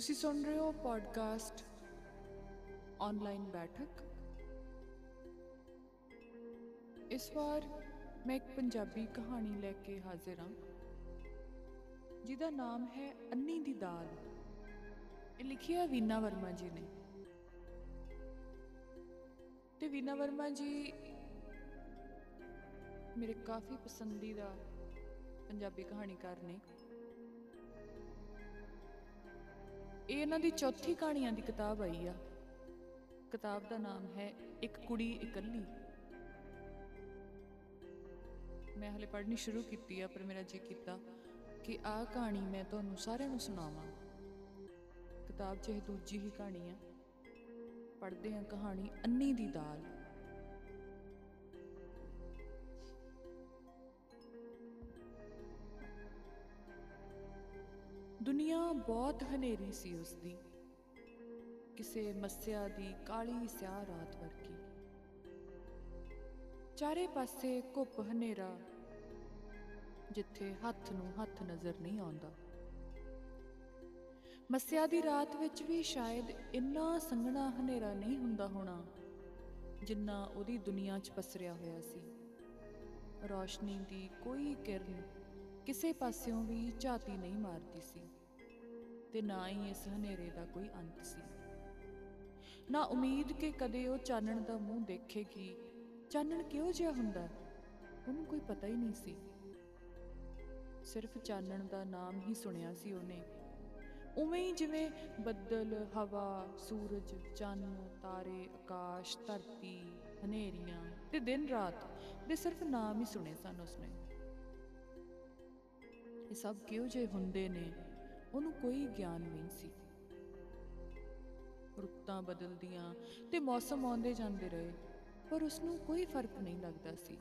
ਤੁਸੀਂ ਸੁਣ ਰਹੇ ਹੋ ਪੋਡਕਾਸਟ ਆਨਲਾਈਨ ਬੈਠਕ। ਇਸ ਵਾਰ ਮੈਂ ਇੱਕ ਪੰਜਾਬੀ ਕਹਾਣੀ ਲੈ ਕੇ ਹਾਜ਼ਰ ਹਾਂ, ਜਿਹਦਾ ਨਾਮ ਹੈ ਅੰਨੀ ਦੀ ਦਾਲ। ਇਹ ਲਿਖੀ ਹੈ ਵੀਨਾ ਵਰਮਾ ਜੀ ਨੇ। ਤੇ ਵੀਨਾ ਵਰਮਾ ਜੀ, ਮੇਰੇ ਕਾਫੀ ਪਸੰਦੀਦਾ ਪੰਜਾਬੀ ਕਹਾਣੀਕਾਰ ਨੇ। ਇਹ ਇਹਨਾਂ ਦੀ ਚੌਥੀ ਕਹਾਣੀਆਂ ਦੀ ਕਿਤਾਬ ਆਈ ਆ। ਕਿਤਾਬ ਦਾ ਨਾਮ ਹੈ ਇੱਕ ਕੁੜੀ ਇਕੱਲੀ। ਮੈਂ ਹਲੇ ਪੜ੍ਹਨੀ ਸ਼ੁਰੂ ਕੀਤੀ ਆ, ਪਰ ਮੇਰਾ ਜੀ ਕੀਤਾ ਕਿ ਆਹ ਕਹਾਣੀ ਮੈਂ ਤੁਹਾਨੂੰ ਸਾਰਿਆਂ ਨੂੰ ਸੁਣਾਵਾਂ। ਕਿਤਾਬ 'ਚ ਇਹ ਦੂਜੀ ਹੀ ਕਹਾਣੀ ਆ। ਪੜ੍ਹਦੇ ਹਾਂ ਕਹਾਣੀ ਅੰਨੀ ਦੀ ਦਾਲ। ਦੁਨੀਆ ਬਹੁਤ ਹਨੇਰੀ ਸੀ ਉਸ ਦੀ ਕਿਸੇ ਮੱਸਿਆ ਦੀ ਕਾਲੀ ਸਿਆਹ ਰਾਤ ਵਰਗੀ। ਚਾਰੇ ਪਾਸੇ ਘੁੱਪ ਹਨੇਰਾ, ਜਿੱਥੇ ਹੱਥ ਨੂੰ ਹੱਥ ਨਜ਼ਰ ਨਹੀਂ ਆਉਂਦਾ। ਮੱਸਿਆ ਦੀ ਰਾਤ ਵਿੱਚ ਵੀ ਸ਼ਾਇਦ ਇੰਨਾ ਸੰਘਣਾ ਹਨੇਰਾ ਨਹੀਂ ਹੁੰਦਾ ਹੋਣਾ, ਜਿੰਨਾ ਉਹਦੀ ਦੁਨੀਆ 'ਚ ਪਸਰਿਆ ਹੋਇਆ ਸੀ। ਰੋਸ਼ਨੀ ਦੀ ਕੋਈ ਕਿਰਨ ਕਿਸੇ ਪਾਸਿਓਂ ਵੀ ਝਾਤੀ ਨਹੀਂ ਮਾਰਦੀ ਸੀ ਤੇ ਨਾ ਹੀ ਇਸ ਹਨੇਰੇ ਦਾ ਕੋਈ ਅੰਤ ਸੀ। ਨਾ ਉਮੀਦ ਕਿ ਕਦੇ ਉਹ ਚਾਨਣ ਦਾ ਮੂੰਹ ਦੇਖੇਗੀ। ਚਾਨਣ ਕਿਹੋ ਜਿਹਾ ਹੁੰਦਾ? ਉਹਨੂੰ ਕੋਈ ਪਤਾ ਹੀ ਨਹੀਂ ਸੀ। ਸਿਰਫ ਚਾਨਣ ਦਾ ਨਾਮ ਹੀ ਸੁਣਿਆ ਸੀ ਉਹਨੇ। ਉਵੇਂ ਹੀ ਜਿਵੇਂ ਬੱਦਲ, ਹਵਾ, ਸੂਰਜ, ਚੰਨ, ਤਾਰੇ, ਆਕਾਸ਼, ਧਰਤੀ, ਹਨੇਰੀਆਂ ਤੇ ਦਿਨ ਰਾਤ ਦੇ ਸਿਰਫ ਨਾਮ ਹੀ ਸੁਣੇ ਸਨ ਉਸਨੇ। ਇਹ ਸਭ ਕਿਉਂ ਜੇ ਹੁੰਦੇ ਨੇ? ਉਹਨੂੰ ਕੋਈ ਗਿਆਨ ਨਹੀਂ ਸੀ। ਰੁੱਤਾਂ ਬਦਲਦੀਆਂ ਤੇ ਮੌਸਮ ਆਉਂਦੇ ਜਾਂਦੇ ਰਹੇ, ਪਰ ਉਸ ਨੂੰ ਕੋਈ ਫ਼ਰਕ ਨਹੀਂ ਲੱਗਦਾ ਸੀ।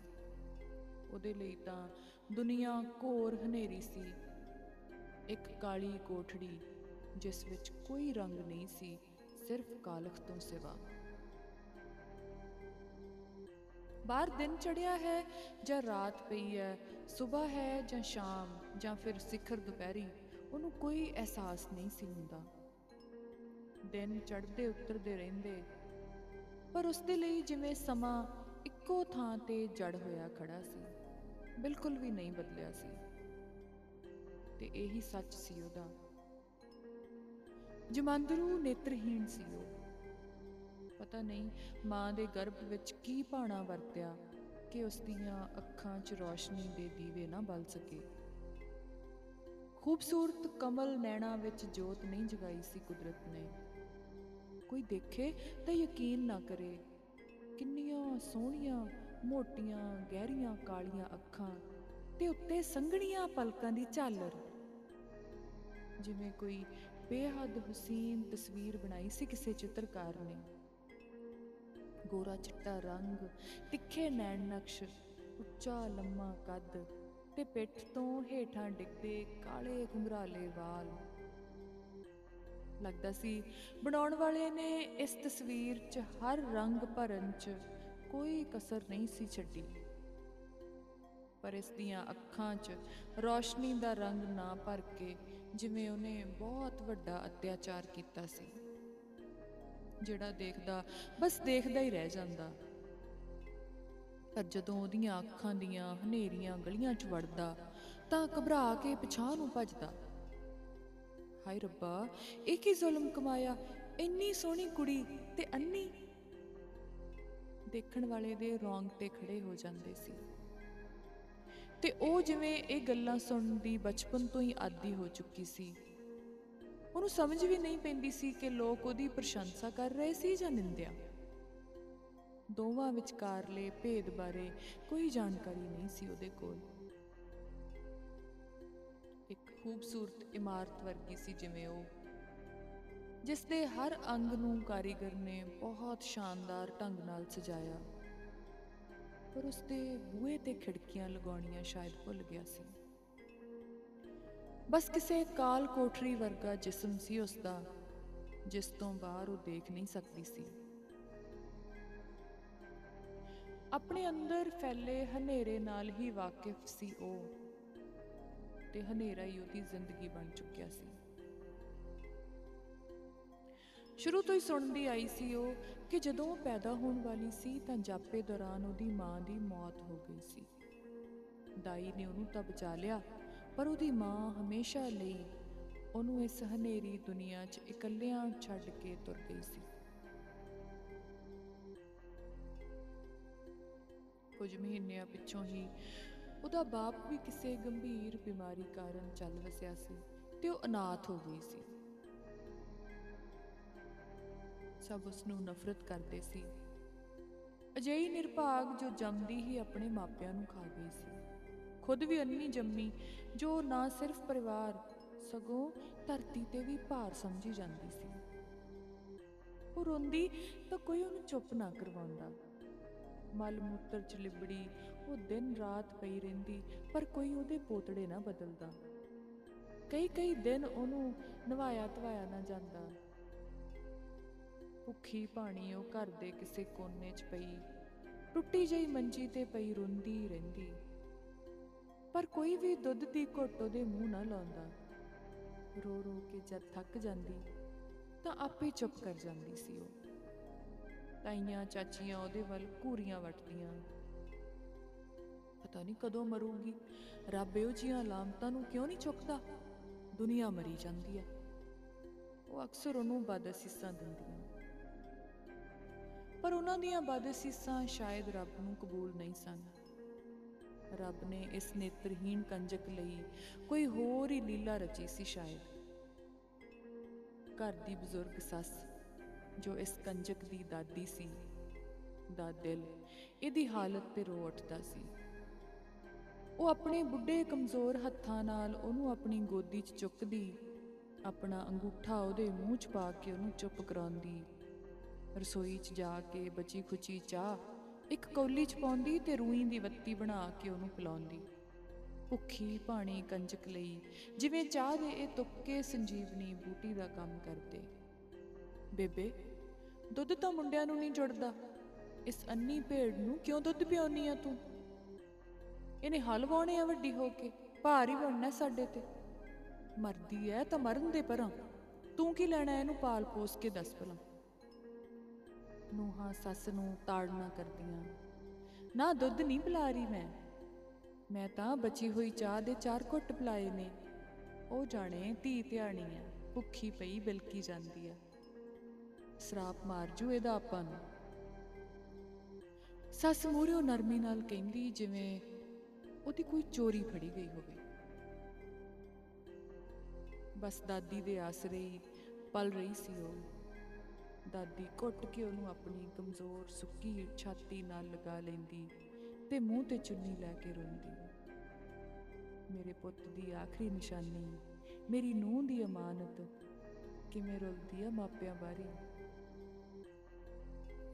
ਉਹਦੇ ਲਈ ਤਾਂ ਦੁਨੀਆ ਘੋਰ ਹਨੇਰੀ ਸੀ। ਇੱਕ ਕਾਲੀ ਕੋਠੜੀ ਜਿਸ ਵਿੱਚ ਕੋਈ ਰੰਗ ਨਹੀਂ ਸੀ, ਸਿਰਫ ਕਾਲਖ ਤੋਂ ਸਿਵਾ। ਬਾਹਰ ਦਿਨ ਚੜਿਆ ਹੈ ਜਾਂ ਰਾਤ ਪਈ ਹੈ ਸਵੇਰ ਹੈ ਜਾਂ ਸ਼ਾਮ ਜਾਂ ਫਿਰ ਸਿਖਰ ਦੁਪਹਿਰੀ, ਉਹਨੂੰ ਕੋਈ ਅਹਿਸਾਸ ਨਹੀਂ ਸੀ ਹੁੰਦਾ। ਦਿਨ ਚੜ੍ਹਦੇ ਉਤਰਦੇ ਰਹਿੰਦੇ, ਪਰ ਉਸ ਦੇ ਲਈ ਜਿਵੇਂ ਸਮਾਂ ਇੱਕੋ ਥਾਂ ਤੇ ਜੜ ਹੋਇਆ ਖੜਾ ਸੀ, ਬਿਲਕੁਲ ਵੀ ਨਹੀਂ ਬਦਲਿਆ ਸੀ। ਤੇ ਇਹੀ ਸੱਚ ਸੀ ਉਹਦਾ। ਜਮਾਂਦਰੂ ਨੇਤਰਹੀਣ ਸੀ ਉਹ। ਪਤਾ ਨਹੀਂ ਮਾਂ ਦੇ ਗਰਭ ਵਿੱਚ ਕੀ ਭਾਣਾ ਵਰਤਿਆ ਕਿ ਉਸ ਦੀਆਂ ਅੱਖਾਂ 'ਚ ਰੋਸ਼ਨੀ ਦੇ ਦੀਵੇ ਨਾ ਬਲ ਸਕੇ। ਖੂਬਸੂਰਤ ਕਮਲ ਨੈਣਾ ਵਿੱਚ ਜੋਤ ਨਹੀਂ ਜਗਾਈ ਸੀ ਕੁਦਰਤ ਨੇ। ਕੋਈ ਦੇਖੇ ਤਾਂ ਯਕੀਨ ਨਾ ਕਰੇ, ਕਿੰਨੀਆਂ ਸੋਹਣੀਆਂ, ਮੋਟੀਆਂ, ਗਹਿਰੀਆਂ, ਕਾਲੀਆਂ ਅੱਖਾਂ ਤੇ ਉੱਤੇ ਸੰਘਣੀਆਂ ਪਲਕਾਂ ਦੀ ਝਾਲਰ। ਜਿਵੇਂ ਕੋਈ ਬੇਹੱਦ ਹੁਸੀਨ ਤਸਵੀਰ ਬਣਾਈ ਸੀ ਕਿਸੇ ਚਿੱਤਰਕਾਰ ਨੇ। ਗੋਰਾ ਚਿੱਟਾ ਰੰਗ, ਤਿੱਖੇ ਨੈਣ ਨਕਸ਼, ਉੱਚਾ ਲੰਮਾ ਕੱਦ ਤੇ ਪਿੱਠ ਤੋਂ ਹੇਠਾਂ ਡਿੱਗਦੇ ਕਾਲੇ ਘੁੰਗਰਾਲੇ ਵਾਲ। ਲੱਗਦਾ ਸੀ ਬਣਾਉਣ ਵਾਲੇ ਨੇ ਇਸ ਤਸਵੀਰ 'ਚ ਹਰ ਰੰਗ ਭਰਨ 'ਚ ਕੋਈ ਕਸਰ ਨਹੀਂ ਸੀ ਛੱਡੀ। ਪਰ ਇਸ ਦੀਆਂ ਅੱਖਾਂ 'ਚ ਰੋਸ਼ਨੀ ਦਾ ਰੰਗ ਨਾ ਭਰ ਕੇ ਜਿਵੇਂ ਉਹਨੇ ਬਹੁਤ ਵੱਡਾ ਅਤਿਆਚਾਰ ਕੀਤਾ ਸੀ। ਜਿਹੜਾ ਦੇਖਦਾ, ਬਸ ਦੇਖਦਾ ਹੀ ਰਹਿ ਜਾਂਦਾ। ਪਰ ਜਦੋਂ ਉਹਦੀਆਂ ਅੱਖਾਂ ਦੀਆਂ ਹਨੇਰੀਆਂ ਗਲੀਆਂ 'ਚ ਵੜਦਾ, ਤਾਂ ਘਬਰਾ ਕੇ ਪਿਛਾਂ ਨੂੰ ਭੱਜਦਾ। ਹਾਏ ਰੱਬਾ, ਇਹ ਕੀ ਜ਼ੁਲਮ ਕਮਾਇਆ? ਇੰਨੀ ਸੋਹਣੀ ਕੁੜੀ ਤੇ ਅੰਨੀ। ਦੇਖਣ ਵਾਲੇ ਦੇ ਰੌਂਗਟੇ ਖੜੇ ਹੋ ਜਾਂਦੇ ਸੀ। ਤੇ ਉਹ ਜਿਵੇਂ ਇਹ ਗੱਲਾਂ ਸੁਣਨ ਦੀ ਬਚਪਨ ਤੋਂ ਹੀ ਆਦੀ ਹੋ ਚੁੱਕੀ ਸੀ। ਉਹਨੂੰ ਸਮਝ ਵੀ ਨਹੀਂ ਪੈਂਦੀ ਸੀ ਕਿ ਲੋਕ ਉਹਦੀ ਪ੍ਰਸ਼ੰਸਾ ਕਰ ਰਹੇ ਸੀ ਜਾਂ ਨਿੰਦਿਆ। ਦੋਵਾਂ ਵਿਚਕਾਰਲੇ ਭੇਦ ਬਾਰੇ ਕੋਈ ਜਾਣਕਾਰੀ ਨਹੀਂ ਸੀ ਉਹਦੇ ਕੋਲ। ਇੱਕ ਖੂਬਸੂਰਤ ਇਮਾਰਤ ਵਰਗੀ ਸੀ ਜਿਵੇਂ ਉਹ ਜਿਸ ਦੇ ਹਰ ਅੰਗ ਨੂੰ ਕਾਰੀਗਰ ਨੇ ਬਹੁਤ ਸ਼ਾਨਦਾਰ ਢੰਗ ਨਾਲ ਸਜਾਇਆ। ਪਰ ਉਸ ਦੇ ਬੂਹੇ ਤੇ ਖਿੜਕੀਆਂ ਲਗਾਉਣੀਆਂ ਸ਼ਾਇਦ ਭੁੱਲ ਗਿਆ ਸੀ। ਬਸ ਕਿਸੇ ਕਾਲ ਕੋਠਰੀ ਵਰਗਾ ਜਿਸਮ ਸੀ ਉਸ ਦਾ ਜਿਸ ਤੋਂ ਬਾਹਰ ਉਹ ਦੇਖ ਨਹੀਂ ਸਕਦੀ ਸੀ। ਆਪਣੇ ਅੰਦਰ ਫੈਲੇ ਹਨੇਰੇ ਨਾਲ ਹੀ ਵਾਕਿਫ ਸੀ ਉਹ, ਤੇ ਹਨੇਰਾ ਹੀ ਉਹਦੀ ਜ਼ਿੰਦਗੀ ਬਣ ਚੁੱਕਿਆ ਸੀ। ਸ਼ੁਰੂ ਤੋਂ ਹੀ ਸੁਣਦੀ ਆਈ ਸੀ ਉਹ ਕਿ ਜਦੋਂ ਉਹ ਪੈਦਾ ਹੋਣ ਵਾਲੀ ਸੀ ਤਾਂ ਜਾਪੇ ਦੌਰਾਨ ਉਹਦੀ ਮਾਂ ਦੀ ਮੌਤ ਹੋ ਗਈ ਸੀ। ਦਾਈ ਨੇ ਉਹਨੂੰ ਤਾਂ ਬਚਾ ਲਿਆ ਪਰ ਉਹਦੀ ਮਾਂ ਹਮੇਸ਼ਾ ਲਈ ਉਹਨੂੰ ਇਸ ਹਨੇਰੀ ਦੁਨੀਆ 'ਚ ਇਕੱਲਿਆਂ ਛੱਡ ਕੇ ਤੁਰ ਗਈ ਸੀ। ਕੁਝ ਮਹੀਨਿਆਂ ਪਿੱਛੋਂ ਹੀ ਉਹਦਾ ਬਾਪ ਵੀ ਕਿਸੇ ਗੰਭੀਰ ਬਿਮਾਰੀ ਕਾਰਨ ਚੱਲ ਵਸਿਆ ਸੀ ਤੇ ਉਹ ਅਨਾਥ ਹੋ ਗਈ ਸੀ। ਸਭ ਉਸ ਨੂੰ ਨਫ਼ਰਤ ਕਰਦੇ ਸੀ। ਅਜਿਹੀ ਨਿਰਭਾਗ ਜੋ ਜੰਮਦੀ ਹੀ ਆਪਣੇ ਮਾਪਿਆਂ ਨੂੰ ਖਾ ਗਈ ਸੀ। ਖੁਦ ਵੀ ਅੰਨੀ ਜੰਮੀ, ਜੋ ਨਾ ਸਿਰਫ ਪਰਿਵਾਰ, ਸਗੋਂ ਧਰਤੀ ਤੇ ਵੀ ਭਾਰ ਸਮਝੀ ਜਾਂਦੀ ਸੀ। ਉਹ ਰੋਂਦੀ ਤਾਂ ਕੋਈ ਉਹਨੂੰ ਚੁੱਪ ਨਾ ਕਰਵਾਉਂਦਾ। ਮਲ ਮੂਤਰ ਚ ਲਿਬੜੀ, ਉਹ ਦਿਨ ਰਾਤ ਪਈ ਰਹਿੰਦੀ, ਪਰ ਕੋਈ ਉਹਦੇ ਪੋਤੜੇ ਨਾ ਬਦਲਦਾ। ਕਈ ਕਈ ਦਿਨ ਉਹਨੂੰ ਨਵਾਇਆ ਧਵਾਇਆ ਨਾ ਜਾਂਦਾ। ਭੁੱਖੀ ਪਾਣੀ ਉਹ ਘਰ ਦੇ ਕਿਸੇ ਕੋਨੇ 'ਚ ਪਈ। ਟੁੱਟੀ ਜਿਹੀ ਮੰਜੀ ਤੇ ਪਈ ਰੋਂਦੀ ਰਹਿੰਦੀ। ਪਰ ਕੋਈ ਵੀ ਦੁੱਧ ਦੀ ਘੁੱਟ ਉਹਦੇ ਮੂੰਹ ਨਾ ਲਾਉਂਦਾ। ਰੋ ਰੋ ਕੇ ਜਦ ਥੱਕ ਜਾਂਦੀ, ਤਾਂ ਆਪੇ ਚੁੱਪ ਕਰ ਜਾਂਦੀ ਸੀ ਉਹ। ਤਾਈਆਂ ਚਾਚੀਆਂ ਉਹਦੇ ਵੱਲ ਘੂਰੀਆਂ ਵੱਟਦੀਆਂ। ਪਤਾ ਨਹੀਂ ਕਦੋਂ ਮਰੂਗੀ। ਰੱਬ ਇਹੋ ਜਿਹੀਆਂ ਲਾਮਤਾਂ ਨੂੰ ਕਿਉਂ ਨਹੀਂ ਚੁੱਕਦਾ? ਦੁਨੀਆ ਮਰੀ ਜਾਂਦੀ ਹੈ। ਉਹ ਅਕਸਰ ਉਹਨੂੰ ਬਦਅਸੀਸਾਂ ਦਿੰਦੀਆਂ। ਪਰ ਉਹਨਾਂ ਦੀਆਂ ਬਦਅਸੀਸਾਂ ਸ਼ਾਇਦ ਰੱਬ ਨੂੰ ਕਬੂਲ ਨਹੀਂ ਸਨ। ਰੱਬ ਨੇ ਇਸ ਨੇਤਰਹੀਣ ਕੰਜਕ ਲਈ ਕੋਈ ਹੋਰ ਹੀ ਲੀਲਾ ਰਚੀ ਸੀ ਸ਼ਾਇਦ। ਘਰ ਦੀ ਬਜ਼ੁਰਗ ਸੱਸ, ਜੋ ਇਸ ਕੰਜਕ ਦੀ ਦਾਦੀ ਸੀ, ਦਾ ਦਿਲ, ਇਹਦੀ ਹਾਲਤ ਤੇ ਰੋ ਉੱਠਦਾ ਸੀ। ਉਹ ਆਪਣੇ ਬੁੱਢੇ ਕਮਜ਼ੋਰ ਹੱਥਾਂ ਨਾਲ ਉਹਨੂੰ ਆਪਣੀ ਗੋਦੀ 'ਚ ਚੁੱਕਦੀ, ਆਪਣਾ ਅੰਗੂਠਾ ਉਹਦੇ ਮੂੰਹ 'ਚ ਪਾ ਕੇ ਉਹਨੂੰ ਚੁੱਪ ਕਰਾਉਂਦੀ। ਰਸੋਈ 'ਚ ਜਾ ਕੇ ਬਚੀ ਖੁਚੀ ਚਾਹ ਇੱਕ ਕੌਲੀ 'ਚ ਪਾਉਂਦੀ ਤੇ ਰੂਈ ਦੀ ਵੱਤੀ ਬਣਾ ਕੇ ਉਹਨੂੰ ਪਿਲਾਉਂਦੀ। ਭੁੱਖੀ ਪਾਣੀ ਕੰਜਕ ਲਈ, ਜਿਵੇਂ ਚਾਹ ਦੇ ਇਹ ਤੁੱਕੇ ਸੰਜੀਵਨੀ ਬੂਟੀ ਦਾ ਕੰਮ ਕਰਦੇ। ਬੇਬੇ, ਦੁੱਧ ਤਾਂ ਮੁੰਡਿਆਂ ਨੂੰ ਨਹੀਂ ਜੁੜਦਾ। ਇਸ ਅੰਨੀ ਭੇਡ ਨੂੰ ਕਿਉਂ ਦੁੱਧ ਪਿਆਉਣੀ ਆ ਤੂੰ? ਇਹਨੇ ਹਲ ਵਾਉਣੇ ਆ ਵੱਡੀ ਹੋ ਕੇ, ਭਾਰ ਹੀ ਬਣਨਾ ਸਾਡੇ ਤੇ। ਮਰਦੀ ਐ ਤਾਂ ਮਰਨ ਦੇ ਪਰਾਂ। ਤੂੰ ਕੀ ਲੈਣਾ ਇਹਨੂੰ ਪਾਲ ਪੋਸ ਕੇ ਦੱਸ ਭਲਾ। ਨੂੰਹਾਂ ਸੱਸ ਨੂੰ ਤਾੜਨਾ ਕਰਦੀਆਂ। ਨਾ ਦੁੱਧ ਨਹੀਂ ਪਿਲਾ ਰਹੀ ਮੈਂ। ਮੈਂ ਤਾਂ ਬਚੀ ਹੋਈ ਚਾਹ ਦੇ ਚਾਰ ਘੁੱਟ ਪਿਲਾਏ ਨੇ। ਉਹ ਜਾਣੇ ਧੀ ਧਿਆਣੀ ਆ ਭੁੱਖੀ ਪਈ ਬਿਲਕੀ ਜਾਂਦੀ ਆ ਸਰਾਪ ਮਾਰ ਜੂ ਇਹਦਾ ਆਪਾਂ ਨੂੰ। ਸੱਸ ਮੂਹਰਿਓ ਨਰਮੀ ਨਾਲ ਕਹਿੰਦੀ ਜਿਵੇਂ ਉਹਦੀ ਕੋਈ ਚੋਰੀ ਫੜੀ ਗਈ ਹੋਵੇ। ਬਸ ਦਾਦੀ ਦੇ ਆਸਰੇ ਹੀ ਪਲ ਰਹੀ ਸੀ ਉਹ। ਦਾਦੀ ਘੁੱਟ ਕੇ ਉਹਨੂੰ ਆਪਣੀ ਕਮਜ਼ੋਰ, ਸੁੱਕੀ ਛਾਤੀ ਨਾਲ ਲਗਾ ਲੈਂਦੀ ਤੇ ਮੂੰਹ ਤੇ ਚੁੰਨੀ ਲੈ ਕੇ ਰੋਂਦੀ। ਮੇਰੇ ਪੁੱਤ ਦੀ ਆਖਰੀ ਨਿਸ਼ਾਨੀ, ਮੇਰੀ ਨੂੰਹ ਦੀ ਅਮਾਨਤ ਕਿਵੇਂ ਰੁਲਦੀ ਆ ਮਾਪਿਆਂ ਬਾਰੇ?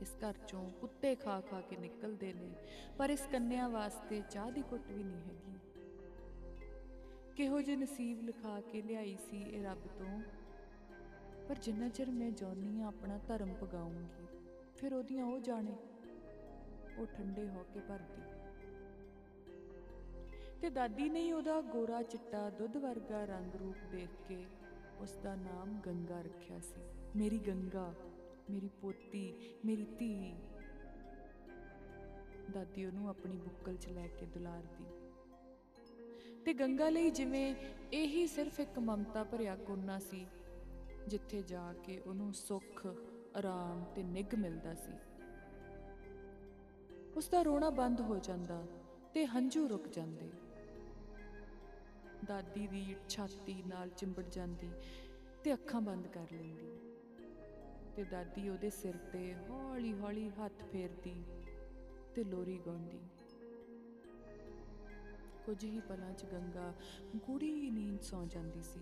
ਇਸ ਘਰ ਚੋਂ ਕੁੱਤੇ ਖਾ ਖਾ ਕੇ ਨਿਕਲਦੇ ਨੇ, ਪਰ ਇਸ ਕੰਨਿਆ ਵਾਸਤੇ ਚਾਹ ਦੀ ਘੁੱਟ ਵੀ ਨਹੀਂ ਹੈਗੀ। ਕਿਹੋ ਜਿਹੇ ਨਸੀਬ ਲਿਖਾ ਕੇ ਲਿਆਈ ਸੀ ਇਹ ਰੱਬ ਤੋਂ ਪਰ ਜਿੰਨਾ ਚਿਰ ਮੈਂ ਜਾਣੀ ਆ, ਆਪਣਾ ਧਰਮ ਪਗਾਉਂਗੀ ਫਿਰ ਉਹਦੀਆਂ ਉਹ ਜਾਣੇ, ਉਹ ਠੰਡੇ ਹੋ ਕੇ ਭਰਦੀ। ਤੇ ਦਾਦੀ ਨੇ ਹੀ ਉਹਦਾ ਗੋਰਾ ਚਿੱਟਾ ਦੁੱਧ ਵਰਗਾ ਰੰਗ ਰੂਪ ਦੇਖ ਕੇ ਉਸ ਦਾ ਨਾਮ ਗੰਗਾ ਰੱਖਿਆ ਸੀ। ਮੇਰੀ ਗੰਗਾ, ਮੇਰੀ ਪੋਤੀ, ਮੇਰੀ ਧੀ। ਦਾਦੀ ਉਹਨੂੰ ਆਪਣੀ ਬੁੱਕਲ 'ਚ ਲੈ ਕੇ ਦੁਲਾਰਦੀ। ਤੇ ਗੰਗਾ ਲਈ ਜਿਵੇਂ ਇਹੀ ਸਿਰਫ ਇੱਕ ਮਮਤਾ ਭਰਿਆ ਕੋਨਾ ਸੀ ਜਿੱਥੇ ਜਾ ਕੇ ਉਹਨੂੰ ਸੁੱਖ, ਆਰਾਮ ਤੇ ਨਿੱਘ ਮਿਲਦਾ ਸੀ। ਉਸ ਦਾ ਰੋਣਾ ਬੰਦ ਹੋ ਜਾਂਦਾ ਤੇ ਹੰਝੂ ਰੁਕ ਜਾਂਦੇ। ਦਾਦੀ ਦੀ ਛਾਤੀ ਨਾਲ ਚਿੰਬੜ ਜਾਂਦੀ ਤੇ ਅੱਖਾਂ ਬੰਦ ਕਰ ਲੈਂਦੀ। ਤੇ ਦਾਦੀ ਉਹਦੇ ਸਿਰ ਤੇ ਹੌਲੀ-ਹੌਲੀ ਹੱਥ ਫੇਰਦੀ ਤੇ ਲੋਰੀ ਗਾਉਂਦੀ। ਕੁਝ ਹੀ ਪਲਾਂ 'ਚ ਗੰਗਾ ਗੂੜੀ ਨੀਂਦ ਸੌ ਜਾਂਦੀ ਸੀ।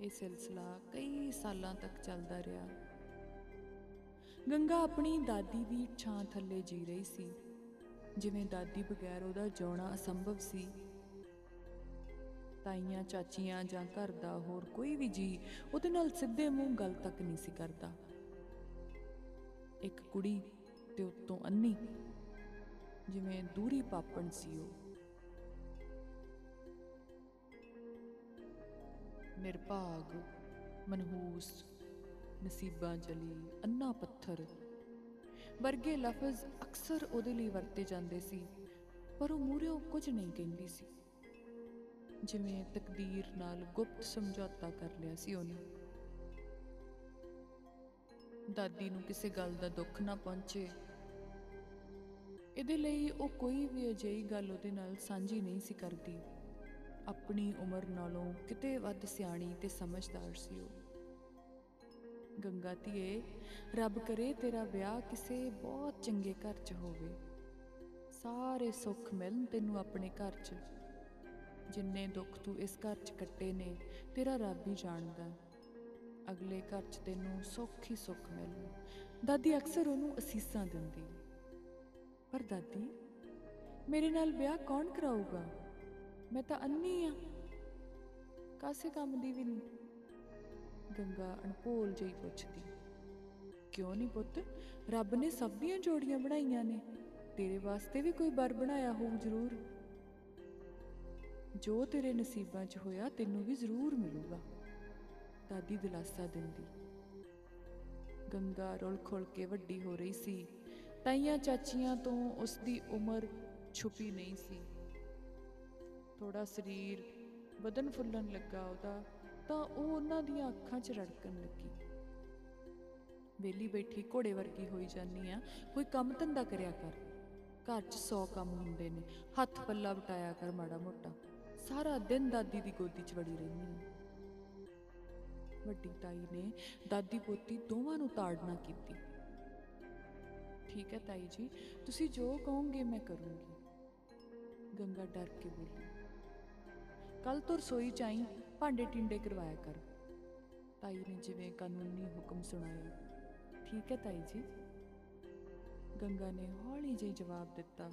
ਇਹ ਸਿਲਸਿਲਾ ਕਈ ਸਾਲਾਂ ਤੱਕ ਚੱਲਦਾ ਰਿਹਾ। ਗੰਗਾ ਆਪਣੀ ਦਾਦੀ ਦੀ ਛਾਂ ਥੱਲੇ ਜੀ ਰਹੀ ਸੀ। ਜਿਵੇਂ ਦਾਦੀ ਬਗੈਰ ਉਹਦਾ ਜਿਉਣਾ ਅਸੰਭਵ ਸੀ। ਤਾਈਆਂ, ਚਾਚੀਆਂ ਜਾਂ ਘਰ ਦਾ ਹੋਰ ਕੋਈ ਵੀ ਜੀ ਉਹਦੇ ਨਾਲ ਸਿੱਧੇ ਮੂੰਹ ਗੱਲ ਤੱਕ ਨਹੀਂ ਸੀ ਕਰਦਾ। ਇੱਕ ਕੁੜੀ ਤੇ ਉੱਤੋਂ ਅੰਨੀ ਜਿਵੇਂ ਦੂਰੀ ਪਾਪਣ ਸੀ ਉਹ। ਨਿਰਭਾਗ, ਮਨਹੂਸ, ਨਸੀਬਾਂ ਜਲੀ, ਅੰਨਾ ਪੱਥਰ। ਵਰਗੇ ਲਫ਼ਜ਼ ਅਕਸਰ ਉਹਦੇ ਲਈ ਵਰਤੇ ਜਾਂਦੇ ਸੀ, ਪਰ ਉਹ ਮੂਹਰਿਓਂ ਕੁਝ ਨਹੀਂ ਕਹਿੰਦੀ ਸੀ। ਜਿਵੇਂ ਤਕਦੀਰ ਨਾਲ ਗੁਪਤ ਸਮਝੌਤਾ ਕਰ ਲਿਆ ਸੀ ਉਹਨੇ। ਦਾਦੀ ਨੂੰ ਕਿਸੇ ਗੱਲ ਦਾ ਦੁੱਖ ਨਾ ਪਹੁੰਚੇ। ਇਹਦੇ ਲਈ ਉਹ ਕੋਈ ਵੀ ਅਜਿਹੀ ਗੱਲ ਉਹਦੇ ਨਾਲ ਸਾਂਝੀ ਨਹੀਂ ਸੀ ਕਰਦੀ। ਆਪਣੀ ਉਮਰ ਨਾਲੋਂ ਕਿਤੇ ਵੱਧ ਸਿਆਣੀ ਤੇ ਸਮਝਦਾਰ ਸੀ ਉਹ। ਗੰਗਾ ਧੀਏ, ਰੱਬ ਕਰੇ ਤੇਰਾ ਵਿਆਹ ਕਿਸੇ ਬਹੁਤ ਚੰਗੇ ਘਰ 'ਚ ਹੋਵੇ। ਸਾਰੇ ਸੁੱਖ ਮਿਲਣ ਤੈਨੂੰ ਆਪਣੇ ਘਰ 'ਚ। ਜਿੰਨੇ ਦੁੱਖ ਤੂੰ ਇਸ ਘਰ 'ਚ ਕੱਟੇ ਨੇ, ਤੇਰਾ ਰੱਬ ਹੀ ਜਾਣਦਾ। ਅਗਲੇ ਘਰ 'ਚ ਤੈਨੂੰ ਸੁੱਖ ਹੀ ਸੁੱਖ ਮਿਲਣ। ਦਾਦੀ ਅਕਸਰ ਉਹਨੂੰ ਅਸੀਸਾਂ ਦਿੰਦੀ। ਪਰ ਦਾਦੀ, ਮੇਰੇ ਨਾਲ ਵਿਆਹ ਕੌਣ ਕਰਾਊਗਾ? ਮੈਂ ਤਾਂ ਅੰਨੀ ਆ। ਕਾਸੇ ਕੰਮ ਦੀ ਵੀ ਨਹੀਂ ਗੰਗਾ ਅਣਪੋਲ ਜਿਹੀ ਪੁੱਛਦੀ। ਕਿਉਂ ਨਹੀਂ ਪੁੱਤ? ਰੱਬ ਨੇ ਸਭ ਦੀਆਂ ਜੋੜੀਆਂ ਬਣਾਈਆਂ ਨੇ। ਤੇਰੇ ਵਾਸਤੇ ਵੀ ਕੋਈ ਬਰ ਬਣਾਇਆ ਹੋਊ ਜ਼ਰੂਰ। ਜੋ ਤੇਰੇ ਨਸੀਬਾਂ 'ਚ ਹੋਇਆ, ਤੈਨੂੰ ਵੀ ਜ਼ਰੂਰ ਮਿਲੂਗਾ। ਦਾਦੀ ਦਿਲਾਸਾ ਦਿੰਦੀ। ਗੰਗਾ ਰੁਲ ਖੁਲ ਕੇ ਵੱਡੀ ਹੋ ਰਹੀ ਸੀ। ਤਾਈਆਂ ਚਾਚੀਆਂ ਤੋਂ ਉਸ ਦੀ ਉਮਰ ਛੁਪੀ ਨਹੀਂ ਸੀ। ਥੋੜਾ ਸਰੀਰ ਬਦਨ ਫੁੱਲਣ ਲੱਗਾ ਉਹਦਾ, ਤਾਂ ਉਹ ਉਹਨਾਂ ਦੀਆਂ ਅੱਖਾਂ 'ਚ ਰੜਕਣ ਲੱਗੀ। ਵੇਲੀ ਬੈਠੀ ਘੋੜੇ ਵਰਗੀ ਹੋਈ ਜਾਨੀ ਆ, ਕੋਈ ਕੰਮ ਧੰਦਾ ਕਰਿਆ ਕਰ। ਘਰ 'ਚ 100 ਕੰਮ ਹੁੰਦੇ ਨੇ, ਹੱਥ ਪੱਲਾ ਵਟਾਇਆ ਕਰ ਮਾੜਾ ਮੋਟਾ। ਸਾਰਾ ਦਿਨ ਦਾਦੀ ਦੀ ਗੋਦੀ 'ਚ ਵੜੀ ਰਹਿੰਦੀ ਆ। ਵੱਡੀ ਤਾਈ ਨੇ ਦਾਦੀ ਪੋਤੀ ਦੋਵਾਂ ਨੂੰ ਤਾੜਨਾ ਕੀਤੀ। ਠੀਕ ਹੈ ਤਾਈ ਜੀ, ਤੁਸੀਂ ਜੋ ਕਹੋਗੇ ਮੈਂ ਕਰੂੰਗੀ। ਗੰਗਾ ਡਰ ਕੇ ਬੋਲੀ। ਕੱਲ ਤੋਂ ਰਸੋਈ ਚ ਆਈ ਭਾਂਡੇ ਟਿੰਡੇ ਕਰਵਾਇਆ ਕਰ। ਤਾਈ ਨੇ ਜਿਵੇਂ ਕਾਨੂੰਨੀ ਹੁਕਮ ਸੁਣਾਇਆ। ਠੀਕ ਹੈ ਤਾਈ ਜੀ। ਗੰਗਾ ਨੇ ਹੌਲੀ ਜਿਹੀ ਜਵਾਬ ਦਿੱਤਾ।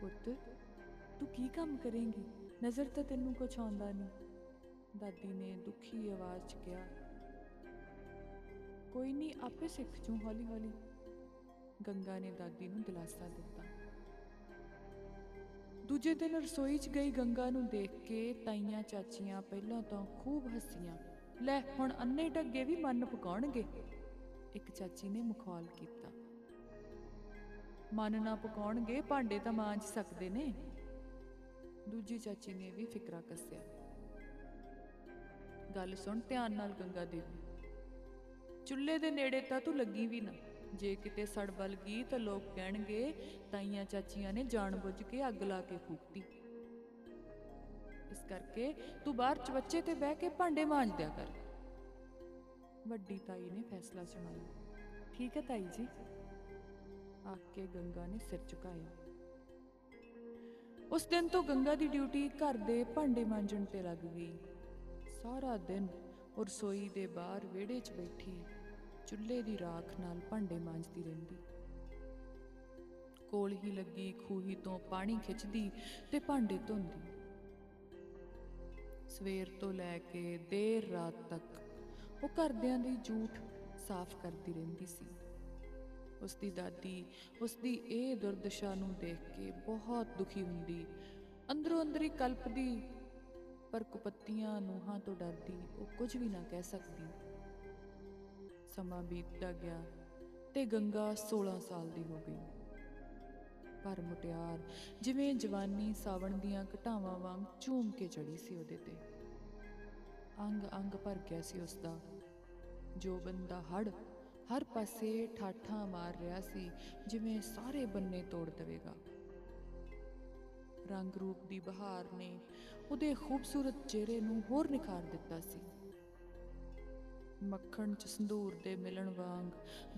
ਪੁੱਤ, ਤੂੰ ਕੀ ਕੰਮ ਕਰੇਂਗੀ? ਨਜ਼ਰ ਤਾਂ ਤੈਨੂੰ ਕੁਛ ਆਉਂਦਾ ਨਹੀਂ। ਦਾਦੀ ਨੇ ਦੁਖੀ ਆਵਾਜ਼ 'ਚ ਕਿਹਾ, ਕੋਈ ਨਹੀਂ, ਆਪੇ ਸਿੱਖ ਜੂ ਹੌਲੀ ਹੌਲੀ ਗੰਗਾ ਨੇ ਦਾਦੀ ਨੂੰ ਦਿਲਾਸਾ ਦਿੱਤਾ। ਦੂਜੇ ਦਿਨ ਰਸੋਈ 'ਚ ਗਈ ਗੰਗਾ ਨੂੰ ਦੇਖ ਕੇ ਤਾਈਆਂ ਚਾਚੀਆਂ ਪਹਿਲਾਂ ਤਾਂ ਖੂਬ ਹੱਸੀਆਂ। ਲੈ, ਹੁਣ ਅੰਨੇ ਢੱਗੇ ਵੀ ਮਨ ਪਕਾਉਣਗੇ। ਇੱਕ ਚਾਚੀ ਨੇ ਮੁਖਾਲ ਕੀਤਾ। ਮਨ ਨਾ ਪਕਾਉਣਗੇ, ਭਾਂਡੇ ਤਾਂ ਮਾਂਜ ਸਕਦੇ ਨੇ। ਦੂਜੀ ਚਾਚੀ ਨੇ ਵੀ ਫਿਕਰਾ ਕੱਸਿਆ। ਗੱਲ ਸੁਣ, ਧਿਆਨ ਨਾਲ ਗੰਗਾ ਦੇਵੀ ਚੁੱਲ੍ਹੇ ਦੇ ਨੇੜੇ ਤਾਂ ਤੂੰ ਲੱਗੀ ਵੀ ਨਾ। ਜੇ ਕਿਤੇ ਸੜ ਬਲ ਗਈ ਤਾਂ ਲੋਕ ਕਹਿਣਗੇ, ਤਾਈਆਂ ਚਾਚੀਆਂ ਨੇ ਜਾਣਬੁੱਝ ਕੇ ਅੱਗ ਲਾ ਕੇ ਫੂਕਤੀ। ਇਸ ਕਰਕੇ ਤੂੰ ਬਾਹਰ ਚਵੱਚੇ ਤੇ ਬਹਿ ਕੇ ਭਾਂਡੇ ਮਾਂਜ ਦਿਆ ਕਰ। ਵੱਡੀ ਤਾਈ ਨੇ ਫੈਸਲਾ ਸੁਣਾਇਆ। ਠੀਕ ਹੈ ਤਾਈ ਜੀ। ਆਖ ਕੇ ਗੰਗਾ ਨੇ ਸਿਰ ਝੁਕਾਇਆ। ਉਸ ਦਿਨ ਤੋਂ ਗੰਗਾ ਦੀ ਡਿਊਟੀ ਘਰ ਦੇ ਭਾਂਡੇ ਮਾਂਜਣ ਤੇ ਲੱਗ ਗਈ। ਸਾਰਾ ਦਿਨ ਉਹ ਰਸੋਈ ਦੇ ਬਾਹਰ ਵਿਹੜੇ 'ਚ ਬੈਠੀ। ਚੁੱਲ੍ਹੇ ਦੀ ਰਾਖ ਨਾਲ ਭਾਂਡੇ ਮਾਂਜਦੀ ਰਹਿੰਦੀ। ਕੋਲ ਹੀ ਲੱਗੀ, ਖੂਹੀ ਤੋਂ ਪਾਣੀ ਖਿੱਚਦੀ ਤੇ ਭਾਂਡੇ ਧੋਂਦੀ। ਸਵੇਰ ਤੋਂ ਲੈ ਕੇ ਦੇਰ ਰਾਤ ਤੱਕ ਉਹ ਘਰਦਿਆਂ ਦੀ ਝੂਠ ਸਾਫ਼ ਕਰਦੀ ਰਹਿੰਦੀ ਸੀ। ਉਸ ਦੀ ਦਾਦੀ ਉਸ ਦੀ ਇਹ ਦੁਰਦਸ਼ਾ ਨੂੰ ਦੇਖ ਕੇ ਬਹੁਤ ਦੁਖੀ ਹੁੰਦੀ। ਅੰਦਰੋਂ ਅੰਦਰ ਹੀ ਕਲਪਦੀ, ਪਰ ਕੁਪੱਤੀਆਂ ਨੂੰਹਾਂ ਤੋਂ ਡਰਦੀ, ਉਹ ਕੁਝ ਵੀ ਨਾ ਕਹਿ ਸਕਦੀ। ਸਮਾਂ ਬੀਤਦਾ ਗਿਆ ਤੇ ਗੰਗਾ 16 ਸਾਲ ਦੀ ਹੋ ਗਈ। ਪਰ ਮੁਟਿਆਰ ਜਿਵੇਂ ਜਵਾਨੀ ਸਾਵਣ ਦੀਆਂ ਘਟਾਵਾਂ ਵਾਂਗ ਝੂਮ ਕੇ ਚੜੀ ਸੀ ਉਹਦੇ ਤੇ। ਅੰਗ ਅੰਗ ਭਰ ਗਿਆ ਸੀ ਉਸ ਦਾ ਜੋ ਬੰਦਾ ਹੜ ਹਰ ਪਾਸੇ ਠਾਠਾਂ ਮਾਰ ਰਿਹਾ ਸੀ, ਜਿਵੇਂ ਸਾਰੇ ਬੰਨੇ ਤੋੜ ਦੇਵੇਗਾ। ਰੰਗ ਰੂਪ ਦੀ ਬਹਾਰ ਨੇ ਉਹਦੇ ਖੂਬਸੂਰਤ ਚਿਹਰੇ ਨੂੰ ਹੋਰ ਨਿਖਾਰ ਦਿੱਤਾ ਸੀ। ਮੱਖਣ ਚ ਸੰਧੂਰ ਦੇ ਮਿਲਣ ਵਾਂਗ,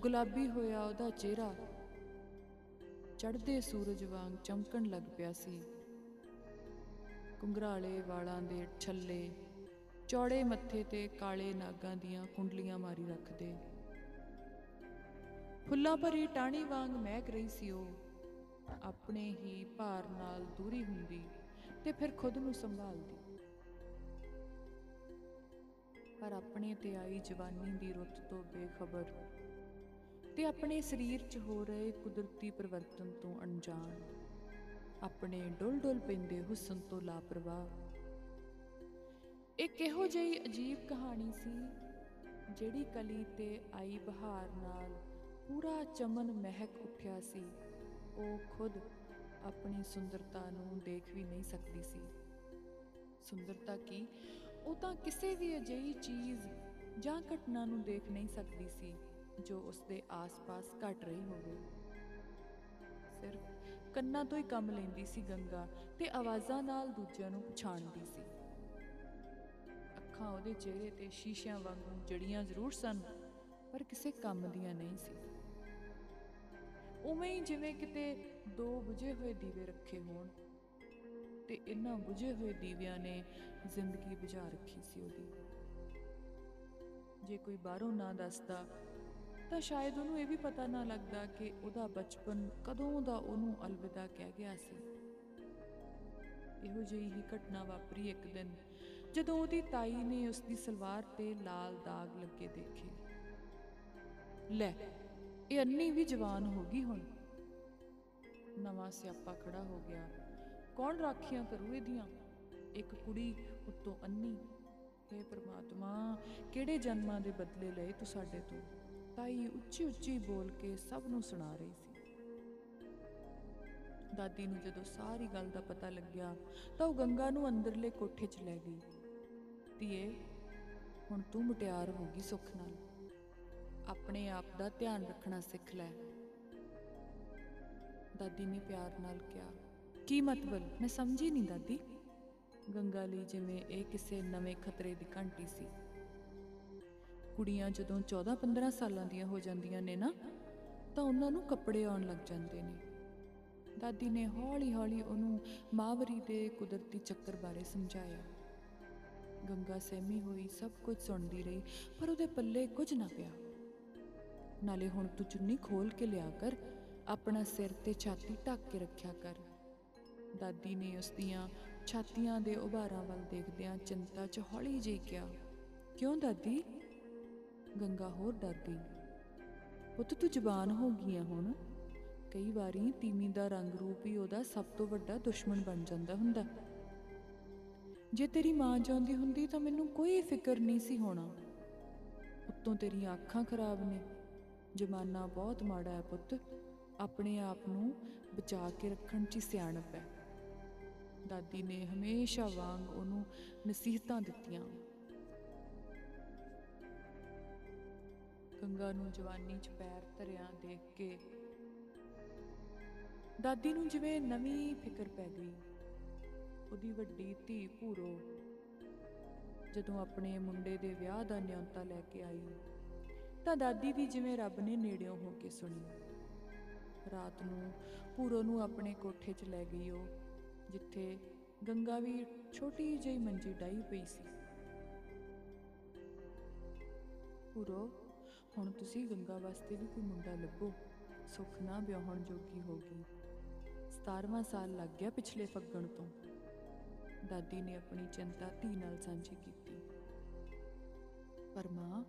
ਗੁਲਾਬੀ ਹੋਇਆ ਉਹਦਾ ਚਿਹਰਾ। ਚੜ੍ਹਦੇ ਸੂਰਜ ਵਾਂਗ ਚਮਕਣ ਲੱਗ ਪਿਆ ਸੀ। ਕੁੰਗਰਾਲੇ ਵਾਲਾਂ ਦੇ ਛੱਲੇ, ਚੌੜੇ ਮੱਥੇ ਤੇ ਕਾਲੇ ਨਾਗਾਂ ਦੀਆਂ ਕੁੰਡਲੀਆਂ ਮਾਰੀ ਰੱਖਦੇ। ਫੁੱਲਾਂ ਭਰੀ ਟਾਹਣੀ ਵਾਂਗ ਮਹਿਕ ਰਹੀ ਸੀ ਉਹ। ਆਪਣੇ ਹੀ ਭਾਰ ਨਾਲ ਦੂਰੀ ਹੁੰਦੀ ਤੇ ਫਿਰ ਖੁਦ ਨੂੰ ਸੰਭਾਲਦੀ। ਪਰ ਆਪਣੇ ਤੇ ਆਈ ਜਵਾਨੀ ਦੀ ਰੁੱਤ ਤੋਂ ਬੇਖਬਰ ਤੇ ਆਪਣੇ ਸਰੀਰ 'ਚ ਹੋ ਰਹੇ ਕੁਦਰਤੀ ਪਰਿਵਰਤਨ ਤੋਂ ਅਣਜਾਣ। ਆਪਣੇ ਡੁੱਲ ਡੁੱਲ ਪੈਂਦੇ ਹੁਸਨ ਤੋਂ ਲਾਪਰਵਾਹ। ਇੱਕ ਇਹੋ ਜਿਹੀ ਅਜੀਬ ਕਹਾਣੀ ਸੀ, ਜਿਹੜੀ ਕਲੀ ਤੇ ਆਈ ਬਹਾਰ ਨਾਲ ਪੂਰਾ ਚਮਨ ਮਹਿਕ ਉੱਠਿਆ ਸੀ। ਉਹ ਖੁਦ ਆਪਣੀ ਸੁੰਦਰਤਾ ਨੂੰ ਦੇਖ ਵੀ ਨਹੀਂ ਸਕਦੀ ਸੀ। ਸੁੰਦਰਤਾ ਕੀ? ਉਹ ਤਾਂ ਕਿਸੇ ਵੀ ਅਜਿਹੀ ਚੀਜ਼ ਜਾਂ ਘਟਨਾ ਨੂੰ ਦੇਖ ਨਹੀਂ ਸਕਦੀ ਸੀ, ਜੋ ਉਸ ਦੇ ਆਸ-ਪਾਸ ਘਟ ਰਹੀ ਹੋਵੇ। ਸਿਰਫ ਕੰਨਾਂ ਤੋਂ ਹੀ ਕੰਮ ਲੈਂਦੀ ਸੀ ਗੰਗਾ ਤੇ ਆਵਾਜ਼ਾਂ ਨਾਲ ਦੂਜਿਆਂ ਨੂੰ ਪਛਾਣਦੀ ਸੀ। ਅੱਖਾਂ ਉਹਦੇ ਚਿਹਰੇ ਤੇ ਸ਼ੀਸ਼ਿਆਂ ਵਾਂਗੂ ਜੜੀਆਂ ਜ਼ਰੂਰ ਸਨ, ਪਰ ਕਿਸੇ ਕੰਮ ਦੀਆਂ ਨਹੀਂ ਸੀ। ਉਵੇਂ ਹੀ ਜਿਵੇਂ ਕਿਤੇ ਦੋ ਬੁਝੇ ਹੋਏ ਦੀਵੇ ਰੱਖੇ ਹੋਣ ਤੇ ਇਹਨਾਂ ਬੁਝੇ ਹੋਏ ਦੀਵਿਆਂ ਨੇ ਜ਼ਿੰਦਗੀ ਬੁਝਾ ਰੱਖੀ ਸੀ ਉਹਦੀ। ਜੇ ਕੋਈ ਬਾਹਰੋਂ ਨਾ ਦੱਸਦਾ, ਤਾਂ ਸ਼ਾਇਦ ਉਹਨੂੰ ਇਹ ਵੀ ਪਤਾ ਨਾ ਲੱਗਦਾ ਕਿ ਉਹਦਾ ਬਚਪਨ ਕਦੋਂ ਦਾ ਉਹਨੂੰ ਅਲਵਿਦਾ ਕਹਿ ਗਿਆ ਸੀ। ਇਹੋ ਜਿਹੀ ਹੀ ਘਟਨਾ ਵਾਪਰੀ ਇੱਕ ਦਿਨ, ਜਦੋਂ ਉਹਦੀ ਤਾਈ ਨੇ ਉਸ ਦੀ ਸਲਵਾਰ ਤੇ ਲਾਲ ਦਾਗ ਲੱਗੇ ਦੇਖੇ। ਲੈ, ਇਹ ਅੰਨੀ ਵੀ ਜਵਾਨ ਹੋ ਗਈ ਹੁਣ। ਨਵਾਂ ਸਿਆਪਾ ਖੜਾ ਹੋ ਗਿਆ। ਕੌਣ ਰਾਖੀਆਂ ਕਰੂ ਇਹਦੀਆਂ ਇੱਕ ਕੁੜੀ ਉੱਤੋਂ ਅੰਨੀ हे ਪ੍ਰਮਾਤਮਾ, ਕਿਹੜੇ ਜਨਮਾਂ ਦੇ ਬਦਲੇ ਲਏ ਤੂੰ ਸਾਡੇ ਤੋਂ? ਤਾਈ ਉੱਚੀ ਉੱਚੀ ਬੋਲ ਕੇ ਸਭ ਨੂੰ ਸੁਣਾ ਰਹੀ ਸੀ। ਦਾਦੀ ਨੂੰ ਜਦੋਂ ਸਾਰੀ ਗੱਲ ਦਾ ਪਤਾ ਲੱਗਿਆ, ਤਾਂ ਉਹ ਗੰਗਾ ਨੂੰ ਅੰਦਰਲੇ ਕੋਠੇ 'ਚ ਲੈ ਗਈ। ਧੀਏ, ਹੁਣ ਤੂੰ ਮੁਟਿਆਰ ਹੋ ਗਈ ਸੁੱਖ ਨਾਲ। ਆਪਣੇ ਆਪ ਦਾ ਧਿਆਨ ਰੱਖਣਾ ਸਿੱਖ ਲੈ। ਦਾਦੀ ਨੇ ਪਿਆਰ ਨਾਲ ਕਿਹਾ। ਕੀ ਮਤਲਬ? ਮੈਂ ਸਮਝੀ ਨਹੀਂ ਦਾਦੀ। ਗੰਗਾ ਲਈ ਜਿਵੇਂ ਇਹ ਕਿਸੇ ਨਵੇਂ ਖਤਰੇ ਦੀ ਘੰਟੀ ਸੀ। ਕੁੜੀਆਂ ਜਦੋਂ 14-15 ਸਾਲਾਂ ਦੀਆਂ ਹੋ ਜਾਂਦੀਆਂ ਨੇ ਨਾ, ਤਾਂ ਉਹਨਾਂ ਨੂੰ ਕੱਪੜੇ ਆਉਣ ਲੱਗ ਜਾਂਦੇ ਨੇ। ਦਾਦੀ ਨੇ ਹੌਲੀ-ਹੌਲੀ ਉਹਨੂੰ ਮਾਵਰੀ ਦੇ ਕੁਦਰਤੀ ਚੱਕਰ ਬਾਰੇ ਸਮਝਾਇਆ। ਗੰਗਾ ਸਹਿਮੀ ਹੋਈ, ਸਭ ਕੁਝ ਸੁਣਦੀ ਰਹੀ, ਪਰ ਉਹਦੇ ਪੱਲੇ ਕੁਝ ਨਾ ਪਿਆ। ਨਾਲੇ ਹੁਣ ਤੂੰ ਚੁੰਨੀ ਖੋਲ ਕੇ ਲਿਆ ਕਰ, ਆਪਣਾ ਸਿਰ ਤੇ ਛਾਤੀ ਢੱਕ ਕੇ ਰੱਖਿਆ ਕਰ। ਦਾਦੀ ਨੇ ਉਸ ਦੀਆਂ ਛਾਤੀਆਂ ਦੇ ਉਭਾਰਾਂ ਵੱਲ ਦੇਖਦਿਆਂ ਚਿੰਤਾ 'ਚ ਹੌਲੀ ਜਿਹੀ ਕਿਹਾ, ਕਿਉਂ ਦਾਦੀ? ਗੰਗਾ ਹੋਰ ਡਰ ਗਈ, ਪੁੱਤ ਤੂੰ ਜ਼ਬਾਨ ਹੋ ਗਈ ਆ ਹੁਣ। ਕਈ ਵਾਰੀ ਤੀਮੀ ਦਾ ਰੰਗ ਰੂਪ ਹੀ ਉਹਦਾ ਸਭ ਤੋਂ ਵੱਡਾ ਦੁਸ਼ਮਣ ਬਣ ਜਾਂਦਾ ਹੁੰਦਾ। ਜੇ ਤੇਰੀ ਮਾਂ ਚਾਹੁੰਦੀ ਹੁੰਦੀ ਤਾਂ ਮੈਨੂੰ ਕੋਈ ਫਿਕਰ ਨਹੀਂ ਸੀ ਹੋਣਾ। ਉੱਤੋਂ ਤੇਰੀਆਂ ਅੱਖਾਂ ਖਰਾਬ ਨੇ। ਜਮਾਨਾ ਬਹੁਤ ਮਾੜਾ ਹੈ ਪੁੱਤ। ਆਪਣੇ ਆਪ ਨੂੰ ਬਚਾ ਕੇ ਰੱਖਣ 'ਚ ਹੀ ਸਿਆਣਪ ਹੈ। ਦਾਦੀ ਨੇ ਹਮੇਸ਼ਾ ਵਾਂਗ ਉਹਨੂੰ ਨਸੀਹਤਾਂ ਦਿੱਤੀਆਂ। ਗੰਗਾ ਨੂੰ ਜਵਾਨੀ 'ਚ ਪੈਰ ਧਰਿਆ ਦੇਖ ਕੇ ਦਾਦੀ ਨੂੰ ਜਿਵੇਂ ਨਵੀਂ ਫਿਕਰ ਪੈ ਗਈ। ਉਹਦੀ ਵੱਡੀ ਧੀ ਭੂਰੋ ਜਦੋਂ ਆਪਣੇ ਮੁੰਡੇ ਦੇ ਵਿਆਹ ਦਾ ਨਿਯੰਤਾ ਲੈ ਕੇ ਆਈ, ਤਾਂ ਦਾਦੀ ਵੀ ਜਿਵੇਂ ਰੱਬ ਨੇ ਨੇੜਿਓਂ ਹੋ ਕੇ ਸੁਣੀ। ਰਾਤ ਨੂੰ ਭੂਰੋ ਨੂੰ ਆਪਣੇ ਕੋਠੇ 'ਚ ਲੈ ਗਈ ਉਹ। ਜਿੱਥੇ ਗੰਗਾ ਵੀ ਛੋਟੀ ਜਿਹੀ ਮੰਜੀ ਡਾਈ ਪਈ ਸੀ। ਭੂਰੋ, ਹੁਣ ਤੁਸੀਂ ਗੰਗਾ ਵਾਸਤੇ ਵੀ ਕੋਈ ਮੁੰਡਾ ਲੱਭੋ। ਸੁੱਖ ਨਾ ਵਿਆਹਣ ਜੋਗੀ ਹੋ ਗਈ। 17ਵਾਂ ਸਾਲ ਲੱਗ ਗਿਆ ਪਿਛਲੇ ਫੱਗਣ ਤੋਂ। ਦਾਦੀ ਨੇ ਆਪਣੀ ਚਿੰਤਾ ਧੀ ਨਾਲ ਸਾਂਝੀ ਕੀਤੀ। ਪਰ ਮਾਂ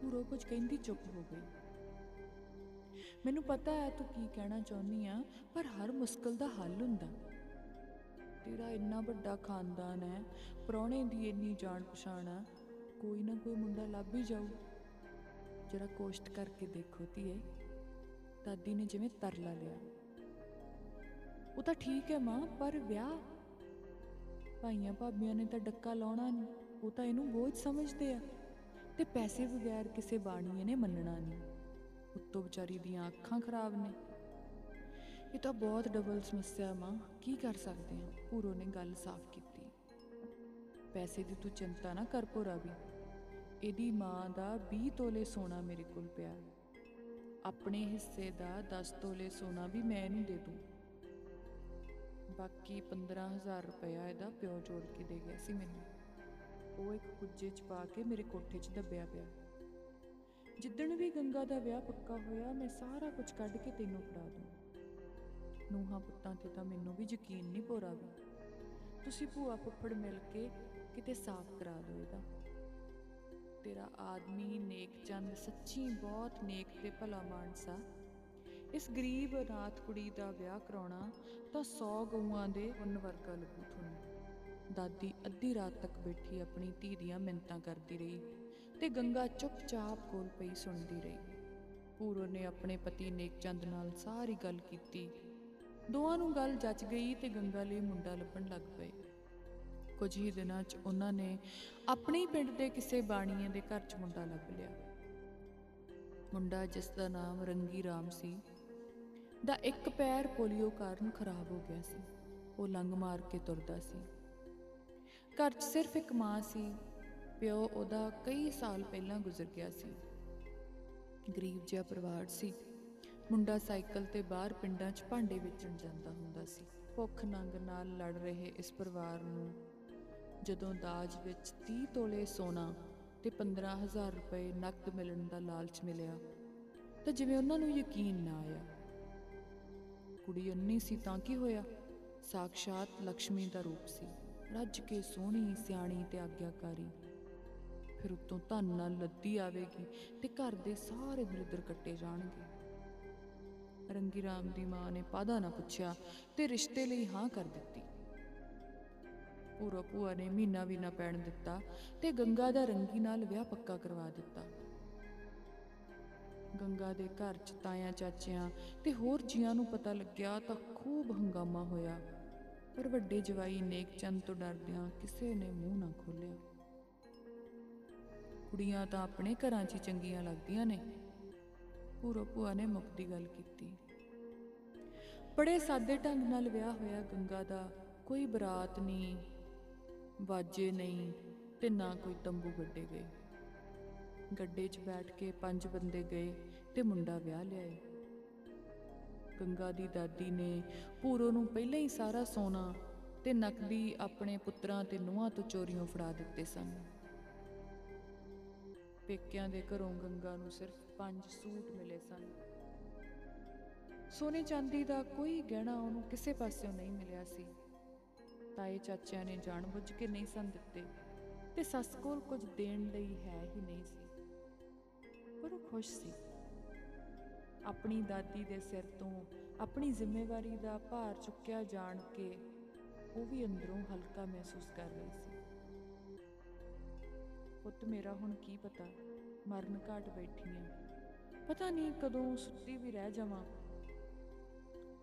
ਪੂਰੋ ਕੁਝ ਕਹਿੰਦੀ ਚੁੱਪ ਹੋ ਗਈ। ਮੈਨੂੰ ਪਤਾ ਹੈ ਤੂੰ ਕੀ ਕਹਿਣਾ ਚਾਹੁੰਦੀ ਆ, ਪਰ ਹਰ ਮੁਸ਼ਕਲ ਦਾ ਹੱਲ ਹੁੰਦਾ। ਤੇਰਾ ਇੰਨਾ ਵੱਡਾ ਖਾਨਦਾਨ ਹੈ, ਪ੍ਰਾਹੁਣੇ ਦੀ ਇੰਨੀ ਜਾਣ ਪਛਾਣ ਆ, ਕੋਈ ਨਾ ਕੋਈ ਮੁੰਡਾ ਲੱਭ ਹੀ ਜਾਊ। ਜਰਾ ਕੋਸ਼ਟ ਕਰਕੇ ਦੇਖੋ ਧੀਏ, ਦਾਦੀ ਨੇ ਜਿਵੇਂ ਤਰਲਾ ਲਿਆ। ਉਹ ਤਾਂ ਠੀਕ ਹੈ ਮਾਂ, ਪਰ ਵਿਆਹ। ਭਾਈਆਂ ਭਾਬੀਆਂ ਨੇ ਤਾਂ ਡੱਕਾ ਲਾਉਣਾ ਨਹੀਂ, ਉਹ ਤਾਂ ਇਹਨੂੰ ਬੋਝ ਸਮਝਦੇ ਆ। ਤੇ ਪੈਸੇ ਬਗੈਰ ਕਿਸੇ ਬਾਣੀਏ ਨੇ ਮੰਨਣਾ ਨਹੀਂ। ਉੱਤੋਂ ਵਿਚਾਰੀ ਦੀਆਂ ਅੱਖਾਂ ਖਰਾਬ ਨੇ। ਇਹ ਤਾਂ ਬਹੁਤ ਡਬਲ ਸਮੱਸਿਆ ਮਾਂ ਕੀ ਕਰ ਸਕਦੇ ਹਾਂ ਪੂਰੋ ਨੇ ਗੱਲ ਸਾਫ਼ ਕੀਤੀ। ਪੈਸੇ ਦੀ ਤੂੰ ਚਿੰਤਾ ਨਾ ਕਰ ਭੋਰਾ ਵੀ। ਇਹਦੀ ਮਾਂ ਦਾ 20 ਤੋਲੇ ਸੋਨਾ ਮੇਰੇ ਕੋਲ ਪਿਆ। ਆਪਣੇ ਹਿੱਸੇ ਦਾ 10 ਤੋਲੇ ਸੋਨਾ ਵੀ ਮੈਂ ਇਹਨੂੰ ਦੇ ਦੂੰ। ਬਾਕੀ 15000 ਰੁਪਇਆ ਇਹਦਾ ਪਿਓ ਜੋੜ ਕੇ ਦੇ ਗਿਆ ਸੀ ਮੈਨੂੰ। ਉਹ ਇੱਕ ਕੁੱਜੇ 'ਚ ਪਾ ਕੇ ਮੇਰੇ ਕੋਠੇ 'ਚ ਦੱਬਿਆ ਪਿਆ। ਜਿੱਦਣ ਵੀ ਗੰਗਾ ਦਾ ਵਿਆਹ ਪੱਕਾ ਹੋਇਆ, ਮੈਂ ਸਾਰਾ ਕੁਝ ਕੱਢ ਕੇ ਤੈਨੂੰ ਫੜਾ ਦੂੰ। ਨੂੰਹਾਂ ਪੁੱਤਾਂ ਤੇ ਤਾਂ ਮੈਨੂੰ ਵੀ ਯਕੀਨ ਨਹੀਂ ਪੋਰਾ ਵੀ। ਤੁਸੀਂ ਭੂਆ ਫੁੱਫੜ ਮਿਲ ਕੇ ਕਿਤੇ ਸਾਫ਼ ਕਰਾ ਦਿਓ ਇਹਦਾ। ਤੇਰਾ ਆਦਮੀ ਨੇਕ ਚੰਦ, ਸੱਚੀ ਬਹੁਤ ਨੇਕ ਤੇ ਭਲਾ ਮਾਨਸਾ। ਇਸ ਗਰੀਬ ਅਨਾਥ ਕੁੜੀ ਦਾ ਵਿਆਹ ਕਰਾਉਣਾ ਤਾਂ 100 ਗਊਆਂ ਦੇ ਪੁੰਨ ਵਰਗਾ ਲੱਗੂ ਤੁਹਾਨੂੰ ਦਾਦੀ ਅੱਧੀ ਰਾਤ ਤੱਕ ਬੈਠੀ ਆਪਣੀ ਧੀ ਦੀਆਂ ਮਿੰਤਾਂ ਕਰਦੀ ਰਹੀ। ਤੇ ਗੰਗਾ ਚੁੱਪਚਾਪ ਕੋਲ ਪਈ ਸੁਣਦੀ ਰਹੀ। ਪੂਰੋ ਨੇ ਆਪਣੇ ਪਤੀ ਨੇਕਚੰਦ ਨਾਲ ਸਾਰੀ ਗੱਲ ਕੀਤੀ। ਦੋਵਾਂ ਨੂੰ ਗੱਲ ਜੱਜ ਗਈ ਤੇ ਗੰਗਾ ਲਈ ਮੁੰਡਾ ਲੱਭਣ ਲੱਗ ਪਏ ਕੁਝ ਹੀ ਦਿਨਾਂ 'ਚ ਉਹਨਾਂ ਨੇ ਆਪਣੇ ਹੀ ਪਿੰਡ ਦੇ ਕਿਸੇ ਬਾਣੀਏ ਦੇ ਘਰ 'ਚ ਮੁੰਡਾ ਲੱਭ ਲਿਆ। ਮੁੰਡਾ ਜਿਸ ਦਾ ਨਾਮ ਰੰਗੀ ਰਾਮ ਸੀ, ਦਾ ਇੱਕ ਪੈਰ ਪੋਲੀਓ ਕਾਰਨ ਖਰਾਬ ਹੋ ਗਿਆ ਸੀ। ਉਹ ਲੰਗ ਮਾਰ ਕੇ ਤੁਰਦਾ ਸੀ। ਘਰ 'ਚ ਸਿਰਫ ਇੱਕ ਮਾਂ ਸੀ ਪਿਓ ਉਹਦਾ ਕਈ ਸਾਲ ਪਹਿਲਾਂ ਗੁਜ਼ਰ ਗਿਆ ਸੀ। ਗਰੀਬ ਜਿਹਾ ਪਰਿਵਾਰ ਸੀ। ਮੁੰਡਾ ਸਾਈਕਲ ਤੇ ਬਾਹਰ ਪਿੰਡਾਂ 'ਚ ਭਾਂਡੇ ਵੇਚਣ ਜਾਂਦਾ ਹੁੰਦਾ ਸੀ। ਭੁੱਖ ਨੰਗ ਨਾਲ ਲੜ ਰਹੇ ਇਸ ਪਰਿਵਾਰ ਨੂੰ। ਜਦੋਂ ਦਾਜ ਵਿੱਚ 30 ਤੋਲੇ ਸੋਨਾ ਤੇ 15000 ਰੁਪਏ ਨਕਦ ਮਿਲਣ ਦਾ ਲਾਲਚ ਮਿਲਿਆ, ਤਾਂ ਜਿਵੇਂ ਉਹਨਾਂ ਨੂੰ ਯਕੀਨ ਨਾ ਆਇਆ। ਕੁੜੀ ਅੰਨੀ ਸੀ ਤਾਂ ਕੀ ਹੋਇਆ? ਸਾਕਸ਼ਾਤ ਲక్ష్ਮੀ ਦਾ ਰੂਪ ਸੀ। ਰੱਜ ਕੇ ਸੋਹਣੀ, ਸਿਆਣੀ ਤੇ ਆਗਿਆਕਾਰੀ। ਫਿਰ ਉਤੋਂ ਧਨ ਨਾਲ ਲੱਦੀ ਆਵੇਗੀ ਤੇ ਘਰ ਦੇ ਸਾਰੇ ਦਰਿਦਰ ਕੱਟੇ ਜਾਣਗੇ। ਰੰਗੀ ਰਾਮ ਦੀ ਮਾਂ ਨੇ ਪਾਦਾ ਨਾ ਪੁੱਛਿਆ ਤੇ ਰਿਸ਼ਤੇ ਲਈ ਹਾਂ ਕਰ ਦਿੱਤੀ। ਪੂਰਾ ਭੂਆ ਨੇ ਮਹੀਨਾ ਵੀ ਨਾ ਪੈਣ ਦਿੱਤਾ ਤੇ ਗੰਗਾ ਦਾ ਰੰਗੀ ਨਾਲ ਵਿਆਹ ਪੱਕਾ ਕਰਵਾ ਦਿੱਤਾ। ਗੰਗਾ ਦੇ ਘਰ ਚ ਤਾਇਆਂ ਚਾਚਿਆਂ ਤੇ ਹੋਰ ਜੀਆਂ ਨੂੰ ਪਤਾ ਲੱਗਿਆ ਤਾਂ ਖੂਬ ਹੰਗਾਮਾ ਹੋਇਆ। ਪਰ ਵੱਡੇ ਜਵਾਈ ਨੇਕਚੰਦ ਤੋਂ ਡਰਦਿਆਂ ਕਿਸੇ ਨੇ ਮੂੰਹ ਨਾ ਖੋਲਿਆ ਕੁੜੀਆਂ ਤਾਂ ਆਪਣੇ ਘਰਾਂ 'ਚ ਹੀ ਚੰਗੀਆਂ ਲੱਗਦੀਆਂ ਨੇ। ਪੂਰੋ ਭੂਆ ਨੇ ਮੁੱਕਦੀ ਗੱਲ ਕੀਤੀ। ਬੜੇ ਸਾਦੇ ਢੰਗ ਨਾਲ ਵਿਆਹ ਹੋਇਆ ਗੰਗਾ ਦਾ, ਕੋਈ ਬਰਾਤ ਨਹੀਂ ਬਾਜੇ ਨਹੀਂ ਤੇ ਨਾ ਕੋਈ ਤੰਬੂ ਗੱਡੇ ਗਏ। ਗੱਡੇ 'ਚ ਬੈਠ ਕੇ ਪੰਜ ਬੰਦੇ ਗਏ ਤੇ ਮੁੰਡਾ ਵਿਆਹ ਲਿਆਏ। ਗੰਗਾ ਦੀ ਦਾਦੀ ਨੇ ਪੂਰੋ ਨੂੰ ਪਹਿਲਾਂ ਹੀ ਸਾਰਾ ਸੋਨਾ ਤੇ ਨਕਦੀ ਆਪਣੇ ਪੁੱਤਰਾਂ ਤੇ ਨੂੰਹਾਂ ਤੋਂ ਚੋਰੀਆਂ ਫੜਾ ਦਿੱਤੇ ਸਨ। ਪੇਕਿਆਂ ਦੇ ਘਰੋਂ ਗੰਗਾ ਨੂੰ ਸਿਰਫ ਪੰਜ ਸੂਟ ਮਿਲੇ ਸਨ। ਸੋਨੇ ਚਾਂਦੀ ਦਾ ਕੋਈ ਗਹਿਣਾ ਉਹਨੂੰ ਕਿਸੇ ਪਾਸਿਓਂ ਨਹੀਂ ਮਿਲਿਆ ਸੀ। ਤਾਏ ਚਾਚਿਆਂ ਨੇ ਜਾਣਬੁੱਝ ਕੇ ਨਹੀਂ ਸਨ ਦਿੱਤੇ ਤੇ ਸੱਸ ਕੋਲ ਕੁਝ ਦੇਣ ਲਈ ਹੈ ਹੀ ਨਹੀਂ ਸੀ। ਪਰ ਉਹ ਖੁਸ਼ ਸੀ। ਆਪਣੀ ਦਾਦੀ ਦੇ ਸਿਰ ਤੋਂ ਆਪਣੀ ਜ਼ਿੰਮੇਵਾਰੀ ਦਾ ਭਾਰ ਚੁੱਕਿਆ ਜਾਣ ਕੇ ਉਹ ਵੀ ਅੰਦਰੋਂ ਹਲਕਾ ਮਹਿਸੂਸ ਕਰ ਰਹੀ ਸੀ। ਪੁੱਤ ਮੇਰਾ ਹੁਣ ਕੀ ਪਤਾ? ਮਰਨ ਘਾਟ ਬੈਠੀ ਆਂ। ਪਤਾ ਨਹੀਂ ਕਦੋਂ ਸੁੱਤੀ ਵੀ ਰਹਿ ਜਾਵਾਂ।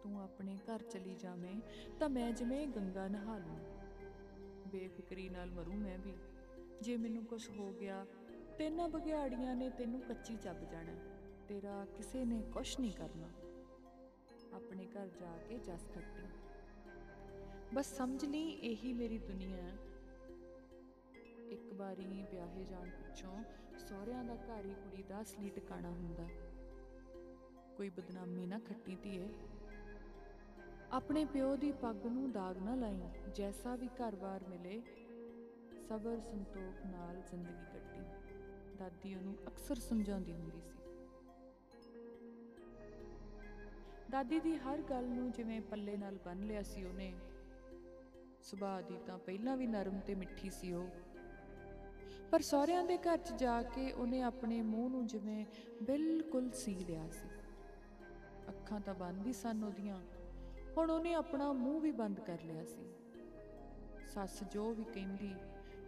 ਤੂੰ ਆਪਣੇ ਘਰ ਚਲੀ ਜਾਵੇਂ ਤਾਂ ਮੈਂ ਜਿਵੇਂ ਗੰਗਾ ਨਹਾ ਲੂੰ। ਬੇਫਿਕਰੀ ਨਾਲ ਮਰੂੰ ਮੈਂ ਵੀ। ਜੇ ਮੈਨੂੰ ਕੁਝ ਹੋ ਗਿਆ, ਤੇਨਾਂ ਬਗਿਆੜੀਆਂ ਨੇ ਤੈਨੂੰ ਕੱਚੀ ਚੱਬ ਜਾਣਾ। ਤੇਰਾ ਕਿਸੇ ਨੇ ਕੁਝ ਨਹੀਂ ਕਰਨਾ। ਆਪਣੇ ਘਰ ਜਾ ਕੇ ਜਸ ਕੱਟੀ। ਬਸ ਸਮਝ ਲਈ ਇਹੀ ਮੇਰੀ ਦੁਨੀਆ। ਹੈ ਇੱਕ ਵਾਰੀ ਵਿਆਹੇ ਜਾਣ ਪਿੱਛੋਂ ਸਹੁਰਿਆਂ ਦਾ ਘਰ ਹੀ ਕੁੜੀ ਦਾ ਅਸਲੀ ਟਿਕਾਣਾ ਹੁੰਦਾ। ਕੋਈ ਬਦਨਾਮੀ ਨਾ ਖੱਟੀ ਧੀਏ। ਆਪਣੇ ਪਿਓ ਦੀ ਪੱਗ ਨੂੰ ਦਾਗ ਨਾ ਲਾਈ, ਜੈਸਾ ਵੀ ਘਰ-ਬਾਰ ਮਿਲੇ, ਸਬਰ ਸੰਤੋਖ ਨਾਲ ਜ਼ਿੰਦਗੀ ਕੱਟੀ। ਦਾਦੀ ਉਹਨੂੰ ਅਕਸਰ ਸਮਝਾਉਂਦੀ ਹੁੰਦੀ ਸੀ। ਦਾਦੀ ਦੀ ਹਰ ਗੱਲ ਨੂੰ ਜਿਵੇਂ ਪੱਲੇ ਨਾਲ ਬੰਨ ਲਿਆ ਸੀ ਉਹਨੇ। ਸੁਭਾਅ ਦੀ ਤਾਂ ਪਹਿਲਾਂ ਵੀ ਨਰਮ ਤੇ ਮਿੱਠੀ ਸੀ ਉਹ। ਪਰ ਸਹੁਰਿਆਂ ਦੇ ਘਰ 'ਚ ਜਾ ਕੇ ਉਹਨੇ ਆਪਣੇ ਮੂੰਹ ਨੂੰ ਜਿਵੇਂ ਬਿਲਕੁਲ ਸੀ ਲਿਆ ਸੀ। ਅੱਖਾਂ ਤਾਂ ਬੰਦ ਹੀ ਸਨ ਉਹਦੀਆਂ। ਹੁਣ ਉਹਨੇ ਆਪਣਾ ਮੂੰਹ ਵੀ ਬੰਦ ਕਰ ਲਿਆ ਸੀ। ਸੱਸ ਜੋ ਵੀ ਕਹਿੰਦੀ,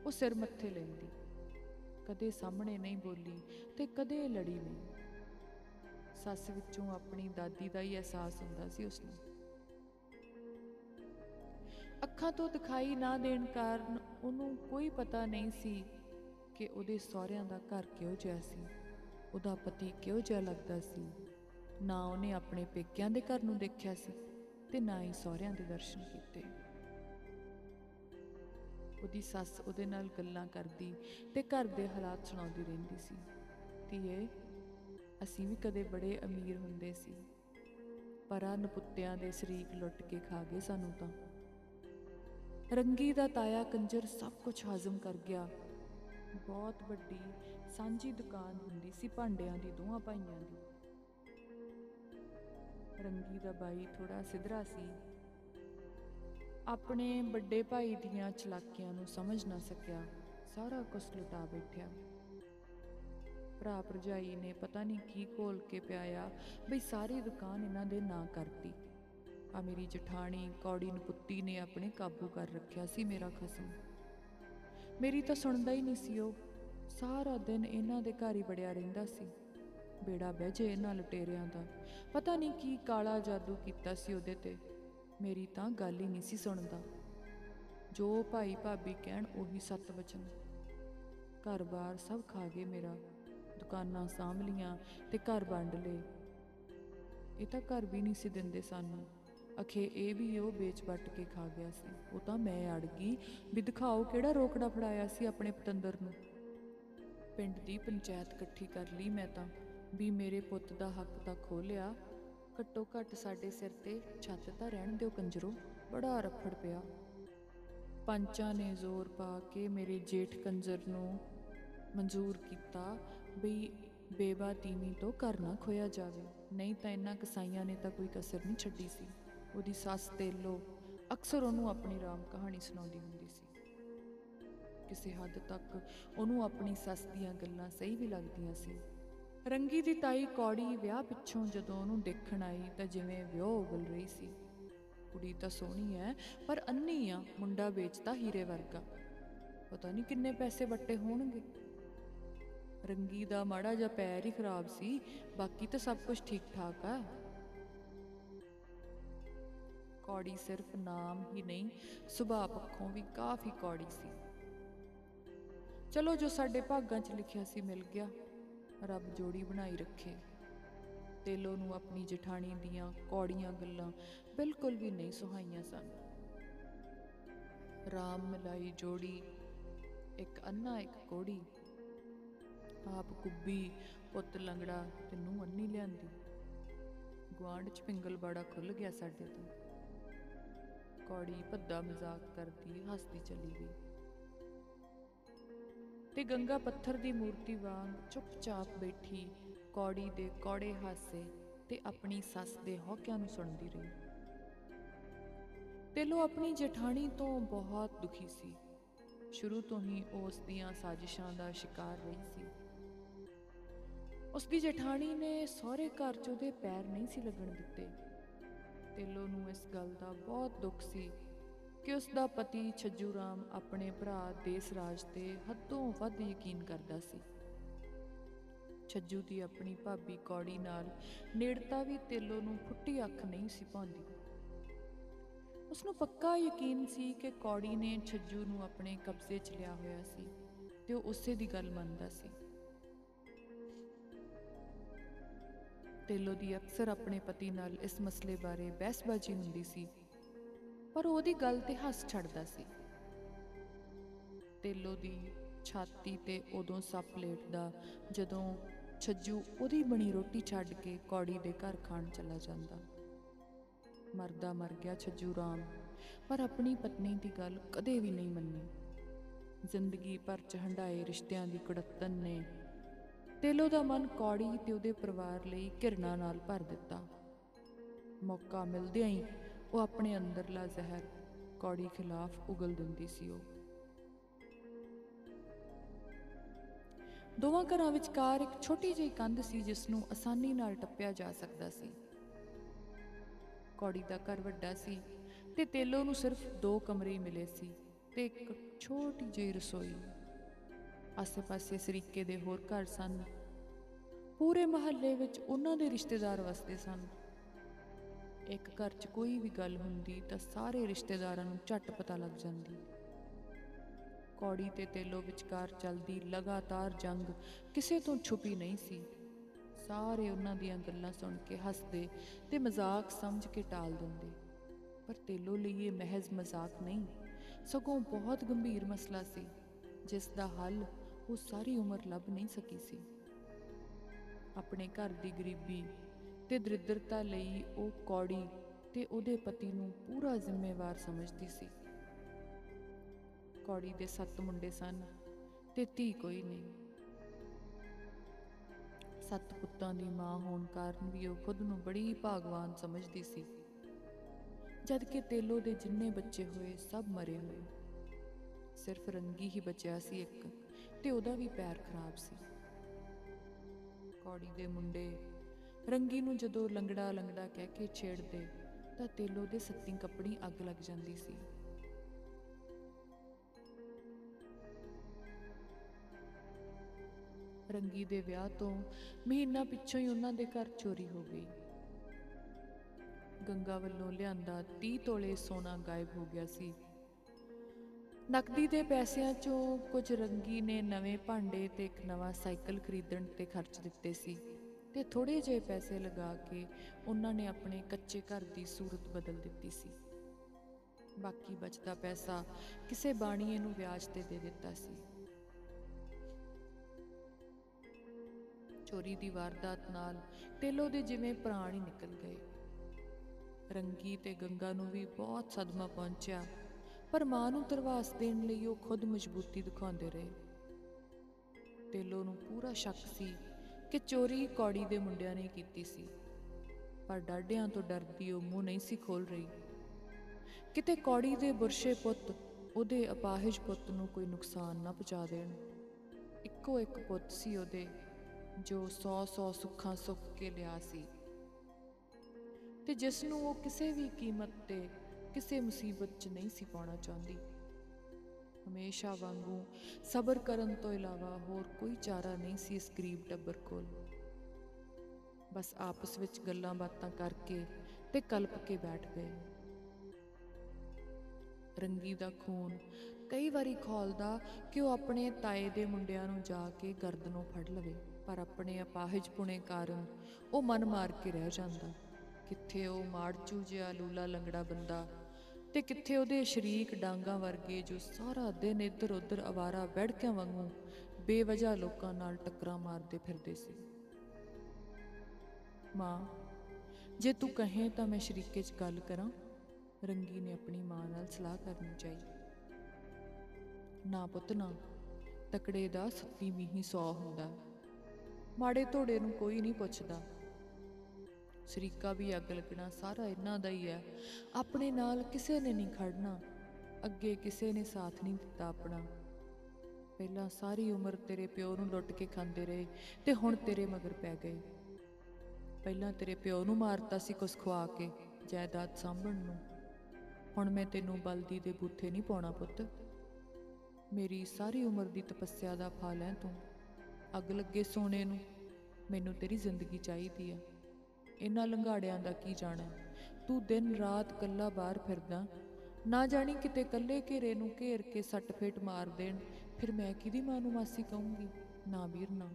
ਉਹ ਸਿਰ ਮੱਥੇ ਲੈਂਦੀ। ਕਦੇ ਸਾਹਮਣੇ ਨਹੀਂ ਬੋਲੀ ਤੇ ਕਦੇ ਲੜੀ ਨਹੀਂ। ਸੱਸ ਵਿੱਚੋਂ ਆਪਣੀ ਦਾਦੀ ਦਾ ਹੀ ਅਹਿਸਾਸ ਹੁੰਦਾ ਸੀ ਉਸ ਨੂੰ ਅੱਖਾਂ ਤੋਂ ਦਿਖਾਈ ਨਾ ਦੇਣ ਕਾਰਨ ਉਹਨੂੰ ਕੋਈ ਪਤਾ ਨਹੀਂ ਸੀ ਕਿ ਉਹਦੇ ਸਹੁਰਿਆਂ ਦਾ ਘਰ ਕਿਹੋ ਜਿਹਾ ਸੀ? ਉਹਦਾ ਪਤੀ ਕਿਹੋ ਜਿਹਾ ਲੱਗਦਾ ਸੀ? ਨਾ ਉਹਨੇ ਆਪਣੇ ਪੇਕਿਆਂ ਦੇ ਘਰ ਨੂੰ ਦੇਖਿਆ ਸੀ ਤੇ ਨਾ ਹੀ ਸਹੁਰਿਆਂ ਦੇ ਦਰਸ਼ਨ ਕੀਤੇ। ਉਹਦੀ ਸੱਸ ਉਹਦੇ ਨਾਲ ਗੱਲਾਂ ਕਰਦੀ ਤੇ ਘਰ ਦੇ ਹਾਲਾਤ ਸੁਣਾਉਂਦੀ ਰਹਿੰਦੀ ਸੀ। ਧੀਏ, ਅਸੀਂ ਵੀ ਕਦੇ ਬੜੇ ਅਮੀਰ ਹੁੰਦੇ ਸੀ, ਪਰ ਆ ਨਪੁੱਤਿਆਂ ਦੇ ਸ਼ਰੀਕ ਲੁੱਟ ਕੇ ਖਾ ਗਏ ਸਾਨੂੰ ਤਾਂ। ਰੰਗੀ ਦਾ ਤਾਇਆ ਕੰਜਰ ਸਭ ਕੁਝ ਹਾਜ਼ਮ ਕਰ ਗਿਆ। ਬਹੁਤ ਵੱਡੀ ਸਾਂਝੀ ਦੁਕਾਨ ਹੁੰਦੀ ਸੀ ਭਾਂਡਿਆਂ ਦੀ, ਦੋਹਾਂ ਭਾਈਆਂ ਦੀ। ਰੰਗੀ ਦਾ ਬਾਈ ਥੋੜਾ ਸਿਧਰਾ ਸੀ। ਆਪਣੇ ਵੱਡੇ ਭਾਈ ਦੀਆਂ ਚਲਾਕੀਆਂ ਨੂੰ ਸਮਝ ਨਾ ਸਕਿਆ, ਸਾਰਾ ਕੁਝ ਲੁਟਾ ਬੈਠਿਆ। ਭਰਾ ਭਰਜਾਈ ਨੇ ਪਤਾ ਨਹੀਂ ਕੀ ਕੋਲ ਕੇ ਪਿਆਇਆ, ਬਈ ਸਾਰੀ ਦੁਕਾਨ ਇਹਨਾਂ ਦੇ ਨਾਂ ਕਰਤੀ। ਆ ਮੇਰੀ ਜਠਾਣੀ ਕੌੜੀ ਨਪੁੱਤੀ ਨੇ ਆਪਣੇ ਕਾਬੂ ਕਰ ਰੱਖਿਆ ਸੀ ਮੇਰਾ ਖਸਮ। ਮੇਰੀ ਤਾਂ ਸੁਣਦਾ ਹੀ ਨਹੀਂ ਸੀ ਉਹ। ਸਾਰਾ ਦਿਨ ਇਹਨਾਂ ਦੇ ਘਰ ਹੀ ਬੜਿਆ ਰਹਿੰਦਾ ਸੀ। ਬੇੜਾ ਬਹਿਜੇ ਇਹਨਾਂ ਲੁਟੇਰਿਆਂ ਦਾ। ਪਤਾ ਨਹੀਂ ਕੀ ਕਾਲਾ ਜਾਦੂ ਕੀਤਾ ਸੀ ਉਹਦੇ ਤੇ। ਮੇਰੀ ਤਾਂ ਗੱਲ ਹੀ ਨਹੀਂ ਸੀ ਸੁਣਦਾ। ਜੋ ਭਾਈ ਭਾਬੀ ਕਹਿਣ ਉਹੀ ਸੱਤ ਵਚਨ। ਘਰ-ਬਾਰ ਸਭ ਖਾ ਗਏ ਮੇਰਾ। ਦੁਕਾਨਾਂ ਸਾਂਭ ਲੀਆਂ ਤੇ ਘਰ ਵੰਡ ਲਏ। ਇਹ ਤਾਂ ਘਰ ਵੀ ਨਹੀਂ ਸੀ ਦਿੰਦੇ ਸਾਨੂੰ। ਅਖੇ ਇਹ ਵੀ ਉਹ ਵੇਚ ਵੱਟ ਕੇ ਖਾ ਗਿਆ ਸੀ। ਉਹ ਤਾਂ ਮੈਂ ਅੜ ਗਈ। ਵੀ ਦਿਖਾਓ ਕਿਹੜਾ ਰੋਕੜਾ ਫੜਾਇਆ ਸੀ ਆਪਣੇ ਪਤੰਦਰ ਨੂੰ। ਪਿੰਡ ਦੀ ਪੰਚਾਇਤ ਇਕੱਠੀ ਕਰ ਲਈ ਮੈਂ ਤਾਂ। ਵੀ ਮੇਰੇ ਪੁੱਤ ਦਾ ਹੱਕ ਤਾਂ ਖੋ ਲਿਆ। ਘੱਟੋ ਘੱਟ ਸਾਡੇ ਸਿਰ ਤੇ ਛੱਤ ਤਾਂ ਰਹਿਣ ਦਿਓ ਕੰਜਰੋ। ਬੜਾ ਰਫੜ ਪਿਆ। ਪੰਚਾਂ ਨੇ ਜ਼ੋਰ ਪਾ ਕੇ ਮੇਰੇ ਜੇਠ ਕੰਜਰ ਨੂੰ ਮਨਜ਼ੂਰ ਕੀਤਾ ਵੀ ਬੇਵਾ ਤੀਵੀਂ ਤੋਂ ਘਰ ਨਾ ਖੋਇਆ ਜਾਵੇ। ਨਹੀਂ ਤਾਂ ਇਹਨਾਂ ਕਸਾਈਆਂ ਨੇ ਤਾਂ ਕੋਈ ਕਸਰ ਨਹੀਂ ਛੱਡੀ ਸੀ। ਉਹਦੀ ਸੱਸ ਤੇਲੋ ਅਕਸਰ ਉਹਨੂੰ ਆਪਣੀ ਰਾਮ ਕਹਾਣੀ ਸੁਣਾਉਂਦੀ ਹੁੰਦੀ ਸੀ। ਕਿਸੇ ਹੱਦ ਤੱਕ ਉਹਨੂੰ ਆਪਣੀ ਸੱਸ ਦੀਆਂ ਗੱਲਾਂ ਸਹੀ ਵੀ ਲੱਗਦੀਆਂ ਸੀ। ਰੰਗੀ ਦੀ ਤਾਈ ਕੌੜੀ ਵਿਆਹ ਪਿੱਛੋਂ ਜਦੋਂ ਉਹਨੂੰ ਦੇਖਣ ਆਈ ਤਾਂ ਜਿਵੇਂ ਵਿਆਹ ਉਗਲ ਰਹੀ ਸੀ। ਕੁੜੀ ਤਾਂ ਸੋਹਣੀ ਐ, ਪਰ ਅੰਨੀ ਆ, ਮੁੰਡਾ ਵੇਚਦਾ ਹੀਰੇ ਵਰਗਾ। ਪਤਾ ਨਹੀਂ ਕਿੰਨੇ ਪੈਸੇ ਵੱਟੇ ਹੋਣਗੇ। ਰੰਗੀ ਦਾ ਮਾੜਾ ਜਿਹਾ ਪੈਰ ਹੀ ਖਰਾਬ ਸੀ, ਬਾਕੀ ਤਾਂ ਸਭ ਕੁਝ ਠੀਕ ਠਾਕ ਆ। ਕੌੜੀ ਸਿਰਫ ਨਾਮ ਹੀ ਨਹੀਂ, ਸੁਭਾਅ ਪੱਖੋਂ ਵੀ ਕਾਫੀ ਕੌੜੀ ਸੀ। ਚਲੋ ਜੋ ਸਾਡੇ ਭਾਗਾਂ 'ਚ ਲਿਖਿਆ ਸੀ ਮਿਲ ਗਿਆ। ਰੱਬ ਜੋੜੀ ਬਣਾਈ ਰੱਖੇ। ਤੇਲੋ ਨੂੰ ਆਪਣੀ ਜਠਾਣੀ ਦੀਆਂ ਕੌੜੀਆਂ ਗੱਲਾਂ ਬਿਲਕੁਲ ਵੀ ਨਹੀਂ ਸੁਹਾਈਆਂ ਸਨ। ਰਾਮ ਮਲਾਈ ਜੋੜੀ, ਇੱਕ ਅੰਨਾ, ਇੱਕ ਕੋੜੀ। ਆਪ ਕੁੱਬੀ ਪੁੱਤ ਲੰਗੜਾ ਤੇ ਨੂੰ ਅੰਨੀ ਲਿਆਂਦੀ। ਗੁਆਂਢ ਚ ਪਿੰਗਲ ਬਾੜਾ ਖੁੱਲ ਗਿਆ ਸਾਡੇ ਤੋਂ। ਕੌੜੀ ਭੱਦਾ ਮਜ਼ਾਕ ਕਰਦੀ ਹੱਸਦੀ ਚਲੀ ਗਈ। ਤੇ ਗੰਗਾ ਪੱਥਰ ਦੀ ਮੂਰਤੀ ਵਾਂਗ ਚੁੱਪਚਾਪ ਬੈਠੀ ਕੌੜੀ ਦੇ ਕੌੜੇ ਹਾਸੇ ਤੇ ਆਪਣੀ ਸੱਸ ਦੇ ਹੌਕਿਆਂ ਨੂੰ ਸੁਣਦੀ ਰਹੀ। ਤੇਲੋ ਆਪਣੀ ਜਠਾਣੀ ਤੋਂ ਬਹੁਤ ਦੁਖੀ ਸੀ। ਸ਼ੁਰੂ ਤੋਂ ਹੀ ਉਹ ਉਸ ਦੀਆਂ ਸਾਜ਼ਿਸ਼ਾਂ ਦਾ ਸ਼ਿਕਾਰ ਰਹੀ ਸੀ। ਉਸ ਦੀ ਜਠਾਣੀ ਨੇ ਸਹੁਰੇ ਘਰ 'ਚ ਉਹਦੇ ਪੈਰ ਨਹੀਂ ਸੀ ਲੱਗਣ ਦਿੱਤੇ। ਤੇਲੋ ਨੂੰ ਇਸ ਗੱਲ ਦਾ ਬਹੁਤ ਦੁੱਖ ਸੀ ਕਿ ਉਸ ਦਾ ਪਤੀ ਛੱਜੂ ਰਾਮ ਆਪਣੇ ਭਰਾ ਦੇਸ ਰਾਜ ਤੇ ਹੱਦੋਂ ਵੱਧ ਯਕੀਨ ਕਰਦਾ ਸੀ। ਛੱਜੂ ਦੀ ਆਪਣੀ ਭਾਬੀ ਕੌੜੀ ਨਾਲ ਨੇੜਤਾ ਵੀ ਤੇਲੋ ਨੂੰ ਫੁੱਟੀ ਅੱਖ ਨਹੀਂ ਸੀ ਪਾਉਂਦੀ। ਉਸ ਨੂੰ ਪੱਕਾ ਯਕੀਨ ਸੀ ਕਿ ਕੌੜੀ ਨੇ ਛੱਜੂ ਨੂੰ ਆਪਣੇ ਕਬਜ਼ੇ 'ਚ ਲਿਆ ਹੋਇਆ ਸੀ ਤੇ ਉਹ ਉਸੇ ਦੀ ਗੱਲ ਮੰਨਦਾ ਸੀ। ਤੇਲੋ ਦੀ ਅਕਸਰ ਆਪਣੇ ਪਤੀ ਨਾਲ ਇਸ ਮਸਲੇ ਬਾਰੇ ਬਹਿਸਬਾਜ਼ੀ ਹੁੰਦੀ ਸੀ, ਪਰ ਉਹਦੀ ਗੱਲ ਤੇ ਹੱਸ ਛੱਡਦਾ ਸੀ। ਤੇਲੋ ਦੀ ਛਾਤੀ ਤੇ ਉਦੋਂ ਸੱਪ ਲੇਟਦਾ, ਜਦੋਂ ਛੱਜੂ ਉਹਦੀ ਬਣੀ ਰੋਟੀ ਛੱਡ ਕੇ ਕੌੜੀ ਦੇ ਘਰ ਖਾਣ ਚਲਾ ਜਾਂਦਾ। ਮਰਦਾ ਮਰ ਗਿਆ ਛੱਜੂ ਰਾਮ, ਪਰ ਆਪਣੀ ਪਤਨੀ ਦੀ ਗੱਲ ਕਦੇ ਵੀ ਨਹੀਂ ਮੰਨੀ। ਜ਼ਿੰਦਗੀ ਭਰ ਚ ਹੰਡਾਏ ਰਿਸ਼ਤਿਆਂ ਦੀ ਕੁੜੱਤਨ ਨੇ ਤੇਲੋ ਦਾ ਮਨ ਕੌੜੀ ਤੇ ਉਹਦੇ ਪਰਿਵਾਰ ਲਈ ਘਿਰਣਾ ਨਾਲ ਭਰ ਦਿੱਤਾ। ਮੌਕਾ ਮਿਲਦਿਆਂ ਹੀ ਉਹ ਆਪਣੇ ਅੰਦਰਲਾ ਜ਼ਹਿਰ ਕੌੜੀ ਖਿਲਾਫ ਉਗਲ ਦਿੰਦੀ ਸੀ ਉਹ। ਦੋਵਾਂ ਘਰਾਂ ਵਿਚਕਾਰ ਇੱਕ ਛੋਟੀ ਜਿਹੀ ਕੰਧ ਸੀ ਜਿਸ ਨੂੰ ਆਸਾਨੀ ਨਾਲ ਟੱਪਿਆ ਜਾ ਸਕਦਾ ਸੀ। ਕੌੜੀ ਦਾ ਘਰ ਵੱਡਾ ਸੀ ਤੇ ਤੇਲੋ ਨੂੰ ਸਿਰਫ ਦੋ ਕਮਰੇ ਹੀ ਮਿਲੇ ਸੀ ਤੇ ਇੱਕ ਛੋਟੀ ਜਿਹੀ ਰਸੋਈ ਆਸੇ-ਪਾਸੇ ਸਰੀਕੇ ਦੇ ਹੋਰ ਘਰ ਸਨ। ਪੂਰੇ ਮਹੱਲੇ ਵਿੱਚ ਉਹਨਾਂ ਦੇ ਰਿਸ਼ਤੇਦਾਰ ਵਸਦੇ ਸਨ। ਇੱਕ ਘਰ 'ਚ ਕੋਈ ਵੀ ਗੱਲ ਹੁੰਦੀ ਤਾਂ ਸਾਰੇ ਰਿਸ਼ਤੇਦਾਰਾਂ ਨੂੰ ਝੱਟ ਪਤਾ ਲੱਗ ਜਾਂਦੀ। ਕੌੜੀ ਤੇ ਤੇਲੋ ਵਿਚਕਾਰ ਚੱਲਦੀ ਲਗਾਤਾਰ ਜੰਗ ਕਿਸੇ ਤੋਂ ਛੁਪੀ ਨਹੀਂ ਸੀ। ਸਾਰੇ ਉਹਨਾਂ ਦੀਆਂ ਗੱਲਾਂ ਸੁਣ ਕੇ ਹੱਸਦੇ ਤੇ ਮਜ਼ਾਕ ਸਮਝ ਕੇ ਟਾਲ ਦਿੰਦੇ। ਪਰ ਤੇਲੋ ਲਈ ਇਹ ਮਹਿਜ਼ ਮਜ਼ਾਕ ਨਹੀਂ, ਸਗੋਂ ਬਹੁਤ ਗੰਭੀਰ ਮਸਲਾ ਸੀ, ਜਿਸ ਦਾ ਹੱਲ ਉਹ ਸਾਰੀ ਉਮਰ ਲੱਭ ਨਹੀਂ ਸਕੀ ਸੀ। ਆਪਣੇ ਘਰ ਦੀ ਗਰੀਬੀ ਤੇ ਦਰਿਦਰਤਾ ਲਈ ਉਹ ਕੌੜੀ ਤੇ ਉਹਦੇ ਪਤੀ ਨੂੰ ਪੂਰਾ ਜ਼ਿੰਮੇਵਾਰ ਸਮਝਦੀ ਸੀ। ਕੌੜੀ ਦੇ ਸੱਤ ਮੁੰਡੇ ਸਨ ਤੇ ਧੀ ਕੋਈ ਨਹੀਂ। ਸੱਤ ਪੁੱਤਾਂ ਦੀ ਮਾਂ ਹੋਣ ਕਾਰਨ ਵੀ ਉਹ ਖੁਦ ਨੂੰ ਬੜੀ ਭਾਗਵਾਨ ਸਮਝਦੀ ਸੀ। ਜਦ ਕਿ ਤੇਲੋ ਦੇ ਜਿੰਨੇ ਬੱਚੇ ਹੋਏ ਸਭ ਮਰੇ ਹੋਏ। ਸਿਰਫ ਰੰਗੀ ਹੀ ਬਚਿਆ ਸੀ ਇੱਕ। ਤੇ ਉਹਦਾ ਵੀ ਪੈਰ ਖਰਾਬ ਸੀ। ਕੌੜੀ ਦੇ ਮੁੰਡੇ ਰੰਗੀ ਨੂੰ ਜਦੋਂ ਲੰਗੜਾ ਲੰਗੜਾ ਕਹਿ ਕੇ ਛੇੜਦੇ, ਤਾਂ ਤੇਲੋ ਦੇ ਸੱਤੀ ਕੱਪੜੀ ਅੱਗ ਲੱਗ ਜਾਂਦੀ ਸੀ। ਰੰਗੀ ਦੇ ਵਿਆਹ ਤੋਂ ਮਹੀਨਾ ਪਿੱਛੋਂ ਹੀ ਉਹਨਾਂ ਦੇ ਘਰ ਚੋਰੀ ਹੋ ਗਈ। ਗੰਗਾ ਵੱਲੋਂ ਲਿਆਂਦਾ 30 ਤੋਲੇ ਸੋਨਾ ਗਾਇਬ ਹੋ ਗਿਆ ਸੀ। ਨਕਦੀ ਦੇ ਪੈਸਿਆਂ ਚੋਂ ਕੁਝ ਰੰਗੀ ਨੇ ਨਵੇਂ ਭਾਂਡੇ ਤੇ ਇੱਕ ਨਵਾਂ ਸਾਈਕਲ ਖਰੀਦਣ ਤੇ ਖਰਚ ਦਿੱਤੇ ਸੀ ਤੇ ਥੋੜੇ ਜਿਹੇ ਪੈਸੇ ਲਗਾ ਕੇ ਉਹਨਾਂ ਨੇ ਆਪਣੇ ਕੱਚੇ ਘਰ ਦੀ ਸੂਰਤ ਬਦਲ ਦਿੱਤੀ ਸੀ। ਬਾਕੀ ਬਚਦਾ ਪੈਸਾ ਕਿਸੇ ਬਾਣੀਏ ਨੂੰ ਵਿਆਜ ਤੇ ਦੇ ਦਿੱਤਾ ਸੀ। ਚੋਰੀ ਦੀ ਵਾਰਦਾਤ ਨਾਲ ਤੇਲੋ ਦੇ ਜਿਵੇਂ ਪ੍ਰਾਣ ਹੀ ਨਿਕਲ ਗਏ। ਰੰਗੀ ਤੇ ਗੰਗਾ ਨੂੰ ਵੀ ਬਹੁਤ ਸਦਮਾ ਪਹੁੰਚਿਆ। ਪਰ ਮਾਂ ਨੂੰ ਤਰਵਾਸ ਦੇਣ ਲਈ ਉਹ ਖੁਦ ਮਜ਼ਬੂਤੀ ਦਿਖਾਉਂਦੇ ਰਹੇ। ਤੇਲੋ ਨੂੰ ਪੂਰਾ ਸ਼ੱਕ ਸੀ ਕਿ ਚੋਰੀ ਕੌੜੀ ਦੇ ਮੁੰਡਿਆਂ ਨੇ ਕੀਤੀ ਸੀ, ਪਰ ਡਾਢਿਆਂ ਤੋਂ ਡਰਦੀ ਉਹ ਮੂੰਹ ਨਹੀਂ ਸੀ ਖੋਲ ਰਹੀ। ਕਿਤੇ ਕੌੜੀ ਦੇ ਬੁਰਸ਼ੇ ਪੁੱਤ ਉਹਦੇ ਅਪਾਹਿਜ ਪੁੱਤ ਨੂੰ ਕੋਈ ਨੁਕਸਾਨ ਨਾ ਪਹੁੰਚਾ ਦੇਣ, ਇੱਕੋ ਇੱਕ ਪੁੱਤ ਸੀ ਉਹਦੇ ਜੋ ਸੌ ਸੌ ਸੁੱਖਾਂ ਸੁੱਖ ਕੇ ਲਿਆ ਸੀ। ਤੇ ਜਿਸ ਨੂੰ ਉਹ ਕਿਸੇ ਵੀ ਕੀਮਤ ਤੇ ਕਿਸੇ ਮੁਸੀਬਤ 'ਚ ਨਹੀਂ ਸੀ ਪਾਉਣਾ ਚਾਹੁੰਦੀ। ਹਮੇਸ਼ਾ ਵਾਂਗੂ ਸਬਰ ਕਰਨ ਤੋਂ ਇਲਾਵਾ ਹੋਰ ਕੋਈ ਚਾਰਾ ਨਹੀਂ ਸੀ ਇਸ ਗਰੀਬ ਟੱਬਰ ਕੋਲ। ਬਸ ਆਪਸ ਵਿੱਚ ਗੱਲਾਂ ਬਾਤਾਂ ਕਰਕੇ ਤੇ ਕਲਪ ਕੇ ਬੈਠ ਗਏ। ਰੰਗੀ ਦਾ ਖੂਨ ਕਈ ਵਾਰੀ ਖੋਲਦਾ ਕਿ ਉਹ ਆਪਣੇ ਤਾਏ ਦੇ ਮੁੰਡਿਆਂ ਨੂੰ ਜਾ ਕੇ ਗਰਦਨੋਂ ਫੜ ਲਵੇ, ਪਰ ਆਪਣੇ ਅਪਾਹਿਜ ਪੁਣੇ ਕਾਰਨ ਉਹ ਮਨ ਮਾਰ ਕੇ ਰਹਿ ਜਾਂਦਾ। ਕਿੱਥੇ ਉਹ ਮਾੜਚੂ ਜਿਹਾ ਲੂਲਾ ਲੰਗੜਾ ਬੰਦਾ ਤੇ ਕਿੱਥੇ ਉਹਦੇ ਸ਼ਰੀਕ ਡਾਂਗਾ ਵਰਗੇ ਜੋ ਸਾਰਾ ਦਿਨ ਇੱਧਰ ਉੱਧਰ ਆਵਾਰਾ ਬੈੜਕਿਆਂ ਵਾਂਗੂ ਬੇਵਜ੍ਹਾ ਲੋਕਾਂ ਨਾਲ ਟੱਕਰਾਂ ਮਾਰਦੇ ਫਿਰਦੇ ਸੀ। ਮਾਂ, ਜੇ ਤੂੰ ਕਹੇ ਤਾਂ ਮੈਂ ਸ਼ਰੀਕੇ 'ਚ ਗੱਲ ਕਰਾਂ। ਰੰਗੀ ਨੇ ਆਪਣੀ ਮਾਂ ਨਾਲ ਸਲਾਹ ਕਰਨੀ ਚਾਹੀ। ਨਾ ਪੁੱਤ, ਨਾ। ਤਕੜੇ ਦਾ ਸੱਤੀ ਮੀਹੀ ਸੌ ਹੁੰਦਾ। ਮਾੜੇ ਧੋੜੇ ਨੂੰ ਕੋਈ ਨਹੀਂ ਪੁੱਛਦਾ। ਸ਼ਰੀਕਾ ਵੀ ਅੱਗ ਲੱਗਣਾ ਸਾਰਾ ਇਹਨਾਂ ਦਾ ਹੀ ਹੈ। ਆਪਣੇ ਨਾਲ ਕਿਸੇ ਨੇ ਨਹੀਂ ਖੜਨਾ ਅੱਗੇ ਕਿਸੇ ਨੇ ਸਾਥ ਨਹੀਂ ਦਿੱਤਾ ਆਪਣਾ। ਪਹਿਲਾਂ ਸਾਰੀ ਉਮਰ ਤੇਰੇ ਪਿਓ ਨੂੰ ਲੁੱਟ ਕੇ ਖਾਂਦੇ ਰਹੇ ਤੇ ਹੁਣ ਤੇਰੇ ਮਗਰ ਪੈ ਗਏ। ਪਹਿਲਾਂ ਤੇਰੇ ਪਿਓ ਨੂੰ ਮਾਰਤਾ ਸੀ ਕੁਛ ਖਵਾ ਕੇ ਜਾਇਦਾਦ ਸਾਂਭਣ ਨੂੰ। ਹੁਣ ਮੈਂ ਤੈਨੂੰ ਬਲਦੀ ਦੇ ਬੂਥੇ ਨਹੀਂ ਪਾਉਣਾ ਪੁੱਤ। ਮੇਰੀ ਸਾਰੀ ਉਮਰ ਦੀ ਤਪੱਸਿਆ ਦਾ ਫਲ ਹੈ ਤੂੰ। ਅੱਗ ਲੱਗੇ ਸੋਨੇ ਨੂੰ। ਮੈਨੂੰ ਤੇਰੀ ਜ਼ਿੰਦਗੀ ਚਾਹੀਦੀ ਆ ਇਹਨਾਂ ਲੰਗਾੜਿਆਂ ਦਾ ਕੀ ਜਾਣਾ? ਤੂੰ ਦਿਨ ਰਾਤ ਕੱਲਾ ਬਾਹਰ ਫਿਰਦਾ। ਨਾ ਜਾਣੀ ਕਿਤੇ ਕੱਲੇ ਘੇਰੇ ਨੂੰ ਘੇਰ ਕੇ ਸੱਟ ਫੇਟ ਮਾਰ ਦੇਣ। ਫਿਰ ਮੈਂ ਕਿਹਦੀ ਮਾਂ ਨੂੰ ਮਾਸੀ ਕਹੂੰਗੀ? ਨਾ ਵੀਰ, ਨਾ।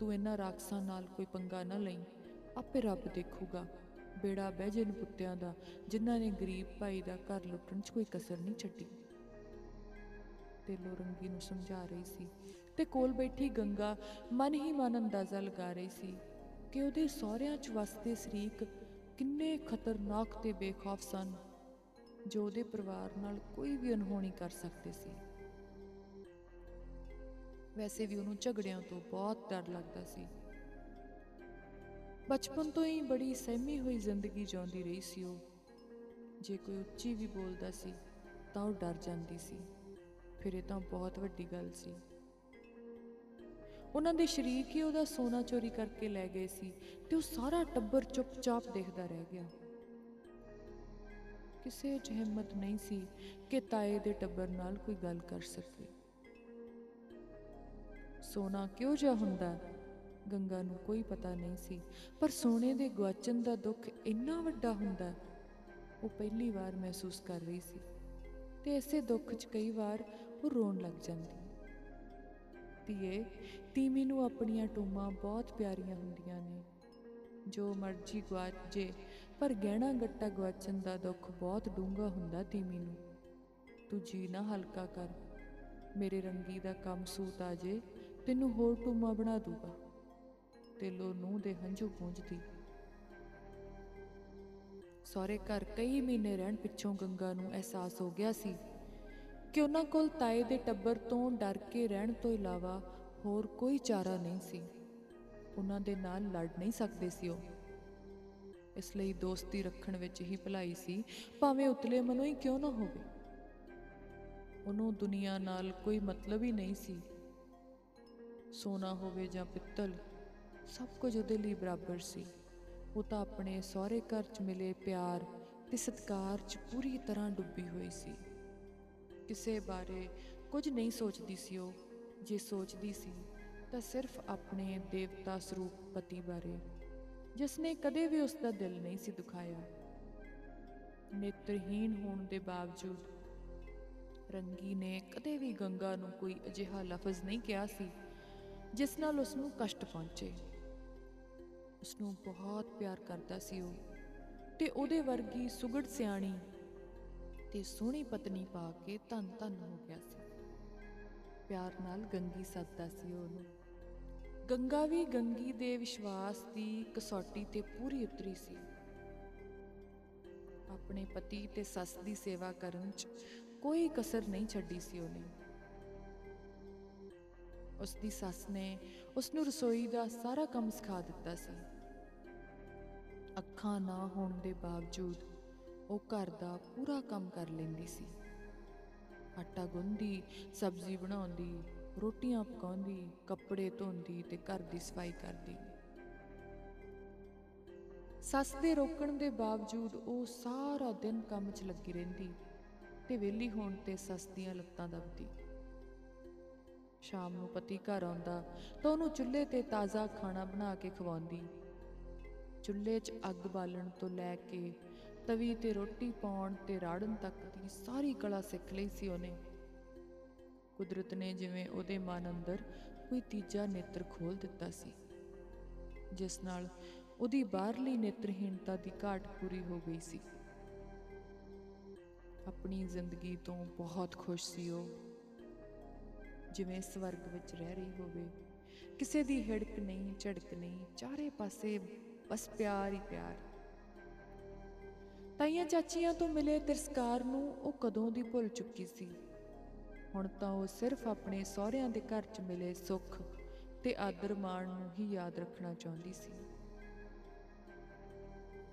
ਤੂੰ ਇਹਨਾਂ ਰਾਖਸਾਂ ਨਾਲ ਕੋਈ ਪੰਗਾ ਨਾ ਲਈ। ਆਪੇ ਰੱਬ ਦੇਖੂਗਾ। ਬੇੜਾ ਬਹਿ ਜੇ ਨੂੰ ਪੁੱਤਿਆਂ ਦਾ, ਜਿਨ੍ਹਾਂ ਨੇ ਗਰੀਬ ਭਾਈ ਦਾ ਘਰ ਲੁੱਟਣ 'ਚ ਕੋਈ ਕਸਰ ਨਹੀਂ ਛੱਡੀ। ਤੇ ਲੋਰੰਗੀ ਨੂੰ ਸਮਝਾ ਰਹੀ ਸੀ। ਤੇ ਕੋਲ ਬੈਠੀ ਗੰਗਾ ਮਨ ਹੀ ਮਨ ਅੰਦਾਜ਼ਾ ਲਗਾ ਰਹੀ ਸੀ। ਕਿ ਉਹਦੇ ਸਹੁਰਿਆਂ 'ਚ ਵਸਦੇ ਸ਼ਰੀਕ ਕਿੰਨੇ ਖਤਰਨਾਕ ਤੇ ਬੇਖੌਫ ਸਨ, ਜੋ ਉਹਦੇ ਪਰਿਵਾਰ ਨਾਲ ਕੋਈ ਵੀ ਅਨਹੋਣੀ ਕਰ ਸਕਦੇ ਸੀ। ਵੈਸੇ ਵੀ ਉਹਨੂੰ ਝਗੜਿਆਂ ਤੋਂ ਬਹੁਤ ਡਰ ਲੱਗਦਾ ਸੀ। ਬਚਪਨ ਤੋਂ ਹੀ ਬੜੀ ਸਹਿਮੀ ਹੋਈ ਜ਼ਿੰਦਗੀ ਜਿਉਂਦੀ ਰਹੀ ਸੀ ਉਹ। ਜੇ ਕੋਈ ਉੱਚੀ ਵੀ ਬੋਲਦਾ ਸੀ, ਤਾਂ ਉਹ ਡਰ ਜਾਂਦੀ ਸੀ। ਫਿਰ ਇਹ ਤਾਂ ਬਹੁਤ ਵੱਡੀ ਗੱਲ ਸੀ। ਉਹਨਾਂ ਦੇ ਸ਼ਰੀਕ ਹੀ ਉਹਦਾ ਸੋਨਾ ਚੋਰੀ ਕਰਕੇ ਲੈ ਗਏ ਸੀ ਤੇ ਉਹ ਸਾਰਾ ਟੱਬਰ ਚੁੱਪਚਾਪ ਦੇਖਦਾ ਰਹਿ ਗਿਆ। ਕਿਸੇ 'ਚ ਹਿੰਮਤ ਨਹੀਂ ਸੀ ਕਿ ਤਾਏ ਦੇ ਟੱਬਰ ਨਾਲ ਕੋਈ ਗੱਲ ਕਰ ਸਕੇ। ਸੋਨਾ ਕਿਉਂ ਜਿਹਾ ਹੁੰਦਾ? ਗੰਗਾ ਨੂੰ ਕੋਈ ਪਤਾ ਨਹੀਂ ਸੀ, ਪਰ ਸੋਨੇ ਦੇ ਗਵਾਚਣ ਦਾ ਦੁੱਖ ਇੰਨਾ ਵੱਡਾ ਹੁੰਦਾ, ਉਹ ਪਹਿਲੀ ਵਾਰ ਮਹਿਸੂਸ ਕਰ ਰਹੀ ਸੀ ਤੇ ਇਸੇ ਦੁੱਖ 'ਚ ਕਈ ਵਾਰ ਉਹ ਰੋਣ ਲੱਗ ਜਾਂਦੀ। ਧੀਏ ਤੀਮੀ ਨੂੰ ਆਪਣੀਆਂ ਟੂਮਾਂ ਬਹੁਤ ਪਿਆਰੀਆਂ ਹੁੰਦੀਆਂ ਨੇ। ਜੋ ਮਰਜ਼ੀ ਗਵਾਚ ਜੇ ਪਰ ਗਹਿਣਾ ਗੱਟਾ ਗਵਾਚਣ ਦਾ ਦੁੱਖ ਬਹੁਤ ਡੂੰਘਾ ਹੁੰਦਾ ਤੀਮੀ ਨੂੰ। ਤੂੰ ਜੀ ਨਾ ਹਲਕਾ ਕਰ। ਮੇਰੇ ਰੰਗੀ ਦਾ ਕੰਮ ਸੂਤ ਆ ਜੇ, ਤੈਨੂੰ ਹੋਰ ਟੂਮਾ ਬਣਾ ਦੂਗਾ। ਤੇ ਲੋ ਨੂੰ ਦੇ ਹੰਝੂ ਪੂੰਝਦੀ ਸਹੁਰੇ ਘਰ ਕਈ ਮਹੀਨੇ ਰਹਿਣ ਪਿੱਛੋਂ ਗੰਗਾ ਨੂੰ ਅਹਿਸਾਸ ਹੋ ਗਿਆ ਸੀ। ਕਿ ਉਹਨਾਂ ਕੋਲ ਤਾਏ ਦੇ ਟੱਬਰ ਤੋਂ ਡਰ ਕੇ ਰਹਿਣ ਤੋਂ ਇਲਾਵਾ ਹੋਰ ਕੋਈ ਚਾਰਾ ਨਹੀਂ ਸੀ। ਉਹਨਾਂ ਦੇ ਨਾਲ ਲੜ ਨਹੀਂ ਸਕਦੇ ਸੀ ਉਹ। ਇਸ ਲਈ ਦੋਸਤੀ ਰੱਖਣ ਵਿੱਚ ਹੀ ਭਲਾਈ ਸੀ, ਭਾਵੇਂ ਉਤਲੇ ਮਨੋਂ ਹੀ ਕਿਉਂ ਨਾ ਹੋਵੇ। ਉਹਨੂੰ ਦੁਨੀਆ ਨਾਲ ਕੋਈ ਮਤਲਬ ਹੀ ਨਹੀਂ ਸੀ। ਸੋਨਾ ਹੋਵੇ ਜਾਂ ਪਿੱਤਲ, ਸਭ ਕੁਝ ਉਹਦੇ ਲਈ ਬਰਾਬਰ ਸੀ। ਉਹ ਤਾਂ ਆਪਣੇ ਸਹੁਰੇ ਘਰ 'ਚ ਮਿਲੇ ਪਿਆਰ ਤੇ ਸਤਿਕਾਰ 'ਚ ਪੂਰੀ ਤਰ੍ਹਾਂ ਡੁੱਬੀ ਹੋਈ ਸੀ। ਕਿਸੇ ਬਾਰੇ ਕੁਝ ਨਹੀਂ ਸੋਚਦੀ ਸੀ ਉਹ। ਜੇ ਸੋਚਦੀ ਸੀ, ਤਾਂ ਸਿਰਫ ਆਪਣੇ ਦੇਵਤਾ ਸਰੂਪ ਪਤੀ ਬਾਰੇ ਜਿਸ ਨੇ ਕਦੇ ਵੀ ਉਸ ਦਾ ਦਿਲ ਨਹੀਂ ਸੀ ਦੁਖਾਇਆ। ਨੇਤਰਹੀਣ ਹੋਣ ਦੇ ਬਾਵਜੂਦ ਰੰਗੀ ਨੇ ਕਦੇ ਵੀ ਗੰਗਾ ਨੂੰ ਕੋਈ ਅਜਿਹਾ ਲਫ਼ਜ਼ ਨਹੀਂ ਕਿਹਾ ਸੀ, ਜਿਸ ਨਾਲ ਉਸ ਨੂੰ ਕਸ਼ਟ ਪਹੁੰਚੇ। ਉਸ ਨੂੰ ਬਹੁਤ ਪਿਆਰ ਕਰਦਾ ਸੀ ਉਹ, ਤੇ ਉਹਦੇ ਵਰਗੀ ਸੁਗੜ ਸਿਆਣੀ ਤੇ ਸੋਹਣੀ ਪਤਨੀ ਪਾ ਕੇ ਧੰਨ ਧੰਨ ਹੋ ਗਿਆ ਸੀ। ਪਿਆਰ ਨਾਲ ਗੰਗੀ ਸੱਦਦਾ ਸੀ ਉਹਨੂੰ। ਗੰਗਾ ਵੀ ਗੰਗੀ ਦੇ ਵਿਸ਼ਵਾਸ ਦੀ ਕਸੌਟੀ ਤੇ ਪੂਰੀ ਉਤਰੀ ਸੀ। ਆਪਣੇ ਪਤੀ ਤੇ ਸੱਸ ਦੀ ਸੇਵਾ ਕਰਨ 'ਚ ਕੋਈ ਕਸਰ ਨਹੀਂ ਛੱਡੀ ਸੀ ਉਹਨੇ। ਉਸ ਦੀ ਸੱਸ ਨੇ ਉਸ ਨੂੰ ਰਸੋਈ ਦਾ ਸਾਰਾ ਕੰਮ ਸਿਖਾ ਦਿੱਤਾ ਸੀ। ਅੱਖਾਂ ਨਾ ਹੋਣ ਦੇ ਬਾਵਜੂਦ ਉਹ ਘਰ ਦਾ ਪੂਰਾ ਕੰਮ ਕਰ ਲੈਂਦੀ ਸੀ। ਆਟਾ ਗੁੰਨਦੀ, ਸਬਜ਼ੀ ਬਣਾਉਂਦੀ, ਰੋਟੀਆਂ ਪਕਾਉਂਦੀ, ਕੱਪੜੇ ਧੋਂਦੀ ਤੇ ਘਰ ਦੀ ਸਫ਼ਾਈ ਕਰਦੀ। ਸੱਸ ਦੇ ਰੋਕਣ ਦੇ ਬਾਵਜੂਦ ਉਹ ਸਾਰਾ ਦਿਨ ਕੰਮ 'ਚ ਲੱਗੀ ਰਹਿੰਦੀ ਤੇ ਵਿਹਲੀ ਹੋਣ ਤੇ ਸੱਸ ਦੀਆਂ ਲੱਤਾਂ ਦਬਦੀ। ਸ਼ਾਮ ਨੂੰ ਪਤੀ ਘਰ ਆਉਂਦਾ ਤਾਂ ਉਹਨੂੰ ਚੁੱਲ੍ਹੇ ਤੇ ਤਾਜ਼ਾ ਖਾਣਾ ਬਣਾ ਕੇ ਖਵਾਉਂਦੀ। ਚੁੱਲ੍ਹੇ 'ਚ ਅੱਗ ਬਾਲਣ ਤੋਂ ਲੈ ਕੇ ਤਵੀ ਤੇ ਰੋਟੀ ਪਾਉਣ ਤੇ ਰਾੜਨ ਤੱਕ ਦੀ ਸਾਰੀ ਕਲਾ ਸਿੱਖ ਲਈ ਸੀ ਉਹਨੇ। ਕੁਦਰਤ ਨੇ ਜਿਵੇਂ ਉਹਦੇ ਮਨ ਅੰਦਰ ਕੋਈ ਤੀਜਾ ਨੇਤਰ ਖੋਲ ਦਿੱਤਾ ਸੀ, ਜਿਸ ਨਾਲ ਉਹਦੀ ਬਾਹਰਲੀ ਨੇਤਰਹੀਣਤਾ ਦੀ ਘਾਟ ਪੂਰੀ ਹੋ ਗਈ ਸੀ। ਆਪਣੀ ਜ਼ਿੰਦਗੀ ਤੋਂ ਬਹੁਤ ਖੁਸ਼ ਸੀ ਉਹ। ਜਿਵੇਂ ਸਵਰਗ ਵਿੱਚ ਰਹਿ ਰਹੀ ਹੋਵੇ, ਕਿਸੇ ਦੀ ਹਿੜਕ ਨਹੀਂ, ਝੜਕ ਨਹੀਂ, ਚਾਰੇ ਪਾਸੇ ਬਸ ਪਿਆਰ ਹੀ ਪਿਆਰ। ਤਾਈਆਂ ਚਾਚੀਆਂ ਤੋਂ ਮਿਲੇ ਤਿਰਸਕਾਰ ਨੂੰ ਉਹ ਕਦੋਂ ਦੀ ਭੁੱਲ ਚੁੱਕੀ ਸੀ? ਹੁਣ ਤਾਂ ਉਹ ਸਿਰਫ ਆਪਣੇ ਸਹੁਰਿਆਂ ਦੇ ਘਰ 'ਚ ਮਿਲੇ ਸੁੱਖ ਤੇ ਆਦਰ ਮਾਣ ਨੂੰ ਹੀ ਯਾਦ ਰੱਖਣਾ ਚਾਹੁੰਦੀ ਸੀ।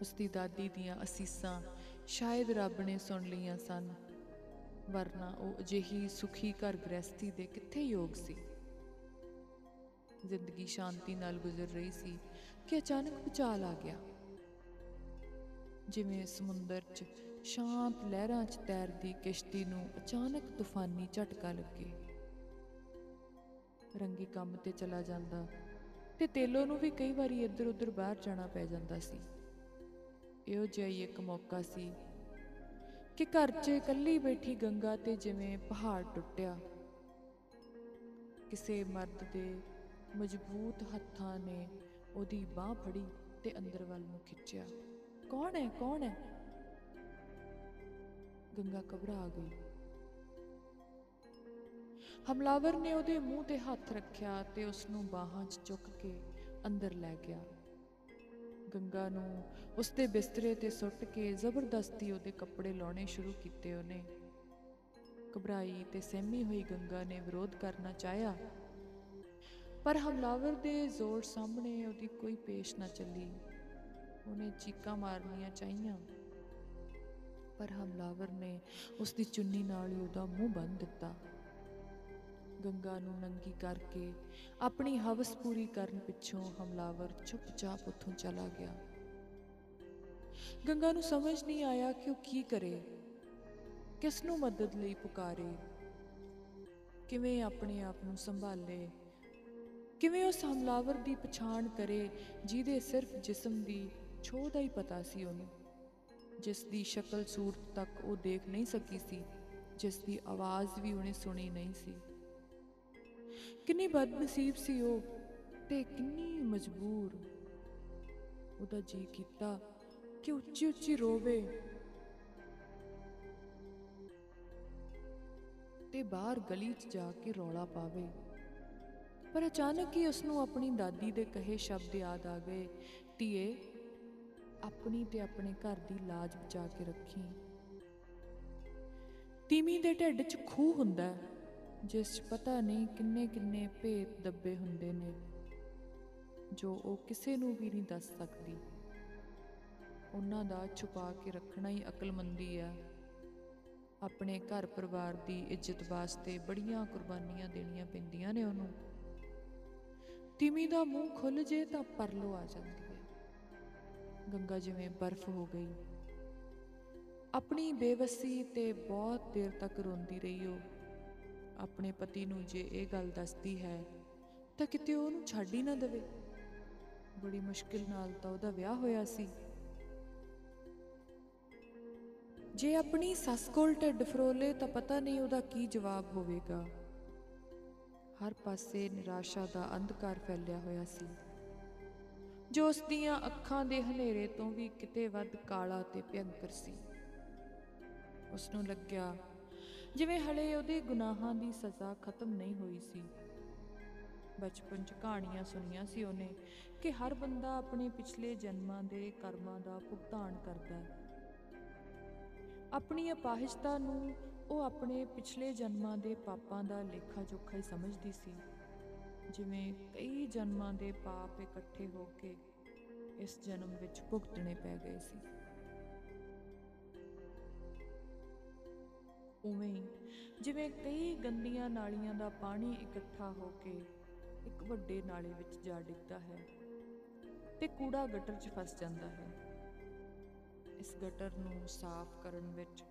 ਉਸ ਦੀ ਦਾਦੀ ਦੀਆਂ ਅਸੀਸਾਂ ਸ਼ਾਇਦ ਰੱਬ ਨੇ ਸੁਣ ਲਈਆਂ ਸਨ, ਵਰਨਾ ਉਹ ਅਜਿਹੀ ਸੁਖੀ ਘਰ ਗ੍ਰਸਤੀ ਦੇ ਕਿੱਥੇ ਯੋਗ ਸੀ? ਜ਼ਿੰਦਗੀ ਸ਼ਾਂਤੀ ਨਾਲ ਗੁਜ਼ਰ ਰਹੀ ਸੀ ਕਿ ਅਚਾਨਕ ਭੁਚਾਲ ਆ ਗਿਆ। ਜਿਵੇਂ ਸਮੁੰਦਰ 'ਚ ਸ਼ਾਂਤ ਲਹਿਰਾਂ 'ਚ ਤੈਰਦੀ ਕਿਸ਼ਤੀ ਨੂੰ ਅਚਾਨਕ ਤੂਫਾਨੀ ਝਟਕਾ ਲੱਗੇ। ਰੰਗੀ ਕੰਮ ਤੇ ਚਲਾ ਜਾਂਦਾ ਤੇ ਤੇਲੋ ਨੂੰ ਵੀ ਕਈ ਵਾਰੀ ਇੱਧਰ ਉੱਧਰ ਬਾਹਰ ਜਾਣਾ ਪੈ ਜਾਂਦਾ ਸੀ। ਇਹੋ ਜਿਹਾ ਹੀ ਇੱਕ ਮੌਕਾ ਸੀ ਕਿ ਘਰ 'ਚ ਇਕੱਲੀ ਬੈਠੀ ਗੰਗਾ ਤੇ ਜਿਵੇਂ ਪਹਾੜ ਟੁੱਟਿਆ। ਕਿਸੇ ਮਰਦ ਦੇ ਮਜ਼ਬੂਤ ਹੱਥਾਂ ਨੇ ਉਹਦੀ ਬਾਹ ਫੜੀ ਤੇ ਅੰਦਰ ਵੱਲ ਨੂੰ ਖਿੱਚਿਆ। ਕੌਣ ਹੈ ਕੌਣ ਹੈ? ਗੰਗਾ ਘਬਰਾ ਗਈ। ਹਮਲਾਵਰ ਨੇ ਉਹਦੇ ਮੂੰਹ ਤੇ ਹੱਥ ਰੱਖਿਆ ਤੇ ਉਸ ਨੂੰ ਬਾਹਾਂ 'ਚ ਚੁੱਕ ਕੇ ਅੰਦਰ ਲੈ ਗਿਆ। ਗੰਗਾ ਨੂੰ ਉਸ ਦੇ ਬਿਸਤਰੇ ਤੇ ਸੁੱਟ ਕੇ ਜ਼ਬਰਦਸਤੀ ਉਹਦੇ ਕੱਪੜੇ ਲਾਉਣੇ ਸ਼ੁਰੂ ਕੀਤੇ ਉਹਨੇ। ਘਬਰਾਈ ਤੇ ਸਹਿਮੀ ਹੋਈ ਗੰਗਾ ਨੇ ਵਿਰੋਧ ਕਰਨਾ ਚਾਹਿਆ। ਪਰ ਹਮਲਾਵਰ ਦੇ ਜ਼ੋਰ ਸਾਹਮਣੇ ਉਹਦੀ ਕੋਈ ਪੇਸ਼ ਨਾ ਚੱਲੀ। ਉਹਨੇ ਚੀਕਾਂ ਮਾਰਨੀਆਂ ਚਾਹੀਆਂ। ਪਰ ਹਮਲਾਵਰ ਨੇ ਉਸ ਦੀ ਚੁੰਨੀ ਨਾਲ ਹੀ ਉਹਦਾ ਮੂੰਹ ਬੰਦ ਦਿੱਤਾ। ਗੰਗਾ ਨੂੰ ਨੰਗੀ ਕਰਕੇ ਆਪਣੀ ਹਵਸ ਪੂਰੀ ਕਰਨ ਪਿੱਛੋਂ ਹਮਲਾਵਰ ਚੁੱਪਚਾਪ ਉੱਥੋਂ ਚਲਾ ਗਿਆ। ਗੰਗਾ ਨੂੰ ਸਮਝ ਨਹੀਂ ਆਇਆ ਕਿ ਉਹ ਕੀ ਕਰੇ। ਕਿਸ ਨੂੰ ਮਦਦ ਲਈ ਪੁਕਾਰੇ? ਕਿਵੇਂ ਆਪਣੇ ਆਪ ਨੂੰ ਸੰਭਾਲੇ? ਕਿਵੇਂ ਉਸ ਹਮਲਾਵਰ ਦੀ ਪਛਾਣ ਕਰੇ, ਜਿਹਦੇ ਸਿਰਫ ਜਿਸਮ ਦੀ ਛੋਹ ਦਾ ਹੀ ਪਤਾ ਸੀ ਉਹਨੂੰ। ਜਿਸ ਦੀ ਸ਼ਕਲ ਸੂਰਤ ਤੱਕ ਉਹ ਦੇਖ ਨਹੀਂ ਸਕੀ ਸੀ, ਜਿਸ ਦੀ ਆਵਾਜ਼ ਵੀ ਉਹਨੇ ਸੁਣੀ ਨਹੀਂ ਸੀ। ਕਿੰਨੀ ਬਦਨਸੀਬ ਸੀ ਉਹ ਤੇ ਕਿੰਨੀ ਮਜਬੂਰ। ਉਹਦਾ ਜੀ ਕੀਤਾ ਕਿ ਉੱਚੀ ਉੱਚੀ ਰੋਵੇ। ਤੇ ਬਾਹਰ ਗਲੀ 'ਚ ਜਾ ਕੇ ਰੌਲਾ ਪਾਵੇ। ਪਰ ਅਚਾਨਕ ਹੀ ਉਸ ਨੂੰ ਆਪਣੀ ਦਾਦੀ ਦੇ ਕਹੇ ਸ਼ਬਦ ਯਾਦ ਆ ਗਏ, ਧੀਏ ਆਪਣੀ ਤੇ ਆਪਣੇ ਘਰ ਦੀ ਲਾਜ ਬਚਾ ਕੇ ਰੱਖੀ। ਤੀਮੀ ਦੇ ਢਿੱਡ 'ਚ ਖੂਹ ਹੁੰਦਾ ਹੈ, ਜਿਸ 'ਚ ਪਤਾ ਨਹੀਂ ਕਿੰਨੇ ਕਿੰਨੇ ਭੇਤ ਦੱਬੇ ਹੁੰਦੇ ਨੇ, ਜੋ ਉਹ ਕਿਸੇ ਨੂੰ ਵੀ ਨਹੀਂ ਦੱਸ ਸਕਦੀ। ਉਹਨਾਂ ਦਾ ਛੁਪਾ ਕੇ ਰੱਖਣਾ ਹੀ ਅਕਲਮੰਦੀ ਆ ਆਪਣੇ ਘਰ ਪਰਿਵਾਰ ਦੀ ਇੱਜ਼ਤ ਵਾਸਤੇ ਬੜੀਆਂ ਕੁਰਬਾਨੀਆਂ ਦੇਣੀਆਂ ਪੈਂਦੀਆਂ ਨੇ ਉਹਨੂੰ। ਤਿਮੀ ਦਾ ਮੂੰਹ ਖੁੱਲ ਜੇ ਤਾਂ ਪਰਲੋ ਆ ਜਾਂਦੀ। ਹੈ ਗੰਗਾ ਜਿਵੇਂ ਬਰਫ਼ ਹੋ ਗਈ। ਆਪਣੀ ਬੇਵਸੀ ਤੇ ਬਹੁਤ ਦੇਰ ਤੱਕ ਰੋਂਦੀ ਰਹੀ ਉਹ ਆਪਣੇ ਪਤੀ ਨੂੰ ਜੇ ਇਹ ਗੱਲ ਦੱਸਦੀ ਹੈ, ਤਾਂ ਕਿਤੇ ਉਹ ਉਹਨੂੰ ਛੱਡ ਹੀ ਨਾ ਦੇਵੇ। ਬੜੀ ਮੁਸ਼ਕਿਲ ਨਾਲ ਤਾਂ ਉਹਦਾ ਵਿਆਹ ਹੋਇਆ ਸੀ। ਜੇ ਆਪਣੀ ਸੱਸ ਕੋਲ ਢਿੱਡ ਫਰੋਲੇ ਤਾਂ ਪਤਾ ਨਹੀਂ ਉਹਦਾ ਕੀ ਜਵਾਬ ਹੋਵੇਗਾ। ਹਰ ਪਾਸੇ ਨਿਰਾਸ਼ਾ ਦਾ ਅੰਧਕਾਰ ਫੈਲਿਆ ਹੋਇਆ ਸੀ। ਜੋ ਉਸ ਦੀਆਂ ਅੱਖਾਂ ਦੇ ਹਨੇਰੇ ਤੋਂ ਵੀ ਕਿਤੇ ਵੱਧ ਕਾਲਾ ਤੇ ਭਿਅੰਕਰ ਸੀ। ਉਸ ਨੂੰ ਲੱਗਿਆ ਜਿਵੇਂ ਹਲੇ ਉਹਦੇ ਗੁਨਾਹਾਂ ਦੀ ਸਜ਼ਾ ਖਤਮ ਨਹੀਂ ਹੋਈ ਸੀ। ਬਚਪਨ 'ਚ ਕਹਾਣੀਆਂ ਸੁਣੀਆਂ ਸੀ ਉਹਨੇ ਕਿ ਹਰ ਬੰਦਾ ਆਪਣੇ ਪਿਛਲੇ ਜਨਮਾਂ ਦੇ ਕਰਮਾਂ ਦਾ ਭੁਗਤਾਨ ਕਰਦਾ ਹੈ। ਆਪਣੀ ਅਪਾਹਿਜਤਾ ਨੂੰ ਉਹ ਆਪਣੇ ਪਿਛਲੇ ਜਨਮਾਂ ਦੇ ਪਾਪਾਂ ਦਾ ਲੇਖਾ ਜੋਖਾ ਹੀ ਸਮਝਦੀ ਸੀ। ਜਿਵੇਂ ਕਈ ਜਨਮਾਂ ਦੇ ਪਾਪ ਇਕੱਠੇ ਹੋ ਕੇ ਇਸ ਜਨਮ ਵਿੱਚ ਭੁਗਤਣੇ ਪੈ ਗਏ ਸੀ। ਉਵੇਂ ਹੀ ਜਿਵੇਂ ਕਈ ਗੰਦੀਆਂ ਨਾਲੀਆਂ ਦਾ ਪਾਣੀ ਇਕੱਠਾ ਹੋ ਕੇ ਇੱਕ ਵੱਡੇ ਨਾਲੇ ਵਿੱਚ ਜਾ ਡਿੱਗਦਾ ਹੈ ਤੇ ਕੂੜਾ ਗਟਰ 'ਚ ਫਸ ਜਾਂਦਾ ਹੈ। ਇਸ ਗਟਰ ਨੂੰ ਸਾਫ਼ ਕਰਨ ਵਿੱਚ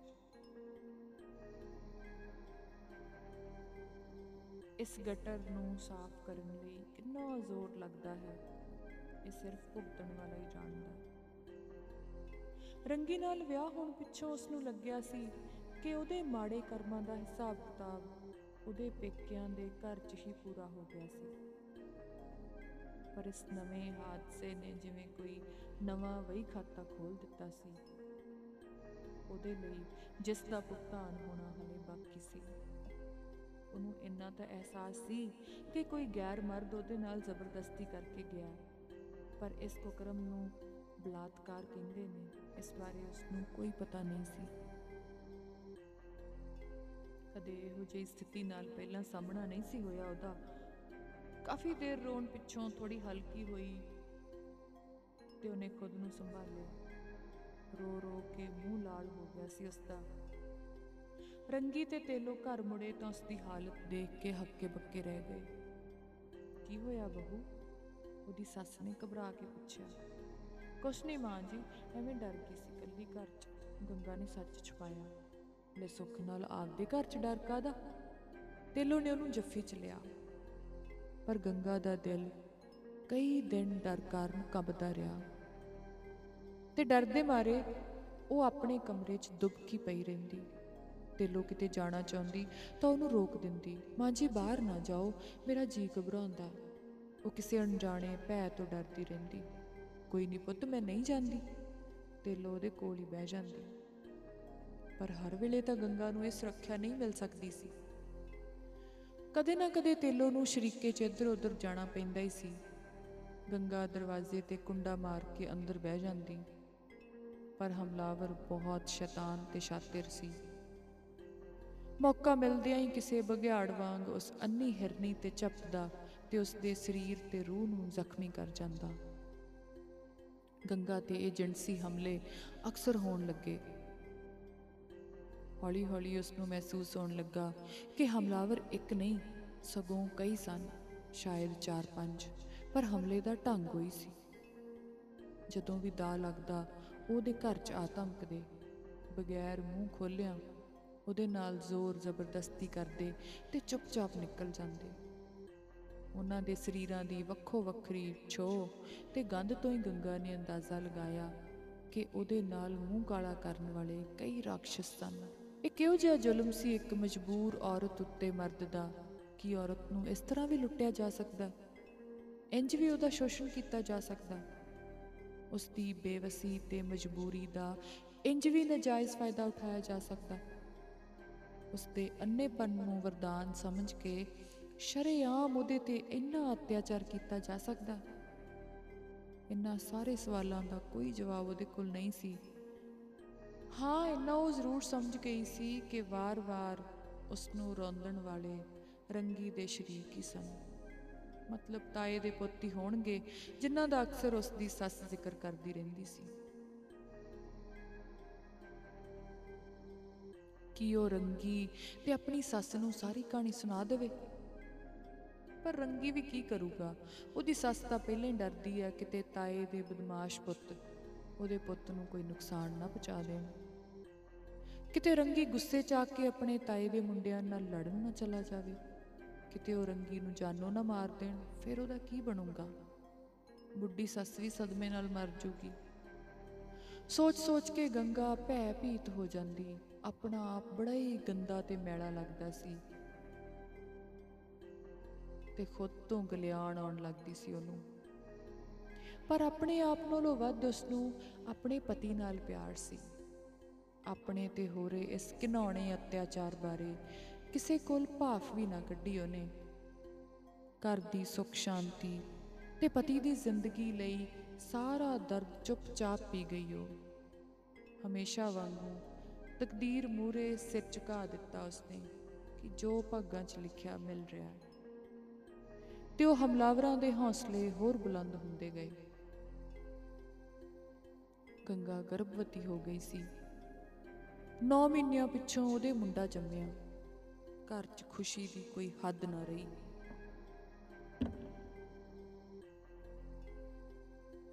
ਇਸ ਗਟਰ ਨੂੰ ਸਾਫ਼ ਕਰਨ ਲਈ ਕਿੰਨਾ ਜ਼ੋਰ ਲੱਗਦਾ ਹੈ, ਇਹ ਸਿਰਫ ਭੁਗਤਣ ਵਾਲਾ ਹੀ ਜਾਣਦਾ। ਰੰਗੀ ਨਾਲ ਵਿਆਹ ਹੋਣ ਪਿੱਛੋਂ ਉਸ ਨੂੰ ਲੱਗਿਆ ਸੀ ਕਿ ਉਹਦੇ ਮਾੜੇ ਕਰਮਾਂ ਦਾ ਹਿਸਾਬ ਕਿਤਾਬ ਉਹਦੇ ਪੇਕਿਆਂ ਦੇ ਘਰ 'ਚ ਹੀ ਪੂਰਾ ਹੋ ਗਿਆ ਸੀ। ਪਰ ਇਸ ਨਵੇਂ ਹਾਦਸੇ ਨੇ ਜਿਵੇਂ ਕੋਈ ਨਵਾਂ ਵਹੀ ਖਾਤਾ ਖੋਲ ਦਿੱਤਾ ਸੀ। ਉਹਦੇ ਲਈ ਜਿਸ ਦਾ ਭੁਗਤਾਨ ਹੋਣਾ ਹਲੇ ਬਾਕੀ ਸੀ। ਉਹਨੂੰ ਇੰਨਾ ਤਾਂ ਅਹਿਸਾਸ ਸੀ ਕਿ ਕੋਈ ਗੈਰ ਮਰਦ ਉਹਦੇ ਨਾਲ ਜ਼ਬਰਦਸਤੀ ਕਰਕੇ ਗਿਆ। ਪਰ ਇਸ ਕੁਕਰਮ ਨੂੰ ਬਲਾਤਕਾਰ ਕਹਿੰਦੇ ਨੇ, ਇਸ ਬਾਰੇ ਉਸ ਨੂੰ ਕੋਈ ਪਤਾ ਨਹੀਂ ਸੀ। ਕਦੇ ਇਹੋ ਜਿਹੀ ਸਥਿਤੀ ਨਾਲ ਪਹਿਲਾਂ ਸਾਹਮਣਾ ਨਹੀਂ ਸੀ ਹੋਇਆ ਉਹਦਾ। ਕਾਫੀ ਦੇਰ ਰੋਣ ਪਿੱਛੋਂ ਥੋੜੀ ਹਲਕੀ ਹੋਈ ਤੇ ਉਹਨੇ ਖੁਦ ਨੂੰ ਸੰਭਾਲਿਆ। ਰੋ ਰੋ ਕੇ ਮੂੰਹ ਲਾਲ ਹੋ ਗਿਆ ਸੀ ਉਸਦਾ। ਰੰਗੀ ਤੇ ਤੇਲੋ ਘਰ ਮੁੜੇ ਤਾਂ ਉਸਦੀ ਹਾਲਤ ਦੇਖ ਕੇ ਹੱਕੇ ਬੱਕੇ ਰਹਿ ਗਏ। ਕੀ ਹੋਇਆ ਬਹੂ? ਉਹਦੀ ਸੱਸ ਨੇ ਘਬਰਾ ਕੇ ਪੁੱਛਿਆ। ਕੁਛ ਨਹੀਂ ਮਾਂ ਜੀ, ਐਵੇਂ ਡਰ ਗਈ ਸੀ ਕੱਲੀ ਘਰ 'ਚ। ਗੰਗਾ ਨੇ ਸੱਚ ਛੁਪਾਇਆ। ਲੈ ਸੁੱਖ ਨਾਲ ਆਪਦੇ ਘਰ 'ਚ ਡਰ ਕਾਦਾ ਤੇਲੋ ਨੇ ਉਹਨੂੰ ਜੱਫੀ 'ਚ ਲਿਆ। ਪਰ ਗੰਗਾ ਦਾ ਦਿਲ ਕਈ ਦਿਨ ਡਰ ਕਾਰਨ ਕੰਬਦਾ ਰਿਹਾ। ਤੇ ਡਰ ਦੇ ਮਾਰੇ ਉਹ ਆਪਣੇ ਕਮਰੇ 'ਚ ਦੁਬਕੀ ਪਈ ਰਹਿੰਦੀ। ਤੇ ਲੋ ਕਿਤੇ ਜਾਣਾ ਚਾਹੁੰਦੀ ਤਾਂ ਉਹਨੂੰ ਰੋਕ ਦਿੰਦੀ, ਮਾਂ ਜੀ, ਬਾਹਰ ਨਾ ਜਾਓ, ਮੇਰਾ ਜੀ ਘਬਰਾਉਂਦਾ। ਉਹ ਕਿਸੇ ਅਣਜਾਣੇ ਭੈ ਤੋਂ ਡਰਦੀ ਰਹਿੰਦੀ। ਕੋਈ ਨਹੀਂ ਪੁੱਤ, ਮੈਂ ਨਹੀਂ ਜਾਂਦੀ। ਤੇ ਲੋ ਉਹਦੇ ਕੋਲ ਹੀ ਬਹਿ ਜਾਂਦੀ। ਪਰ ਹਰ ਵੇਲੇ ਤਾਂ ਗੰਗਾ ਨੂੰ ਇਹ ਸੁਰੱਖਿਆ ਨਹੀਂ ਮਿਲ ਸਕਦੀ ਸੀ। ਕਦੇ ਨਾ ਕਦੇ ਤੇਲੋ ਨੂੰ ਸ਼ਰੀਕੇ 'ਚ ਇੱਧਰ ਉੱਧਰ ਜਾਣਾ ਪੈਂਦਾ ਹੀ ਸੀ। ਗੰਗਾ ਦਰਵਾਜ਼ੇ ਤੇ ਕੁੰਡਾ ਮਾਰ ਕੇ ਅੰਦਰ ਬਹਿ ਜਾਂਦੀ। ਪਰ ਹਮਲਾਵਰ ਬਹੁਤ ਸ਼ੈਤਾਨ ਤੇ ਸ਼ਾਤਿਰ ਸੀ। ਮੌਕਾ ਮਿਲਦਿਆਂ ਹੀ ਕਿਸੇ ਬਘਿਆੜ ਵਾਂਗ ਉਸ ਅੰਨੀ ਹਿਰਨੀ ਤੇ ਝਪਟਦਾ ਤੇ ਉਸ ਦੇ ਸਰੀਰ ਤੇ ਰੂਹ ਨੂੰ ਜ਼ਖਮੀ ਕਰ ਜਾਂਦਾ। ਗੰਗਾ ਤੇ ਇਹ ਜਿਣਸੀ ਹਮਲੇ ਅਕਸਰ ਹੋਣ ਲੱਗੇ। ਹੌਲੀ ਹੌਲੀ ਉਸ ਨੂੰ ਮਹਿਸੂਸ ਹੋਣ ਲੱਗਾ ਕਿ ਹਮਲਾਵਰ ਇੱਕ ਨਹੀਂ, ਸਗੋਂ ਕਈ ਸਨ, ਸ਼ਾਇਦ 4-5 ਪਰ ਹਮਲੇ ਦਾ ਢੰਗ ਹੋਈ ਸੀ। ਜਦੋਂ ਵੀ ਦਾ ਲੱਗਦਾ, ਉਹਦੇ ਘਰ 'ਚ ਆ ਧਮਕਦੇ ਬਗੈਰ ਮੂੰਹ ਖੋਲਿਆਂ ਉਹਦੇ ਨਾਲ ਜ਼ੋਰ ਜ਼ਬਰਦਸਤੀ ਕਰਦੇ ਤੇ ਚੁੱਪਚਾਪ ਨਿਕਲ ਜਾਂਦੇ। ਉਹਨਾਂ ਦੇ ਸਰੀਰਾਂ ਦੀ ਵੱਖੋ ਵੱਖਰੀ ਛੋ ਤੇ ਗੰਧ ਤੋਂ ਹੀ ਗੰਗਾ ਨੇ ਅੰਦਾਜ਼ਾ ਲਗਾਇਆ ਕਿ ਉਹਦੇ ਨਾਲ ਮੂੰਹ ਕਾਲਾ ਕਰਨ ਵਾਲੇ ਕਈ ਰਾਖਸ਼ ਸਨ। ਇਹ ਕਿਉਂ ਜਿਹਾ ਜ਼ੁਲਮ ਸੀ ਇੱਕ ਮਜਬੂਰ ਔਰਤ ਉੱਤੇ ਮਰਦ ਦਾ, ਕਿ ਔਰਤ ਨੂੰ ਇਸ ਤਰ੍ਹਾਂ ਵੀ ਲੁੱਟਿਆ ਜਾ ਸਕਦਾ? ਇੰਜ ਵੀ ਉਹਦਾ ਸ਼ੋਸ਼ਣ ਕੀਤਾ ਜਾ ਸਕਦਾ। ਉਸ ਦੀ ਬੇਵਸੀ ਤੇ ਮਜਬੂਰੀ ਦਾ ਇੰਜ ਵੀ ਨਜਾਇਜ਼ ਫਾਇਦਾ ਉਠਾਇਆ ਜਾ ਸਕਦਾ। ਉਸ ਦੇ ਅੰਨੇਪਨ ਨੂੰ ਵਰਦਾਨ ਸਮਝ ਕੇ ਸ਼ਰੇਆਮ ਉਹਦੇ ਤੇ ਇੰਨਾ ਅਤਿਆਚਾਰ ਕੀਤਾ ਜਾ ਸਕਦਾ। ਇੰਨਾ ਸਾਰੇ ਸਵਾਲਾਂ ਦਾ ਕੋਈ ਜਵਾਬ ਉਹਦੇ ਕੋਲ ਨਹੀਂ ਸੀ। ਹਾਂ, ਇੰਨਾ ਉਹ ਜ਼ਰੂਰ ਸਮਝ ਗਈ ਸੀ ਕਿ ਵਾਰ-ਵਾਰ ਉਸ ਨੂੰ ਰੋਂਦਣ ਵਾਲੇ ਰੰਗੀ ਦੇ ਸ਼ਰੀਕ ਹੀ ਸਨ। ਮਤਲਬ ਤਾਏ ਦੇ ਪੁੱਤ ਹੀ ਹੋਣਗੇ, ਜਿਨ੍ਹਾਂ ਦਾ ਅਕਸਰ ਉਸ ਦੀ ਸੱਸ ਜ਼ਿਕਰ ਕਰਦੀ ਰਹਿੰਦੀ ਸੀ। ਕਿ ਉਹ ਰੰਗੀ ਤੇ ਆਪਣੀ ਸੱਸ ਨੂੰ ਸਾਰੀ ਕਹਾਣੀ ਸੁਣਾ ਦੇਵੇ? ਪਰ ਰੰਗੀ ਵੀ ਕੀ ਕਰੂਗਾ? ਉਹਦੀ ਸੱਸ ਤਾਂ ਪਹਿਲਾਂ ਹੀ ਡਰਦੀ ਹੈ ਕਿਤੇ ਤਾਏ ਦੇ ਬਦਮਾਸ਼ ਪੁੱਤ ਉਹਦੇ ਪੁੱਤ ਨੂੰ ਕੋਈ ਨੁਕਸਾਨ ਨਾ ਪਹੁੰਚਾ ਦੇਣ। ਕਿਤੇ ਰੰਗੀ ਗੁੱਸੇ 'ਚ ਆ ਕੇ ਆਪਣੇ ਤਾਏ ਦੇ ਮੁੰਡਿਆਂ ਨਾਲ ਲੜਨ ਨਾ ਚਲਾ ਜਾਵੇ। ਕਿਤੇ ਉਹ ਰੰਗੀ ਨੂੰ ਜਾਨੋਂ ਨਾ ਮਾਰ ਦੇਣ, ਫਿਰ ਉਹਦਾ ਕੀ ਬਣੂਗਾ? ਬੁੱਢੀ ਸੱਸ ਵੀ ਸਦਮੇ ਨਾਲ ਮਰ ਜੂਗੀ। ਸੋਚ ਸੋਚ ਕੇ ਗੰਗਾ ਭੈ ਭੀਤ ਹੋ ਜਾਂਦੀ। ਆਪਣਾ ਆਪ ਬੜਾ ਹੀ ਗੰਦਾ ਤੇ ਮੈਲਾ ਲੱਗਦਾ ਸੀ। ਤੇ ਖੁਦ ਤੋਂ ਗਲਿਆਣ ਆਉਣ ਲੱਗਦੀ ਸੀ ਉਹਨੂੰ। ਪਰ ਆਪਣੇ ਆਪ ਨਾਲੋਂ ਵੱਧ ਉਸ ਨੂੰ ਆਪਣੇ ਪਤੀ ਨਾਲ ਪਿਆਰ ਸੀ। ਆਪਣੇ ਤੇ ਹੋ ਰਹੇ ਇਸ ਘਿਨਾਉਣੇ ਅਤਿਆਚਾਰ ਬਾਰੇ ਕਿਸੇ ਕੋਲ ਭਾਫ ਵੀ ਨਾ ਕੱਢੀ ਉਹਨੇ। ਘਰ ਦੀ ਸੁੱਖ ਸ਼ਾਂਤੀ ਤੇ ਪਤੀ ਦੀ ਜ਼ਿੰਦਗੀ ਲਈ ਸਾਰਾ ਦਰਦ ਚੁੱਪਚਾਪ ਪੀ ਗਈ ਉਹ ਹਮੇਸ਼ਾ ਵਾਂਗੂ ਤਕਦੀਰ ਮੂਰੇ ਸਿਰ ਝੁਕਾ ਦਿੱਤਾ ਉਸਨੇ ਕਿ ਜੋ ਭਾਗਾਂ 'ਚ ਲਿਖਿਆ ਮਿਲ ਰਿਹਾ ਹੈ। ਤੇ ਉਹ ਹਮਲਾਵਰਾਂ ਦੇ ਹੌਸਲੇ ਹੋਰ ਬੁਲੰਦ ਹੁੰਦੇ ਗਏ। ਗੰਗਾ ਗਰਭਵਤੀ ਹੋ ਗਈ ਸੀ। 9 ਮਹੀਨਿਆਂ ਪਿੱਛੋਂ ਉਹਦੇ ਮੁੰਡਾ ਜੰਮਿਆ। ਘਰ 'ਚ ਖੁਸ਼ੀ ਦੀ ਕੋਈ ਹੱਦ ਨਾ ਰਹੀ।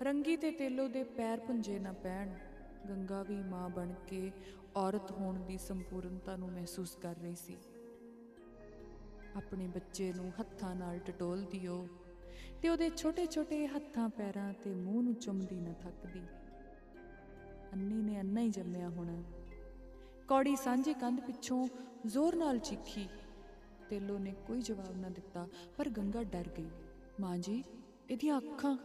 ਰੰਗੀ ਤੇ ਤੇਲੋ ਦੇ ਪੈਰ ਪੁੰਜੇ ਨਾ ਪੈਣ, ਗੰਗਾ ਵੀ ਮਾਂ ਬਣ ਕੇ ਔਰਤ ਹੋਣ ਦੀ ਸੰਪੂਰਨਤਾ ਨੂੰ ਮਹਿਸੂਸ ਕਰ ਰਹੀ ਸੀ। ਆਪਣੇ ਬੱਚੇ ਨੂੰ ਹੱਥਾਂ ਨਾਲ ਟਟੋਲਦੀ ਉਹ ਤੇ ਉਹਦੇ ਛੋਟੇ-ਛੋਟੇ ਹੱਥਾਂ ਪੈਰਾਂ ਤੇ ਮੂੰਹ ਨੂੰ ਚੁੰਮਦੀ ਨਾ ਥੱਕਦੀ। ਅੰਨੀ ਨੇ ਅੰਨਾ ਹੀ ਜੰਮਿਆ ਹੋਣਾ। ਕੌੜੀ ਸਾਂਝੀ ਕੰਧ ਪਿੱਛੋਂ ਜ਼ੋਰ ਨਾਲ ਚੀਖੀ। ਤੇਲੋ ਨੇ ਕੋਈ ਜਵਾਬ ਨਾ ਦਿੱਤਾ, ਪਰ ਗੰਗਾ ਡਰ ਗਈ। ਮਾਂ ਜੀ, ਇਹਦੀਆਂ ਅੱਖਾਂ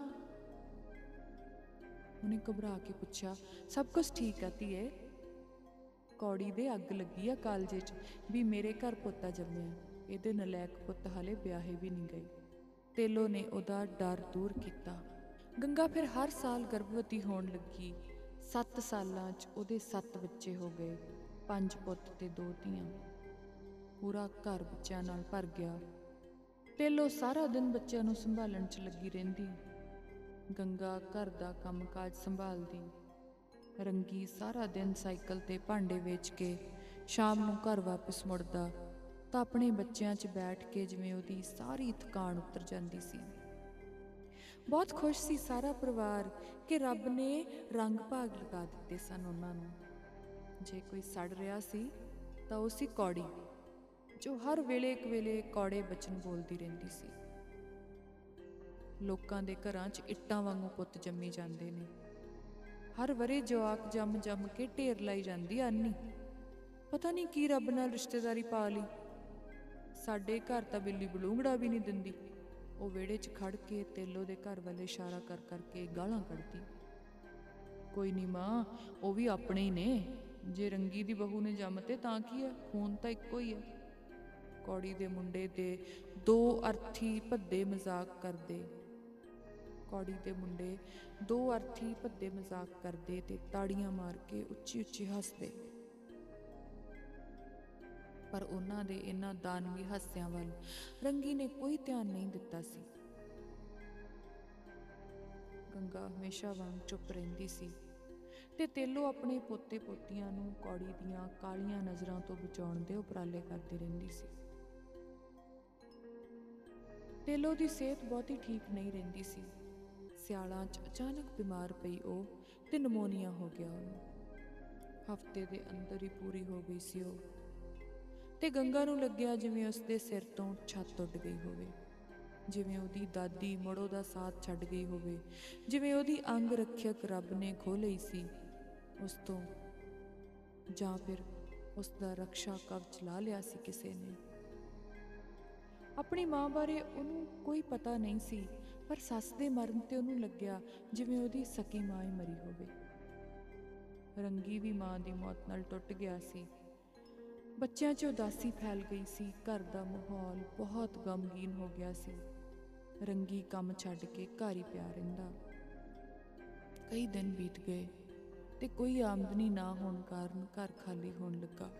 ਉਹਨੇ ਘਬਰਾ ਕੇ ਪੁੱਛਿਆ, ਸਭ ਕੁਝ ਠੀਕ ਆ ਧੀਏ? ਕੌੜੀ ਦੇ ਅੱਗ ਲੱਗੀ ਆ ਕਾਲਜੇ 'ਚ, ਵੀ ਮੇਰੇ ਘਰ ਪੁੱਤਾ ਜੰਮਿਆ ਇਹਦੇ ਨਲਾਇਕ ਪੁੱਤ ਹਲੇ ਵਿਆਹੇ ਵੀ ਨਹੀਂ ਗਏ। ਤੇਲੋ ਨੇ ਉਹਦਾ ਡਰ ਦੂਰ ਕੀਤਾ। ਗੰਗਾ ਫਿਰ ਹਰ ਸਾਲ ਗਰਭਵਤੀ ਹੋਣ ਲੱਗੀ। 7 ਸਾਲਾਂ 'ਚ ਉਹਦੇ 7 ਬੱਚੇ ਹੋ ਗਏ, ਪੰਜ ਪੁੱਤ ਤੇ ਦੋ ਧੀਆਂ। ਪੂਰਾ ਘਰ ਬੱਚਿਆਂ ਨਾਲ ਭਰ ਗਿਆ। ਤੇਲੋ ਸਾਰਾ ਦਿਨ ਬੱਚਿਆਂ ਨੂੰ ਸੰਭਾਲਣ 'ਚ ਲੱਗੀ ਰਹਿੰਦੀ। ਗੰਗਾ ਘਰ ਦਾ ਕੰਮਕਾਜ ਸੰਭਾਲਦੀ। ਰੰਗੀ ਸਾਰਾ ਦਿਨ ਸਾਈਕਲ ਤੇ ਭਾਂਡੇ ਵੇਚ ਕੇ ਸ਼ਾਮ ਨੂੰ ਘਰ ਵਾਪਸ ਮੁੜਦਾ, ਤਾਂ ਆਪਣੇ ਬੱਚਿਆਂ 'ਚ ਬੈਠ ਕੇ ਜਿਵੇਂ ਉਹਦੀ ਸਾਰੀ ਥਕਾਨ ਉਤਰ ਜਾਂਦੀ ਸੀ। ਬਹੁਤ ਖੁਸ਼ ਸੀ ਸਾਰਾ ਪਰਿਵਾਰ ਕਿ ਰੱਬ ਨੇ ਰੰਗ ਭਾਗ ਲਗਾ ਦਿੱਤੇ ਸਨ ਉਹਨਾਂ ਨੂੰ। ਜੇ ਕੋਈ ਸੜ ਰਿਹਾ ਸੀ, ਤਾਂ ਉਹ ਸੀ ਕੌੜੀ, ਜੋ ਹਰ ਵੇਲੇ ਇੱਕ ਵੇਲੇ ਕੌੜੇ ਬਚਨ ਬੋਲਦੀ ਰਹਿੰਦੀ ਸੀ। ਲੋਕਾਂ ਦੇ ਘਰਾਂ 'ਚ ਇੱਟਾਂ ਵਾਂਗੂ ਪੁੱਤ ਜੰਮੀ ਜਾਂਦੇ ਨੇ। ਹਰ ਵਰੇ ਜਵਾਕ ਜੰਮ ਜੰਮ ਕੇ ਢੇਰ ਲਾਈ ਜਾਂਦੀ ਆ ਅੰਨੀ। ਪਤਾ ਨਹੀਂ ਕੀ ਰੱਬ ਨਾਲ ਰਿਸ਼ਤੇਦਾਰੀ ਪਾ ਲਈ। ਸਾਡੇ ਘਰ ਤਾਂ ਬਿੱਲੀ ਬਲੂੰਗੜਾ ਵੀ ਨਹੀਂ ਦਿੰਦੀ। ਉਹ ਵਿਹੜੇ 'ਚ ਖੜ ਕੇ ਤੇਲੋ ਦੇ ਘਰ ਵੱਲ ਇਸ਼ਾਰਾ ਕਰ ਕਰਕੇ ਗਾਲਾਂ ਕੱਢਦੀ। ਕੋਈ ਨਹੀਂ ਮਾਂ, ਉਹ ਵੀ ਆਪਣੇ ਹੀ ਨੇ। ਜੇ ਰੰਗੀ ਦੀ ਬਹੂ ਨੇ ਜੰਮਤੇ ਤਾਂ ਕੀ ਹੈ ਖੂਨ ਤਾਂ ਇੱਕੋ ਹੀ ਹੈ ਕੌੜੀ ਦੇ ਮੁੰਡੇ ਦੇ ਦੋ ਅਰਥੀ ਭੱਦੇ ਮਜ਼ਾਕ ਕਰਦੇ। ਕੌੜੀ ਦੇ ਮੁੰਡੇ ਦੋ ਅਰਥੀ ਭੱਦੇ ਮਜ਼ਾਕ ਕਰਦੇ ਤੇ ਤਾੜੀਆਂ ਮਾਰ ਕੇ ਉੱਚੀ ਉੱਚੀ ਹੱਸਦੇ। ਪਰ ਉਹਨਾਂ ਦੇ ਇਹਨਾਂ ਦਾਨਵੀ ਹਾਸਿਆਂ ਵੱਲ ਰੰਗੀ ਨੇ ਕੋਈ ਧਿਆਨ ਨਹੀਂ ਦਿੱਤਾ ਸੀ। ਗੰਗਾ ਹਮੇਸ਼ਾ ਵਾਂਗ ਚੁੱਪ ਰਹਿੰਦੀ ਸੀ ਤੇ ਤੇਲੋ ਆਪਣੇ ਪੋਤੇ ਪੋਤੀਆਂ ਨੂੰ ਕੌੜੀ ਦੀਆਂ ਕਾਲੀਆਂ ਨਜ਼ਰਾਂ ਤੋਂ ਬਚਾਉਣ ਦੇ ਉਪਰਾਲੇ ਕਰਦੀ ਰਹਿੰਦੀ ਸੀ। ਤੇਲੋ ਦੀ ਸਿਹਤ ਬਹੁਤੀ ਠੀਕ ਨਹੀਂ ਰਹਿੰਦੀ ਸੀ। ਸਿਆਲਾਂ 'ਚ ਅਚਾਨਕ ਬਿਮਾਰ ਪਈ ਉਹ ਤੇ ਨਮੋਨੀਆ ਹੋ ਗਿਆ ਉਹਨੂੰ। ਹਫ਼ਤੇ ਦੇ ਅੰਦਰ ਹੀ ਪੂਰੀ ਹੋ ਗਈ ਸੀ ਉਹ। ਤੇ ਗੰਗਾ ਨੂੰ ਲੱਗਿਆ ਜਿਵੇਂ ਉਸ ਦੇ ਸਿਰ ਤੋਂ ਛੱਤ ਉੱਡ ਗਈ ਹੋਵੇ। ਜਿਵੇਂ ਉਹਦੀ ਦਾਦੀ ਮੜੋ ਦਾ ਸਾਥ ਛੱਡ ਗਈ ਹੋਵੇ। ਜਿਵੇਂ ਉਹਦੀ ਅੰਗ ਰੱਖਿਅਕ ਰੱਬ ਨੇ ਖੋ ਲਈ ਸੀ। ਉਸ ਤੋਂ ਜਾਂ ਫਿਰ ਉਸ ਦਾ ਰਕਸ਼ਾ ਕਵਚ ਲਾ ਲਿਆ ਸੀ ਕਿਸੇ ਨੇ। ਆਪਣੀ ਮਾਂ ਬਾਰੇ ਉਹਨੂੰ ਕੋਈ ਪਤਾ ਨਹੀਂ ਸੀ। ਪਰ ਸੱਸ ਦੇ ਮਰਨ ਤੇ ਉਹਨੂੰ ਲੱਗਿਆ ਜਿਵੇਂ ਉਹਦੀ ਸਕੀ ਮਾਂ ਹੀ ਮਰੀ ਹੋਵੇ। ਰੰਗੀ ਵੀ ਮਾਂ ਦੀ ਮੌਤ ਨਾਲ ਟੁੱਟ ਗਿਆ ਸੀ। ਬੱਚਿਆਂ 'ਚ ਉਦਾਸੀ ਫੈਲ ਗਈ ਸੀ। ਘਰ ਦਾ ਮਾਹੌਲ ਬਹੁਤ ਗਮਗੀਨ ਹੋ ਗਿਆ ਸੀ। ਰੰਗੀ ਕੰਮ ਛੱਡ ਕੇ ਘਰ ਹੀ ਪਿਆ ਰਹਿੰਦਾ। ਕਈ ਦਿਨ ਬੀਤ ਗਏ ਤੇ ਕੋਈ ਆਮਦਨੀ ਨਾ ਹੋਣ ਕਾਰਨ ਘਰ ਖਾਲੀ ਹੋਣ ਲੱਗਾ।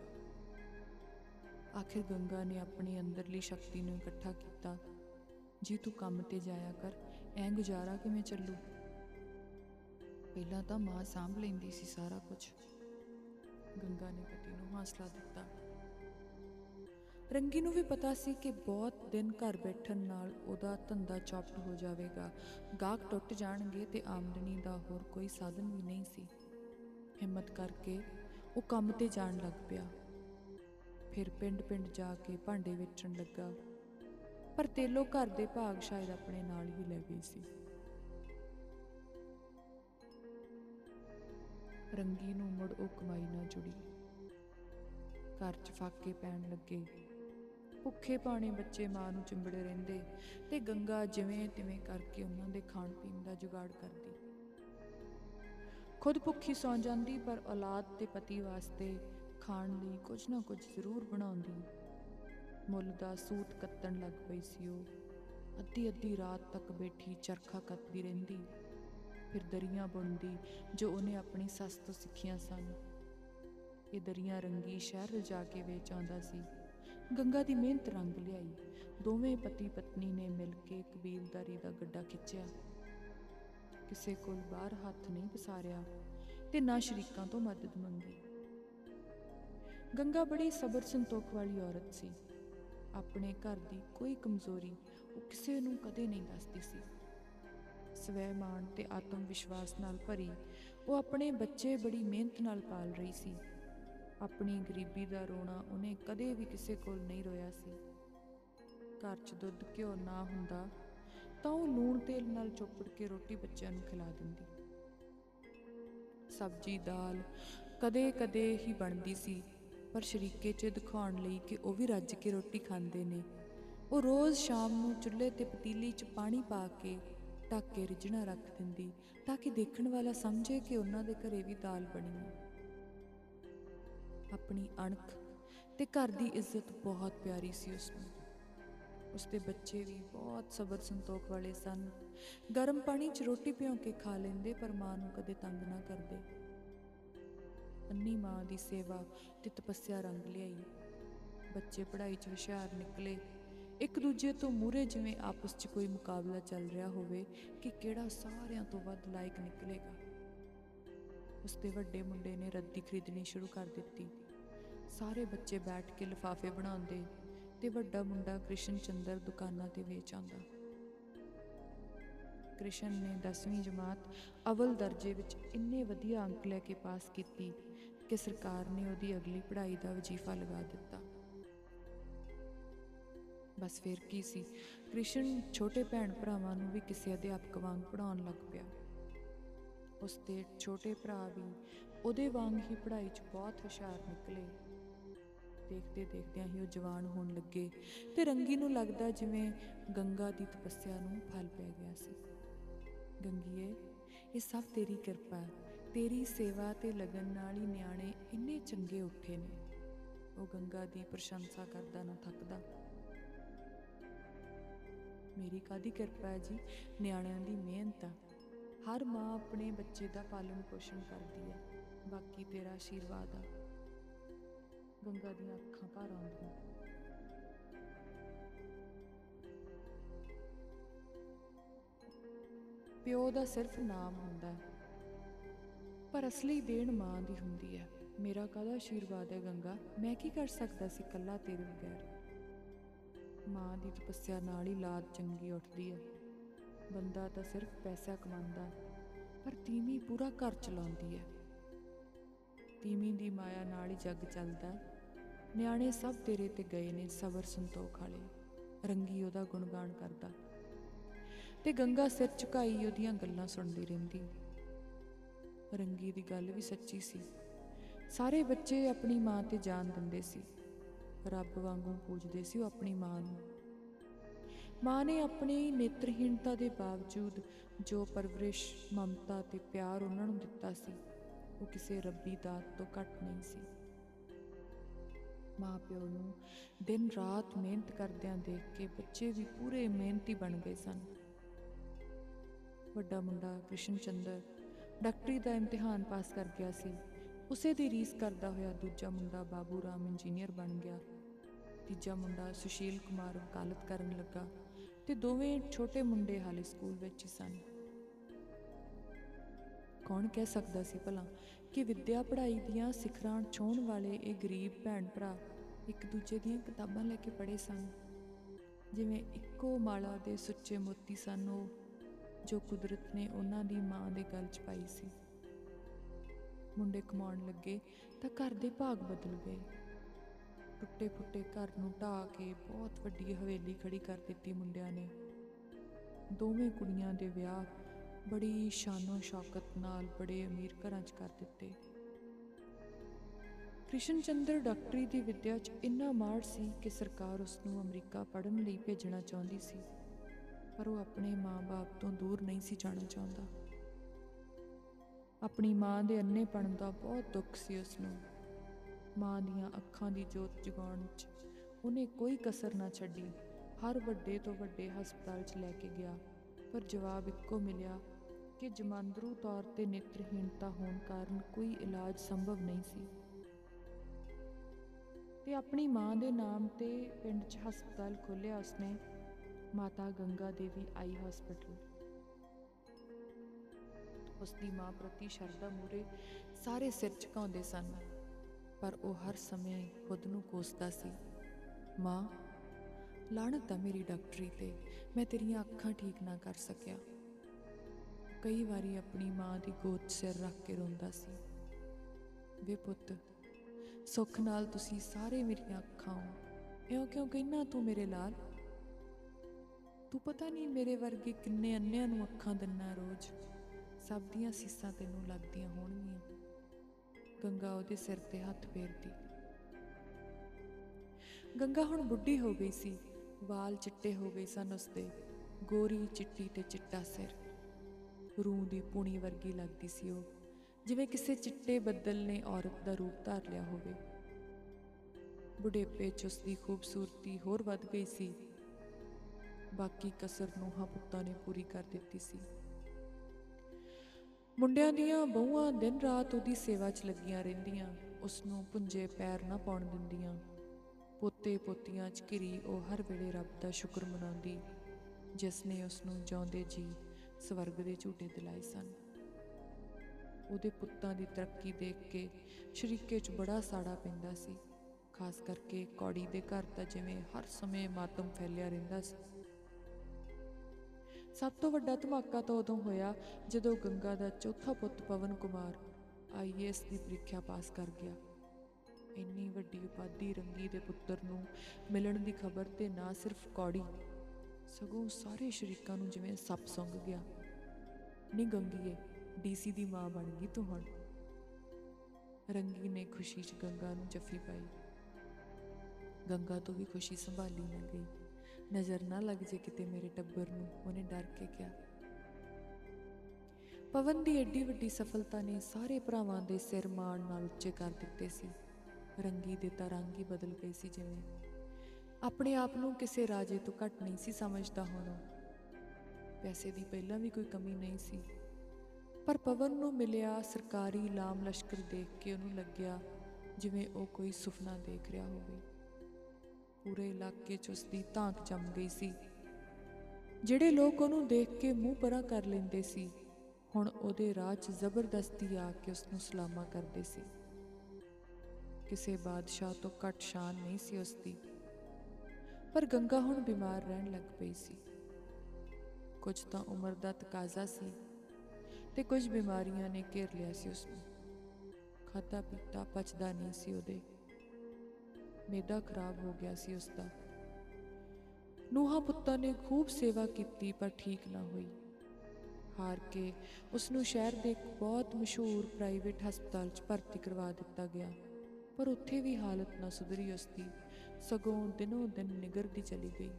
ਆਖਿਰ ਗੰਗਾ ਨੇ ਆਪਣੀ ਅੰਦਰਲੀ ਸ਼ਕਤੀ ਨੂੰ ਇਕੱਠਾ ਕੀਤਾ। ਜੀ ਤੂੰ ਕੰਮ ਤੇ ਜਾਇਆ ਕਰ, ਐ ਗੁਜ਼ਾਰਾ ਕਿਵੇਂ ਚੱਲੂ? ਪਹਿਲਾਂ ਤਾਂ ਮਾਂ ਸਾਂਭ ਲੈਂਦੀ ਸੀ ਸਾਰਾ ਕੁਝ ਗੰਗਾ ਨੇ ਪਤੀ ਨੂੰ ਹੌਸਲਾ ਦਿੱਤਾ। ਰੰਗੀ ਨੂੰ ਵੀ ਪਤਾ ਸੀ ਕਿ ਬਹੁਤ ਦਿਨ ਘਰ ਬੈਠਣ ਨਾਲ ਉਹਦਾ ਧੰਦਾ ਚੌਪਟ ਹੋ ਜਾਵੇਗਾ। ਗਾਹਕ ਟੁੱਟ ਜਾਣਗੇ ਤੇ ਆਮਦਨੀ ਦਾ ਹੋਰ ਕੋਈ ਸਾਧਨ ਵੀ ਨਹੀਂ ਸੀ। ਹਿੰਮਤ ਕਰਕੇ ਉਹ ਕੰਮ ਤੇ ਜਾਣ ਲੱਗ ਪਿਆ। ਫਿਰ ਪਿੰਡ-ਪਿੰਡ ਜਾ ਕੇ ਭਾਂਡੇ ਵੇਚਣ ਲੱਗਾ। ਪਰ ਤੇਲੋ ਘਰ ਦੇ ਭਾਗ ਸ਼ਾਇਦ ਆਪਣੇ ਨਾਲ ਹੀ ਲੈ ਗਈ ਸੀ। ਰੰਗੀ ਨੂੰ ਮੁੜ ਉਹ ਕਮਾਈ ਨਾ ਜੁੜੀ। ਘਰ 'ਚ ਫਾਕੇ ਪੈਣ ਲੱਗੇ। ਭੁੱਖੇ ਪਾਣੇ ਬੱਚੇ ਮਾਂ ਨੂੰ ਚਿੰਬੜੇ ਰਹਿੰਦੇ ਤੇ ਗੰਗਾ ਜਿਵੇਂ ਤਿਵੇਂ ਕਰਕੇ ਉਹਨਾਂ ਦੇ ਖਾਣ ਪੀਣ ਦਾ ਜੁਗਾੜ ਕਰਦੀ। ਖੁਦ ਭੁੱਖੀ ਸੌਂ ਜਾਂਦੀ ਪਰ ਔਲਾਦ ਤੇ ਪਤੀ ਵਾਸਤੇ ਖਾਣ ਲਈ ਕੁਝ ਨਾ ਕੁਝ ਜ਼ਰੂਰ ਬਣਾਉਂਦੀ। ਮੁੱਲ ਦਾ ਸੂਤ ਕੱਤਣ ਲੱਗ ਪਈ ਸੀ ਉਹ। ਅੱਧੀ ਅੱਧੀ ਰਾਤ ਤੱਕ ਬੈਠੀ ਚਰਖਾ ਕੱਤਦੀ ਰਹਿੰਦੀ। ਫਿਰ ਦਰੀਆਂ ਬੁਣਦੀ, ਜੋ ਉਹਨੇ ਆਪਣੀ ਸੱਸ ਤੋਂ ਸਿੱਖੀਆਂ ਸਨ। ਇਹ ਦਰੀਆਂ ਰੰਗੀ ਸ਼ਹਿਰ ਜਾ ਕੇ ਵੇਚ ਆਉਂਦਾ ਸੀ। ਗੰਗਾ ਦੀ ਮਿਹਨਤ ਰੰਗ ਲਿਆਈ। ਦੋਵੇਂ ਪਤੀ ਪਤਨੀ ਨੇ ਮਿਲ ਕੇ ਕਬੀਲਦਾਰੀ ਦਾ ਗੱਡਾ ਖਿੱਚਿਆ। ਕਿਸੇ ਕੋਲ ਬਾਹਰ ਹੱਥ ਨਹੀਂ ਪਸਾਰਿਆ ਤੇ ਨਾ ਸ਼ਰੀਕਾਂ ਤੋਂ ਮਦਦ ਮੰਗੀ। ਗੰਗਾ ਬੜੀ ਸਬਰ ਸੰਤੋਖ ਵਾਲੀ ਔਰਤ ਸੀ। ਆਪਣੇ ਘਰ ਦੀ ਕੋਈ ਕਮਜ਼ੋਰੀ ਉਹ ਕਿਸੇ ਨੂੰ ਕਦੇ ਨਹੀਂ ਦੱਸਦੀ ਸੀ। ਸਵੈ ਮਾਣ ਤੇ ਆਤਮ ਵਿਸ਼ਵਾਸ ਨਾਲ ਭਰੀ ਉਹ ਆਪਣੇ ਬੱਚੇ ਬੜੀ ਮਿਹਨਤ ਨਾਲ ਪਾਲ ਰਹੀ ਸੀ। ਆਪਣੀ ਗਰੀਬੀ ਦਾ ਰੋਣਾ ਉਹਨੇ ਕਦੇ ਵੀ ਕਿਸੇ ਕੋਲ ਨਹੀਂ ਰੋਇਆ ਸੀ। ਘਰ 'ਚ ਦੁੱਧ ਘਿਓ ਨਾ ਹੁੰਦਾ ਤਾਂ ਉਹ ਲੂਣ ਤੇਲ ਨਾਲ ਚੋਪੜ ਕੇ ਰੋਟੀ ਬੱਚਿਆਂ ਨੂੰ ਖਿਲਾ ਦਿੰਦੀ। ਸਬਜੀ ਦਾਲ ਕਦੇ-ਕਦੇ ਹੀ ਬਣਦੀ ਸੀ। ਪਰ ਸ਼ਰੀਕੇ 'ਚ ਦਿਖਾਉਣ ਲਈ ਕਿ ਉਹ ਵੀ ਰੱਜ ਕੇ ਰੋਟੀ ਖਾਂਦੇ ਨੇ। ਉਹ ਰੋਜ਼ ਸ਼ਾਮ ਨੂੰ ਚੁੱਲ੍ਹੇ ਤੇ ਪਤੀਲੀ 'ਚ ਪਾਣੀ ਪਾ ਕੇ ਢੱਕ ਕੇ ਰਿਝਣਾ ਰੱਖ ਦਿੰਦੀ, ਤਾਂ ਕਿ ਦੇਖਣ ਵਾਲਾ ਸਮਝੇ ਕਿ ਉਹਨਾਂ ਦੇ ਘਰੇ ਵੀ ਦਾਲ ਬਣੀ ਹੈ। ਆਪਣੀ ਅਣਖ ਤੇ ਘਰ ਦੀ ਇੱਜ਼ਤ ਬਹੁਤ ਪਿਆਰੀ ਸੀ ਉਸ ਨੂੰ ਉਸਦੇ ਬੱਚੇ ਵੀ ਬਹੁਤ ਸਬਰ ਸੰਤੋਖ ਵਾਲੇ ਸਨ। ਗਰਮ ਪਾਣੀ 'ਚ ਰੋਟੀ ਭਿਉਂ ਕੇ ਖਾ ਲੈਂਦੇ, ਪਰ ਮਾਂ ਨੂੰ ਕਦੇ ਤੰਗ ਨਾ ਕਰਦੇ। ਅੰਨੀ ਮਾਂ ਦੀ ਸੇਵਾ ਤੇ ਤਪੱਸਿਆ ਰੰਗ ਲਿਆਈ। ਬੱਚੇ ਪੜ੍ਹਾਈ 'ਚ ਹੁਸ਼ਿਆਰ ਨਿਕਲੇ। ਇੱਕ ਦੂਜੇ ਤੋਂ ਮੂਰੇ ਜਿਵੇਂ ਆਪਸ 'ਚ ਕੋਈ ਮੁਕਾਬਲਾ ਚੱਲ ਰਿਹਾ ਹੋਵੇ ਕਿ ਕਿਹੜਾ ਸਾਰਿਆਂ ਤੋਂ ਵੱਧ ਲਾਇਕ ਨਿਕਲੇਗਾ। ਉਸਦੇ ਵੱਡੇ ਮੁੰਡੇ ਨੇ ਰੱਦੀ ਖਰੀਦਣੀ ਸ਼ੁਰੂ ਕਰ ਦਿੱਤੀ। ਸਾਰੇ ਬੱਚੇ ਬੈਠ ਕੇ ਲਿਫਾਫੇ ਬਣਾਉਂਦੇ ਤੇ ਵੱਡਾ ਮੁੰਡਾ ਕ੍ਰਿਸ਼ਨ ਚੰਦਰ ਦੁਕਾਨਾਂ ਤੇ ਵੇਚ ਆਉਂਦਾ। ਕ੍ਰਿਸ਼ਨ ਨੇ 10ਵੀਂ ਜਮਾਤ ਅਵਲ ਦਰਜੇ ਵਿੱਚ ਇੰਨੇ ਵਧੀਆ ਅੰਕ ਲੈ ਕੇ ਪਾਸ ਕੀਤੀ ਕਿ ਸਰਕਾਰ ਨੇ ਉਹਦੀ ਅਗਲੀ ਪੜ੍ਹਾਈ ਦਾ ਵਜ਼ੀਫਾ ਲਗਾ ਦਿੱਤਾ। ਬਸ ਫਿਰ ਕੀ ਸੀ, ਕ੍ਰਿਸ਼ਨ ਛੋਟੇ ਭੈਣ ਭਰਾਵਾਂ ਨੂੰ ਵੀ ਕਿਸੇ ਅਧਿਆਪਕ ਵਾਂਗ ਪੜਾਉਣ ਲੱਗ ਪਿਆ। ਉਸ ਦੇ ਛੋਟੇ ਭਰਾ ਵੀ ਉਹਦੇ ਵਾਂਗ ਹੀ ਪੜ੍ਹਾਈ 'ਚ ਬਹੁਤ ਹੁਸ਼ਿਆਰ ਨਿਕਲੇ। ਦੇਖਦੇ ਦੇਖਦਿਆਂ ਹੀ ਉਹ ਜਵਾਨ ਹੋਣ ਲੱਗੇ ਤੇ ਰੰਗੀ ਨੂੰ ਲੱਗਦਾ ਜਿਵੇਂ ਗੰਗਾ ਦੀ ਤਪੱਸਿਆ ਨੂੰ ਫਲ ਪੈ ਗਿਆ ਸੀ। ਗੰਗੀਏ, ਇਹ ਸਭ ਤੇਰੀ ਕਿਰਪਾ ਹੈ। ਤੇਰੀ ਸੇਵਾ ਤੇ ਲਗਨ ਨਾਲ ਹੀ ਨਿਆਣੇ ਇੰਨੇ ਚੰਗੇ ਉੱਠੇ ਨੇ। ਉਹ ਗੰਗਾ ਦੀ ਪ੍ਰਸ਼ੰਸਾ ਕਰਦਾ ਨਾ ਥੱਕਦਾ। ਮੇਰੀ ਕਾਦੀ ਕਿਰਪਾ ਹੈ ਜੀ? ਨਿਆਣਿਆਂ ਦੀ ਮਿਹਨਤ ਆ। ਹਰ ਮਾਂ ਆਪਣੇ ਬੱਚੇ ਦਾ ਪਾਲਣ ਪੋਸ਼ਣ ਕਰਦੀ ਹੈ। ਬਾਕੀ ਤੇਰਾ ਆਸ਼ੀਰਵਾਦ ਆ। ਗੰਗਾ ਦੀਆਂ ਅੱਖਾਂ ਭਰ ਆਉਂਦੀਆਂ। ਪਿਓ ਦਾ ਸਿਰਫ ਨਾਮ ਹੁੰਦਾ ਹੈ। ਪਰ ਅਸਲੀ ਦੇਣ ਮਾਂ ਦੀ ਹੁੰਦੀ ਹੈ। ਮੇਰਾ ਕਾਹਦਾ ਆਸ਼ੀਰਵਾਦ ਹੈ ਗੰਗਾ? ਮੈਂ ਕੀ ਕਰ ਸਕਦਾ ਸੀ ਕੱਲਾ ਤੇਰੇ ਬਗੈਰ? ਮਾਂ ਦੀ ਤਪੱਸਿਆ ਨਾਲ ਹੀ ਲਾਦ ਚੰਗੀ ਉੱਠਦੀ ਹੈ। ਬੰਦਾ ਤਾਂ ਸਿਰਫ ਪੈਸਾ ਕਮਾਉਂਦਾ ਪਰ ਤੀਵੀਂ ਪੂਰਾ ਘਰ ਚਲਾਉਂਦੀ ਹੈ। ਤੀਵੀਂ ਦੀ ਮਾਇਆ ਨਾਲ ਹੀ ਜੱਗ ਚੱਲਦਾ ਹੈ। ਨਿਆਣੇ ਸਭ ਤੇਰੇ ਤੇ ਗਏ ਨੇ ਸਬਰ ਸੰਤੋਖ ਵਾਲੇ। ਰੰਗੀ ਉਹਦਾ ਗੁਣਗਾਨ ਕਰਦਾ। ਤੇ ਗੰਗਾ ਸਿਰ ਝੁਕਾਈ ਉਹਦੀਆਂ ਗੱਲਾਂ ਸੁਣਦੀ ਰਹਿੰਦੀ। ਰੰਗੀ ਦੀ ਗੱਲ ਵੀ ਸੱਚੀ ਸੀ। ਸਾਰੇ ਬੱਚੇ ਆਪਣੀ ਮਾਂ ਤੇ ਜਾਨ ਦਿੰਦੇ ਸੀ। ਰੱਬ ਵਾਂਗੂ ਪੂਜਦੇ ਸੀ ਉਹ ਆਪਣੀ ਮਾਂ ਨੂੰ। ਮਾਂ ਨੇ ਆਪਣੀ ਨੇਤਰਹੀਣਤਾ ਦੇ ਬਾਵਜੂਦ ਜੋ ਪਰਵਰਿਸ਼, ਮਮਤਾ ਤੇ ਪਿਆਰ ਉਹਨਾਂ ਨੂੰ ਦਿੱਤਾ ਸੀ, ਉਹ ਕਿਸੇ ਰੱਬੀ ਦਾਤ ਤੋਂ ਘੱਟ ਨਹੀਂ ਸੀ। ਮਾਂ ਪਿਓ ਨੂੰ ਦਿਨ ਰਾਤ ਮਿਹਨਤ ਕਰਦਿਆਂ ਦੇਖ ਕੇ ਬੱਚੇ ਵੀ ਪੂਰੇ ਮਿਹਨਤੀ ਬਣ ਗਏ ਸਨ। ਵੱਡਾ ਮੁੰਡਾ ਕ੍ਰਿਸ਼ਨ ਚੰਦਰ ਡਾਕਟਰੀ ਦਾ ਇਮਤਿਹਾਨ ਪਾਸ ਕਰ ਗਿਆ ਸੀ। ਉਸੇ ਦੀ ਰੀਸ ਕਰਦਾ ਹੋਇਆ ਦੂਜਾ ਮੁੰਡਾ ਬਾਬੂ ਰਾਮ ਇੰਜੀਨੀਅਰ ਬਣ ਗਿਆ। ਤੀਜਾ ਮੁੰਡਾ ਸੁਸ਼ੀਲ ਕੁਮਾਰ ਵਕਾਲਤ ਕਰਨ ਲੱਗਾ ਤੇ ਦੋਵੇਂ ਛੋਟੇ ਮੁੰਡੇ ਹਾਲੇ ਸਕੂਲ ਵਿੱਚ ਹੀ ਸਨ। ਕੌਣ ਕਹਿ ਸਕਦਾ ਸੀ ਭਲਾ ਕਿ ਵਿੱਦਿਆ ਪੜ੍ਹਾਈ ਦੀਆਂ ਸਿਖਰਾਂ ਛੋਹਣ ਵਾਲੇ ਇਹ ਗਰੀਬ ਭੈਣ ਭਰਾ ਇੱਕ ਦੂਜੇ ਦੀਆਂ ਕਿਤਾਬਾਂ ਲੈ ਕੇ ਪੜ੍ਹੇ ਸਨ। ਜਿਵੇਂ ਇੱਕੋ ਮਾਲਾ ਦੇ ਸੁੱਚੇ ਮੋਤੀ ਸਨ, ਉਹ ਜੋ ਕੁਦਰਤ ਨੇ ਉਹਨਾਂ ਦੀ ਮਾਂ ਦੇ ਗਲ 'ਚ ਪਾਈ ਸੀ। ਮੁੰਡੇ ਕਮਾਉਣ ਲੱਗੇ ਤਾਂ ਘਰ ਦੇ ਭਾਗ ਬਦਲ ਗਏ। ਟੁੱਟੇ ਫੁੱਟੇ ਘਰ ਨੂੰ ਢਾਹ ਕੇ ਬਹੁਤ ਵੱਡੀ ਹਵੇਲੀ ਖੜੀ ਕਰ ਦਿੱਤੀ ਮੁੰਡਿਆਂ ਨੇ। ਦੋਵੇਂ ਕੁੜੀਆਂ ਦੇ ਵਿਆਹ ਬੜੀ ਸ਼ਾਨੋ ਸ਼ੌਕਤ ਨਾਲ ਬੜੇ ਅਮੀਰ ਘਰਾਂ 'ਚ ਕਰ ਦਿੱਤੇ। ਕ੍ਰਿਸ਼ਨ ਚੰਦਰ ਡਾਕਟਰੀ ਦੀ ਵਿੱਦਿਆ 'ਚ ਇੰਨਾ ਮਾੜ ਸੀ ਕਿ ਸਰਕਾਰ ਉਸ ਨੂੰ ਅਮਰੀਕਾ ਪੜ੍ਹਨ ਲਈ ਭੇਜਣਾ ਚਾਹੁੰਦੀ ਸੀ। ਪਰ ਉਹ ਆਪਣੇ ਮਾਂ-ਬਾਪ ਤੋਂ ਦੂਰ ਨਹੀਂ ਸੀ ਜਾਣਾ ਚਾਹੁੰਦਾ। ਆਪਣੀ ਮਾਂ ਦੇ ਅੰਨੇਪਣ ਦਾ ਬਹੁਤ ਦੁੱਖ ਸੀ ਉਸ ਨੂੰ ਮਾਂ ਦੀਆਂ ਅੱਖਾਂ ਦੀ ਜੋਤ ਜਗਾਉਣ 'ਚ ਉਹਨੇ ਕੋਈ ਕਸਰ ਨਾ ਛੱਡੀ। ਹਰ ਵੱਡੇ ਤੋਂ ਵੱਡੇ ਹਸਪਤਾਲ 'ਚ ਲੈ ਕੇ ਗਿਆ, ਪਰ ਜਵਾਬ ਇੱਕੋ ਮਿਲਿਆ ਕਿ ਜਮਾਂਦਰੂ ਤੌਰ ਤੇ ਨੇਤਰਹੀਣਤਾ ਹੋਣ ਕਾਰਨ ਕੋਈ ਇਲਾਜ ਸੰਭਵ ਨਹੀਂ ਸੀ। ਤੇ ਆਪਣੀ ਮਾਂ ਦੇ ਨਾਮ ਤੇ ਪਿੰਡ 'ਚ ਹਸਪਤਾਲ ਖੋਲ੍ਹਿਆ ਉਸਨੇ ਮਾਤਾ ਗੰਗਾ ਦੇਵੀ ਆਈ ਹਸਪੀਟਲ ਉਸ ਦੀ ਮਾਂ ਪ੍ਰਤੀ ਸ਼ਰਧਾ ਮੂਰੇ ਸਾਰੇ ਸਿਰ ਝੁਕਾਉਂਦੇ ਸਨ, ਪਰ ਉਹ ਹਰ ਸਮੇਂ ਖੁਦ ਨੂੰ ਕੋਸਦਾ ਸੀ, ਮਾਂ ਲਾਣਤ ਆ ਮੇਰੀ ਡਾਕਟਰੀ ਤੇ, ਮੈਂ ਤੇਰੀਆਂ ਅੱਖਾਂ ਠੀਕ ਨਾ ਕਰ ਸਕਿਆ। ਕਈ ਵਾਰੀ ਆਪਣੀ ਮਾਂ ਦੀ ਗੋਦ ਸਿਰ ਰੱਖ ਕੇ ਰੋਂਦਾ ਸੀ, ਵੇ ਪੁੱਤ, ਸੁੱਖ ਨਾਲ ਤੁਸੀਂ ਸਾਰੇ ਮੇਰੀਆਂ ਅੱਖਾਂ ਹੋ, ਇਉਂ ਕਿਉਂ ਕਹਿਣਾ ਤੂੰ ਮੇਰੇ ਲਾਲ? ਤੂੰ ਪਤਾ ਨਹੀਂ ਮੇਰੇ ਵਰਗੇ ਕਿੰਨੇ ਅੰਨਿਆਂ ਨੂੰ ਅੱਖਾਂ ਦਿੰਨਾ ਰੋਜ਼। ਸਭ ਦੀਆਂ ਸੀਸਾਂ ਤੈਨੂੰ ਲੱਗਦੀਆਂ ਹੋਣਗੀਆਂ। ਗੰਗਾ ਉਹਦੇ ਸਿਰ ਤੇ ਹੱਥ ਫੇਰਦੀ। ਗੰਗਾ ਹੁਣ ਬੁੱਢੀ ਹੋ ਗਈ ਸੀ। ਵਾਲ ਚਿੱਟੇ ਹੋ ਗਏ ਸਨ ਉਸਦੇ। ਗੋਰੀ ਚਿੱਟੀ ਤੇ ਚਿੱਟਾ ਸਿਰ। ਰੂਹ ਦੀ ਪੂਣੀ ਵਰਗੀ ਲੱਗਦੀ ਸੀ ਉਹ। ਜਿਵੇਂ ਕਿਸੇ ਚਿੱਟੇ ਬੱਦਲ ਨੇ ਔਰਤ ਦਾ ਰੂਪ ਧਾਰ ਲਿਆ ਹੋਵੇ। ਬੁਢੇਪੇ 'ਚ ਉਸਦੀ ਖੂਬਸੂਰਤੀ ਹੋਰ ਵੱਧ ਗਈ ਸੀ। ਬਾਕੀ ਕਸਰ ਨੂੰ ਪੁੱਤਾਂ ਨੇ ਪੂਰੀ ਕਰ ਦਿੱਤੀ ਸੀ। ਮੁੰਡਿਆਂ ਦੀਆਂ ਬਹੂਆਂ ਦਿਨ ਰਾਤ ਉਹਦੀ ਸੇਵਾ 'ਚ ਲੱਗੀਆਂ ਰਹਿੰਦੀਆਂ ਉਸ ਨੂੰ ਪੁੰਜੇ ਪੈਰ ਨਾ ਪਾਉਣ ਦਿੰਦੀਆਂ। ਪੋਤੇ ਪੋਤੀਆਂ 'ਚ ਘਿਰੀ ਉਹ ਹਰ ਵੇਲੇ ਰੱਬ ਦਾ ਸ਼ੁਕਰ ਮਨਾਉਂਦੀ, ਜਿਸ ਨੇ ਉਸ ਨੂੰ ਜਿਉਂਦੇ ਜੀ ਸਵਰਗ ਦੇ ਝੂਟੇ ਦਿਲਾਏ ਸਨ। ਉਹਦੇ ਪੁੱਤਾਂ ਦੀ ਤਰੱਕੀ ਦੇਖ ਕੇ ਸ਼ਰੀਕੇ 'ਚ ਬੜਾ ਸਾੜਾ ਪੈਂਦਾ ਸੀ, ਖਾਸ ਕਰਕੇ ਕੌੜੀ ਦੇ ਘਰ ਤਾਂ ਜਿਵੇਂ ਹਰ ਸਮੇਂ ਮਾਤਮ ਫੈਲਿਆ ਰਹਿੰਦਾ ਸੀ। ਸਭ ਤੋਂ ਵੱਡਾ ਧਮਾਕਾ ਤਾਂ ਉਦੋਂ ਹੋਇਆ ਜਦੋਂ ਗੰਗਾ ਦਾ ਚੌਥਾ ਪੁੱਤ ਪਵਨ ਕੁਮਾਰ ਆਈਏਐਸ ਦੀ ਪ੍ਰੀਖਿਆ ਪਾਸ ਕਰ ਗਿਆ। ਇੰਨੀ ਵੱਡੀ ਉਪਾਧੀ ਰੰਗੀ ਦੇ ਪੁੱਤਰ ਨੂੰ ਮਿਲਣ ਦੀ ਖਬਰ ਤੇ ਨਾ ਸਿਰਫ ਕੌੜੀ, ਸਗੋਂ ਸਾਰੇ ਸ਼ਰੀਕਾਂ ਨੂੰ ਜਿਵੇਂ ਸੱਪ ਸੁੰਘ ਗਿਆ। ਨੀ ਗੰਗੀਏ ਡੀਸੀ ਦੀ ਮਾਂ ਬਣ ਗਈ ਤੂੰ ਹੁਣ। ਰੰਗੀ ਨੇ ਖੁਸ਼ੀ 'ਚ ਗੰਗਾ ਨੂੰ ਜੱਫੀ ਪਾਈ। ਗੰਗਾ ਤੋਂ ਵੀ ਖੁਸ਼ੀ ਸੰਭਾਲੀ ਨਾ ਗਈ। ਨਜ਼ਰ ਨਾ ਲੱਗ ਜੇ ਕਿਤੇ ਮੇਰੇ ਟੱਬਰ ਨੂੰ, ਉਹਨੇ ਡਰ ਕੇ ਕਿਹਾ। ਪਵਨ ਦੀ ਏਡੀ ਵੱਡੀ ਸਫਲਤਾ ਨੇ ਸਾਰੇ ਭਰਾਵਾਂ ਦੇ ਸਿਰ ਮਾਣ ਨਾਲ ਉੱਚੇ ਕਰ ਦਿੱਤੇ ਸੀ। ਰੰਗੀ ਦੇ ਤਾਂ ਰੰਗ ਹੀ ਬਦਲ ਗਈ ਸੀ ਜਿਵੇਂ। ਆਪਣੇ ਆਪ ਨੂੰ ਕਿਸੇ ਰਾਜੇ ਤੋਂ ਘੱਟ ਨਹੀਂ ਸੀ ਸਮਝਦਾ ਹੁਣ ਉਹ। ਪੈਸੇ ਦੀ ਪਹਿਲਾਂ ਵੀ ਕੋਈ ਕਮੀ ਨਹੀਂ ਸੀ। ਪਰ ਪਵਨ ਨੂੰ ਮਿਲਿਆ ਸਰਕਾਰੀ ਲਾਮ ਲਸ਼ਕਰ ਦੇਖ ਕੇ ਉਹਨੂੰ ਲੱਗਿਆ ਜਿਵੇਂ ਉਹ ਕੋਈ ਸੁਪਨਾ ਦੇਖ ਰਿਹਾ ਹੋਵੇ। ਪੂਰੇ ਇਲਾਕੇ 'ਚ ਉਸ ਦੀ ਧਾਕ ਜੰਮ ਗਈ ਸੀ। ਜਿਹੜੇ ਲੋਕ ਉਹਨੂੰ ਦੇਖ ਕੇ ਮੂੰਹ ਪਰਾਂ ਕਰ ਲੈਂਦੇ ਸੀ, ਹੁਣ ਉਹਦੇ ਰਾਹ 'ਚ ਜ਼ਬਰਦਸਤੀ ਆ ਕੇ ਉਸ ਨੂੰ ਸਲਾਮਾ ਕਰਦੇ ਸੀ। ਕਿਸੇ ਬਾਦਸ਼ਾਹ ਤੋਂ ਘੱਟ ਸ਼ਾਨ ਨਹੀਂ ਸੀ ਉਸ ਦੀ ਪਰ ਗੰਗਾ ਹੁਣ ਬਿਮਾਰ ਰਹਿਣ ਲੱਗ ਪਈ ਸੀ। ਕੁਝ ਤਾਂ ਉਮਰ ਦਾ ਤਕਾਜ਼ਾ ਸੀ ਤੇ ਕੁਝ ਬਿਮਾਰੀਆਂ ਨੇ ਘੇਰ ਲਿਆ ਸੀ ਉਸ ਨੂੰ ਖਾਤਾ ਪੀਤਾ ਪਚਦਾ ਨਹੀਂ ਸੀ ਉਹਦੇ। ਮੇਦਾ ਖਰਾਬ ਹੋ ਗਿਆ ਸੀ ਉਸ ਦਾ ਨੂਹਾ ਪੁੱਤਾਂ ਨੇ ਖੂਬ ਸੇਵਾ ਕੀਤੀ, ਪਰ ਠੀਕ ਨਾ ਹੋਈ। ਹਾਰ ਕੇ ਉਸ ਨੂੰ ਸ਼ਹਿਰ ਦੇ ਇੱਕ ਬਹੁਤ ਮਸ਼ਹੂਰ ਪ੍ਰਾਈਵੇਟ ਹਸਪਤਾਲ 'ਚ ਭਰਤੀ ਕਰਵਾ ਦਿੱਤਾ ਗਿਆ। ਪਰ ਉੱਥੇ ਵੀ ਹਾਲਤ ਨਾ ਸੁਧਰੀ ਉਸ ਦੀ ਸਗੋਂ ਦਿਨੋਂ ਦਿਨ ਨਿਗਰਦੀ ਚਲੀ ਗਈ।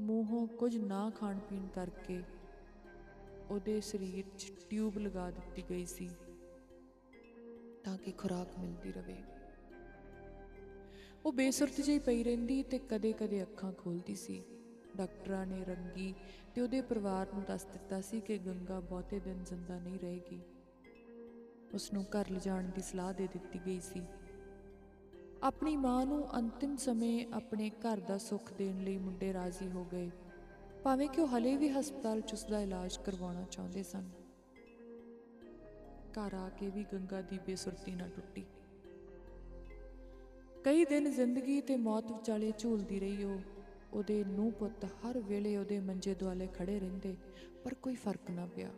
ਮੂੰਹੋਂ ਕੁਝ ਨਾ ਖਾਣ ਪੀਣ ਕਰਕੇ ਉਹਦੇ ਸਰੀਰ 'ਚ ਟਿਊਬ ਲਗਾ ਦਿੱਤੀ ਗਈ ਸੀ ਤਾਂ ਕਿ ਖੁਰਾਕ ਮਿਲਦੀ ਰਵੇ। ਉਹ ਬੇਸੁਰਤ ਜਿਹੀ ਪਈ ਰਹਿੰਦੀ ਤੇ ਕਦੇ-ਕਦੇ ਅੱਖਾਂ ਖੋਲਦੀ ਸੀ। ਡਾਕਟਰਾਂ ਨੇ ਰੰਗੀ ਤੇ ਉਹਦੇ ਪਰਿਵਾਰ ਨੂੰ ਦੱਸ ਦਿੱਤਾ ਸੀ ਕਿ ਗੰਗਾ ਬਹੁਤੇ ਦਿਨ ਜ਼ਿੰਦਾ ਨਹੀਂ ਰਹੇਗੀ। ਉਸ ਨੂੰ ਘਰ ਲਿਜਾਣ ਦੀ ਸਲਾਹ ਦੇ ਦਿੱਤੀ ਗਈ ਸੀ। ਆਪਣੀ ਮਾਂ ਨੂੰ ਅੰਤਿਮ ਸਮੇਂ ਆਪਣੇ ਘਰ ਦਾ ਸੁੱਖ ਦੇਣ ਲਈ ਮੁੰਡੇ ਰਾਜ਼ੀ ਹੋ ਗਏ। ਭਾਵੇਂ ਕਿ ਉਹ ਹਲੇ ਵੀ ਹਸਪਤਾਲ 'ਚ ਉਸ ਦਾ ਇਲਾਜ ਕਰਵਾਉਣਾ ਚਾਹੁੰਦੇ ਸਨ। ਘਰ ਆ ਕੇ ਵੀ ਗੰਗਾ ਦੀ ਬੇਸੁਰਤੀ ਨਾ ਟੁੱਟੀ। ਕਈ ਦਿਨ ਜ਼ਿੰਦਗੀ ਤੇ ਮੌਤ ਵਿਚਾਲੇ ਝੂਲਦੀ ਰਹੀ ਉਹ। ਉਹਦੇ ਨੂੰ ਪੁੱਤ ਹਰ ਵੇਲੇ ਉਹਦੇ ਮੰਜੇ ਦੁਆਲੇ ਖੜੇ ਰਹਿੰਦੇ, ਪਰ ਕੋਈ ਫ਼ਰਕ ਨਾ ਪਿਆ।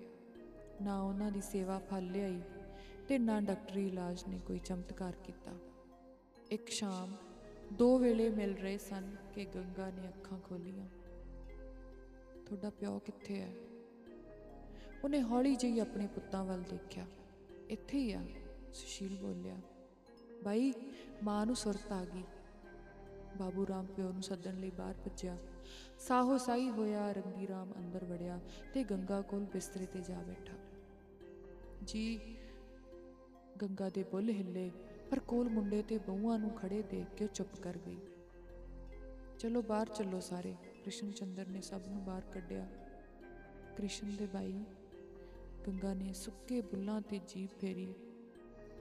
ਨਾ ਉਹਨਾਂ ਦੀ ਸੇਵਾ ਫਲ ਲਿਆਈ ਤੇ ਨਾ ਡਾਕਟਰੀ ਇਲਾਜ ਨੇ ਕੋਈ ਚਮਤਕਾਰ ਕੀਤਾ। ਇੱਕ ਸ਼ਾਮ ਦੋ ਵੇਲੇ ਮਿਲ ਰਹੇ ਸਨ ਕਿ ਗੰਗਾ ਨੇ ਅੱਖਾਂ ਖੋਲੀਆਂ। ਤੁਹਾਡਾ ਪਿਓ ਕਿੱਥੇ ਹੈ? ਉਹਨੇ ਹੌਲੀ ਜਿਹੀ ਆਪਣੇ ਪੁੱਤਾਂ ਵੱਲ ਦੇਖਿਆ। ਇੱਥੇ ਹੀ ਆ, ਸੁਸ਼ੀਲ ਬੋਲਿਆ। ਬਾਈ, ਮਾਂ ਨੂੰ ਸੁਰਤ ਆ ਗਈ। ਬਾਬੂ ਰਾਮ ਪਿਓ ਨੂੰ ਸੱਦਣ ਲਈ ਬਾਹਰ ਭੱਜਿਆ। ਸਾਹੋ ਸਾਈ ਹੋਇਆ, ਰੰਗੀ ਰਾਮ ਅੰਦਰ ਵੜਿਆ ਤੇ ਗੰਗਾ ਕੋਲ ਬਿਸਤਰੇ ਤੇ ਜਾ ਬੈਠਾ। ਜੀ, ਗੰਗਾ ਦੇ ਬੁੱਲ ਹਿੱਲੇ, ਪਰ ਕੋਲ ਮੁੰਡੇ ਤੇ ਬਹੂਆਂ ਨੂੰ ਖੜੇ ਦੇਖ ਕੇ ਚੁੱਪ ਕਰ ਗਈ। ਚਲੋ ਬਾਹਰ ਚੱਲੋ ਸਾਰੇ ਕ੍ਰਿਸ਼ਨ ਚੰਦਰ ਨੇ ਸਭ ਨੂੰ ਬਾਹਰ ਕੱਢਿਆ। ਕ੍ਰਿਸ਼ਨ ਦੇ ਬਾਈ, ਗੰਗਾ ਨੇ ਸੁੱਕੇ ਬੁੱਲਾਂ ਤੇ ਜੀਭ ਫੇਰੀ।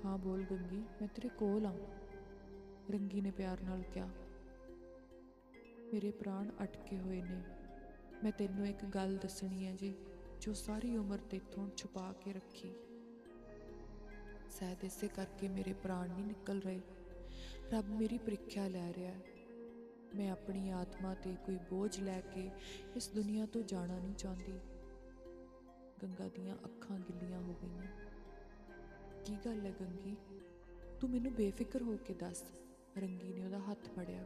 ਹਾਂ ਬੋਲ ਗੰਗੀ, ਮੈਂ ਤੇਰੇ ਕੋਲ ਆ। ਰੰਗੀ ਨੇ ਪਿਆਰ ਨਾਲ ਕਿਹਾ, ਮੇਰੇ ਪ੍ਰਾਣ ਅਟਕੇ ਹੋਏ ਨੇ। ਮੈਂ ਤੈਨੂੰ ਇੱਕ ਗੱਲ ਦੱਸਣੀ ਹੈ ਜੀ, ਜੋ ਸਾਰੀ ਉਮਰ ਤੇਥੋਂ ਛੁਪਾ ਕੇ ਰੱਖੀ। ਸ਼ਾਇਦ ਇਸੇ ਕਰਕੇ ਮੇਰੇ ਪ੍ਰਾਣ ਨਹੀਂ ਨਿਕਲ ਰਹੇ। ਰੱਬ ਮੇਰੀ ਪ੍ਰੀਖਿਆ ਲੈ ਰਿਹਾ ਹੈ। ਮੈਂ ਆਪਣੀ ਆਤਮਾ ਤੇ ਕੋਈ ਬੋਝ ਲੈ ਕੇ ਇਸ ਦੁਨੀਆ ਤੋਂ ਜਾਣਾ ਨਹੀਂ ਚਾਹੁੰਦੀ। ਗੰਗਾ ਦੀਆਂ ਅੱਖਾਂ ਗਿੱਲੀਆਂ ਹੋ ਗਈਆਂ। ਕੀ ਗੱਲ ਹੈ ਗੰਗੀ? ਤੂੰ ਮੈਨੂੰ ਬੇਫਿਕਰ ਹੋ ਕੇ ਦੱਸ। ਰੰਗੀ ਨੇ ਉਹਦਾ ਹੱਥ ਫੜਿਆ।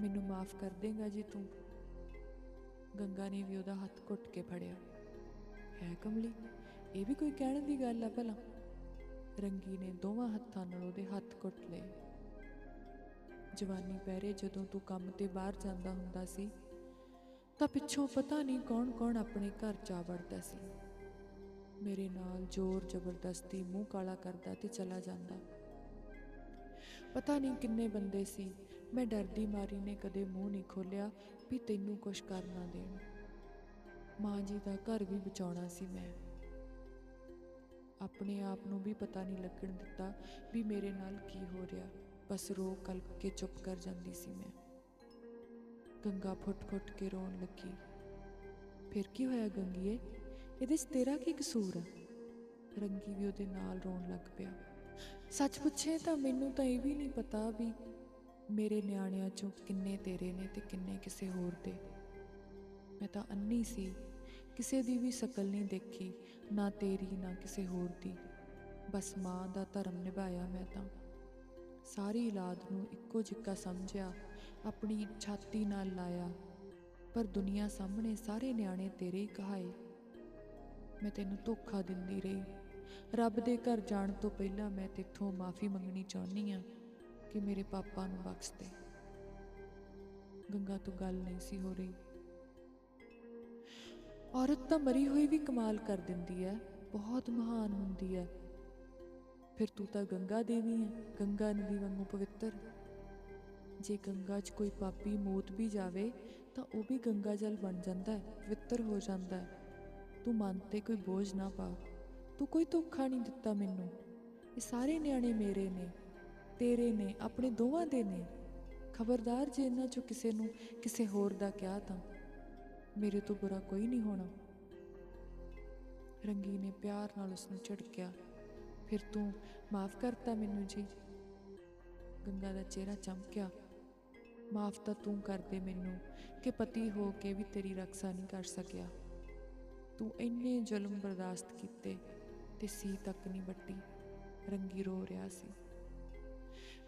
ਮੈਨੂੰ ਮਾਫ ਕਰ ਦੇਗਾ ਜੀ ਤੂੰ। ਗੰਗਾ ਨੇ ਵੀ ਉਹਦਾ ਹੱਥ ਘੁੱਟ ਕੇ ਫੜਿਆ। ਹੈ ਕਮਲੀ, ਇਹ ਵੀ ਕੋਈ ਕਹਿਣ ਦੀ ਗੱਲ ਆ ਭਲਾ? ਰੰਗੀ ਨੇ ਦੋਵਾਂ ਹੱਥਾਂ ਨਾਲ ਉਹਦੇ ਹੱਥ ਘੁੱਟ ਲਏ। ਜਵਾਨੀ ਪਹਿਰੇ ਜਦੋਂ ਤੂੰ ਕੰਮ ਤੇ ਬਾਹਰ ਜਾਂਦਾ ਹੁੰਦਾ ਸੀ, ਤਾਂ ਪਿੱਛੋਂ ਪਤਾ ਨਹੀਂ ਕੌਣ-ਕੌਣ ਆਪਣੇ ਘਰ ਜਾ ਵੜਦਾ ਸੀ। ਮੇਰੇ ਨਾਲ ਜ਼ੋਰ ਜ਼ਬਰਦਸਤੀ ਮੂੰਹ ਕਾਲਾ ਕਰਦਾ ਤੇ ਚਲਾ ਜਾਂਦਾ। ਪਤਾ ਨਹੀਂ ਕਿੰਨੇ ਬੰਦੇ ਸੀ। ਮੈਂ ਡਰਦੀ ਮਾਰੀ ਨੇ ਕਦੇ ਮੂੰਹ ਨਹੀਂ ਖੋਲਿਆ ਵੀ ਤੈਨੂੰ ਕੁਛ ਕਰ ਨਾ ਦੇਣ। ਮਾਂ ਜੀ ਦਾ ਘਰ ਵੀ ਬਚਾਉਣਾ ਸੀ ਮੈਂ। ਆਪਣੇ ਆਪ ਨੂੰ ਵੀ ਪਤਾ ਨਹੀਂ ਲੱਗਣ ਦਿੱਤਾ ਵੀ ਮੇਰੇ ਨਾਲ ਕੀ ਹੋ ਰਿਹਾ। ਬਸ ਰੋ ਕਲਪ ਕੇ ਚੁੱਪ ਕਰ ਜਾਂਦੀ ਸੀ ਮੈਂ। ਗੰਗਾ ਫੁੱਟ-ਫੁੱਟ ਕੇ ਰੋਣ ਲੱਗੀ। ਫਿਰ ਕੀ ਹੋਇਆ ਗੰਗੀਏ? ਇਹਦੇ 'ਚ ਤੇਰਾ ਕੀ ਕਸੂਰ ਹੈ ਰੰਗੀ ਵੀ ਉਹਦੇ ਨਾਲ ਰੋਣ ਲੱਗ ਪਿਆ। ਸੱਚ ਪੁੱਛੇ ਤਾਂ ਮੈਨੂੰ ਤਾਂ ਇਹ ਵੀ ਨਹੀਂ ਪਤਾ ਵੀ ਮੇਰੇ ਨਿਆਣਿਆਂ ਚੋਂ ਕਿੰਨੇ ਤੇਰੇ ਨੇ ਤੇ ਕਿੰਨੇ ਕਿਸੇ ਹੋਰ ਦੇ। ਮੈਂ ਤਾਂ ਅੰਨੀ ਸੀ, ਕਿਸੇ ਦੀ ਵੀ ਸ਼ਕਲ ਨਹੀਂ ਦੇਖੀ, ਨਾ ਤੇਰੀ, ਨਾ ਕਿਸੇ ਹੋਰ ਦੀ। ਬਸ ਮਾਂ ਦਾ ਧਰਮ ਨਿਭਾਇਆ ਮੈਂ ਤਾਂ। ਸਾਰੀ ਔਲਾਦ ਨੂੰ ਇੱਕੋ ਜਿੱਕਾ ਸਮਝਿਆ, ਆਪਣੀ ਛਾਤੀ ਨਾਲ ਲਾਇਆ। ਪਰ ਦੁਨੀਆ ਸਾਹਮਣੇ ਸਾਰੇ ਨਿਆਣੇ ਤੇਰੇ ਹੀ ਕਹਾਏ। ਮੈਂ ਤੈਨੂੰ ਧੋਖਾ ਦਿੰਦੀ ਰਹੀ। ਰੱਬ ਦੇ ਘਰ ਜਾਣ ਤੋਂ ਪਹਿਲਾਂ ਮੈਂ ਤੇਥੋਂ ਮਾਫੀ ਮੰਗਣੀ ਚਾਹੁੰਦੀ ਆ ਕਿ ਮੇਰੇ ਪਾਪਾ ਨੂੰ ਬਖਸ਼ ਦੇ। ਗੰਗਾ ਤੋਂ ਗੱਲ ਨਹੀਂ ਸੀ ਹੋ ਰਹੀ। ਔਰਤ ਤਾਂ ਮਰੀ ਹੋਈ ਵੀ ਕਮਾਲ ਕਰ ਦਿੰਦੀ ਹੈ, ਬਹੁਤ ਮਹਾਨ ਹੁੰਦੀ ਹੈ। ਫਿਰ ਤੂੰ ਤਾਂ ਗੰਗਾ ਦੇਵੀ ਹੈ, ਗੰਗਾ ਨਦੀ ਵਾਂਗੂ ਪਵਿੱਤਰ। ਜੇ ਗੰਗਾ 'ਚ ਕੋਈ ਪਾਪੀ ਮੌਤ ਵੀ ਜਾਵੇ, ਤਾਂ ਉਹ ਵੀ ਗੰਗਾ ਜਲ ਬਣ ਜਾਂਦਾ ਹੈ, ਪਵਿੱਤਰ ਹੋ ਜਾਂਦਾ ਹੈ। ਤੂੰ ਮਨ ਤੇ ਕੋਈ ਬੋਝ ਨਾ ਪਾ। ਤੂੰ ਕੋਈ ਧੋਖਾ ਨਹੀਂ ਦਿੱਤਾ ਮੈਨੂੰ। ਇਹ ਸਾਰੇ ਨਿਆਣੇ ਮੇਰੇ ਨੇ, ਤੇਰੇ ਨੇ, ਆਪਣੇ ਦੋਵਾਂ ਦੇ ਨੇ। ਖਬਰਦਾਰ ਜੇ ਇਹਨਾਂ ਚੋਂ ਕਿਸੇ ਨੂੰ ਕਿਸੇ ਹੋਰ ਦਾ ਕਿਹਾ ਤਾਂ ਮੇਰੇ ਤੋਂ ਬੁਰਾ ਕੋਈ ਨਹੀਂ ਹੋਣਾ। ਰੰਗੀ ਨੇ ਪਿਆਰ ਨਾਲ ਉਸ ਨੂੰ ਝੜਕਿਆ। ਫਿਰ ਤੂੰ ਮਾਫ ਕਰਤਾ ਮੈਨੂੰ ਜੀ। ਗੰਗਾ ਦਾ ਚਿਹਰਾ ਚਮਕਿਆ। ਮਾਫ ਤਾਂ ਤੂੰ ਕਰ ਦੇ ਮੈਨੂੰ, ਕਿ ਪਤੀ ਹੋ ਕੇ ਵੀ ਤੇਰੀ ਰੱਖਿਆ ਨਹੀਂ ਕਰ ਸਕਿਆ। ਤੂੰ ਇੰਨੇ ਜ਼ੁਲਮ ਬਰਦਾਸ਼ਤ ਕੀਤੇ ਤੇ ਸੀ ਤੱਕ ਨਹੀਂ ਵੱਟੀ, ਰੰਗੀ ਰੋ ਰਿਹਾ ਸੀ।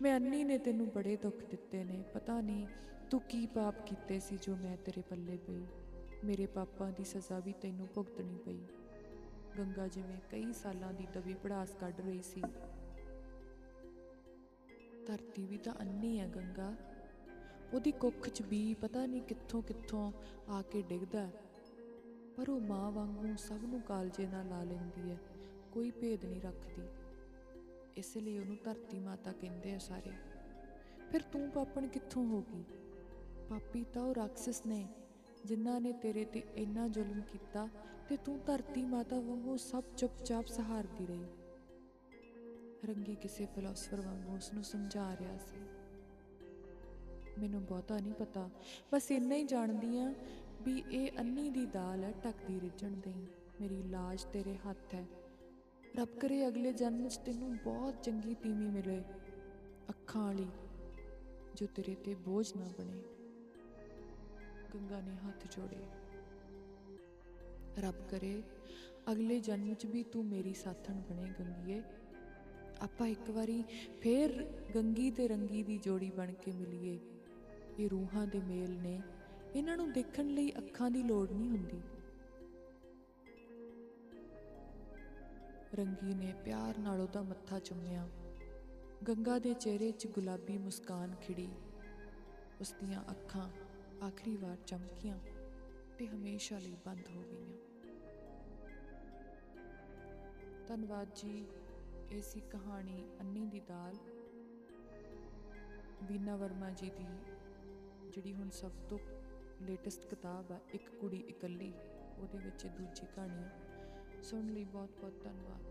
ਮੈਂ ਅੰਨੀ ਨੇ ਤੈਨੂੰ ਬੜੇ ਦੁੱਖ ਦਿੱਤੇ ਨੇ, ਪਤਾ ਨਹੀਂ ਤੂੰ ਕੀ ਪਾਪ ਕੀਤੇ ਸੀ ਜੋ ਮੈਂ ਤੇਰੇ ਪੱਲੇ ਪਈ। ਮੇਰੇ ਪਾਪਾਂ ਦੀ ਸਜ਼ਾ ਵੀ ਤੈਨੂੰ ਭੁਗਤਣੀ ਪਈ। ਗੰਗਾ ਜਿਵੇਂ ਕਈ ਸਾਲਾਂ ਦੀ ਦਬੀ ਪੜਾਸ ਕੱਢ ਰਹੀ ਸੀ। ਧਰਤੀ ਵੀ ਤਾਂ ਅੰਨੀ ਹੈ ਗੰਗਾ। ਉਹਦੀ ਕੁੱਖ 'ਚ ਵੀ ਪਤਾ ਨਹੀਂ ਕਿੱਥੋਂ ਕਿੱਥੋਂ ਆ ਕੇ ਡਿੱਗਦਾ ਹੈ। ਪਰ ਉਹ ਮਾਂ ਵਾਂਗੂ ਸਭ ਨੂੰ ਕਾਲਜੇ ਨਾਲ ਲਾ ਲੈਂਦੀ ਹੈ, ਕੋਈ ਭੇਦ ਨਹੀਂ ਰੱਖਦੀ। ਇਸ ਲਈ ਉਹਨੂੰ ਧਰਤੀ ਮਾਤਾ ਕਹਿੰਦੇ ਆ ਸਾਰੇ। ਫਿਰ ਤੂੰ ਪਾਪਣ ਕਿੱਥੋਂ ਹੋ ਗਈ? ਪਾਪੀ ਤਾਂ ਉਹ ਰਾਖਸ ਨੇ, ਜਿਨ੍ਹਾਂ ਨੇ ਤੇਰੇ ਤੇ ਇੰਨਾ ਜ਼ੁਲਮ ਕੀਤਾ ਤੇ ਤੂੰ ਧਰਤੀ ਮਾਤਾ ਵਾਂਗੂ ਸਭ ਚੁੱਪਚਾਪ ਸਹਾਰਦੀ ਰਹੀ। ਰੰਗੀ ਕਿਸੇ ਫਿਲਾਸਫਰ ਵਾਂਗੂ ਉਸ ਨੂੰ ਸਮਝਾ ਰਿਹਾ ਸੀ। ਮੈਨੂੰ ਬਹੁਤਾ ਨਹੀਂ ਪਤਾ, ਬਸ ਇੰਨਾ ਹੀ ਜਾਣਦੀ ਆ ਵੀ ਇਹ ਅੰਨੀ ਦੀ ਦਾਲ ਹੈ ਟੱਕਦੀ ਰਿੱਝਣ ਦੇਈ। ਮੇਰੀ ਲਾਜ ਤੇਰੇ ਹੱਥ ਹੈ। ਰੱਬ ਕਰੇ ਅਗਲੇ ਜਨਮ 'ਚ ਤੈਨੂੰ ਬਹੁਤ ਚੰਗੀ ਤੀਵੀਂ ਮਿਲੇ, ਅੱਖਾਂ ਵਾਲੀ, ਜੋ ਤੇਰੇ ਤੇ ਬੋਝ ਨਾ ਬਣੇ। ਗੰਗਾ ਨੇ ਹੱਥ ਜੋੜੇ। ਰੱਬ ਕਰੇ ਅਗਲੇ ਜਨਮ 'ਚ ਵੀ ਤੂੰ ਮੇਰੀ ਸਾਥਣ ਬਣੇ, ਗੰਗੀਏ। ਆਪਾਂ ਇੱਕ ਵਾਰੀ ਫੇਰ ਗੰਗੀ ਤੇ ਰੰਗੀ ਦੀ ਜੋੜੀ ਬਣ ਕੇ ਮਿਲੀਏ। ਇਹ ਰੂਹਾਂ ਦੇ ਮੇਲ ਨੇ। ਇਹਨਾਂ ਨੂੰ ਦੇਖਣ ਲਈ ਅੱਖਾਂ ਦੀ ਲੋੜ ਨਹੀਂ ਹੁੰਦੀ। ਰੰਗੀ ਨੇ ਪਿਆਰ ਨਾਲ ਉਹਦਾ ਮੱਥਾ ਚੁੰਮਿਆ। ਗੰਗਾ ਦੇ ਚਿਹਰੇ 'ਚ ਗੁਲਾਬੀ ਮੁਸਕਾਨ ਖਿੜੀ। ਉਸ ਦੀਆਂ ਅੱਖਾਂ ਆਖਰੀ ਵਾਰ ਚਮਕੀਆਂ ਤੇ ਹਮੇਸ਼ਾ ਲਈ ਬੰਦ ਹੋ ਗਈਆਂ। ਧੰਨਵਾਦ ਜੀ, ਇਹ ਸੀ ਕਹਾਣੀ ਅੰਨੀ ਦੀ ਦਾਲ। ਬੀਨਾ ਵਰਮਾ ਜੀ ਦੀ, ਜਿਹੜੀ ਹੁਣ ਸਭ ਤੋਂ ਲੇਟੈਸਟ ਕਿਤਾਬ ਆ, ਇੱਕ ਕੁੜੀ ਇਕੱਲੀ, ਉਹਦੇ ਵਿੱਚ ਇਹ ਦੂਜੀ ਕਹਾਣੀ ਆ। ਸੁਣਨ ਲਈ ਬਹੁਤ ਬਹੁਤ ਧੰਨਵਾਦ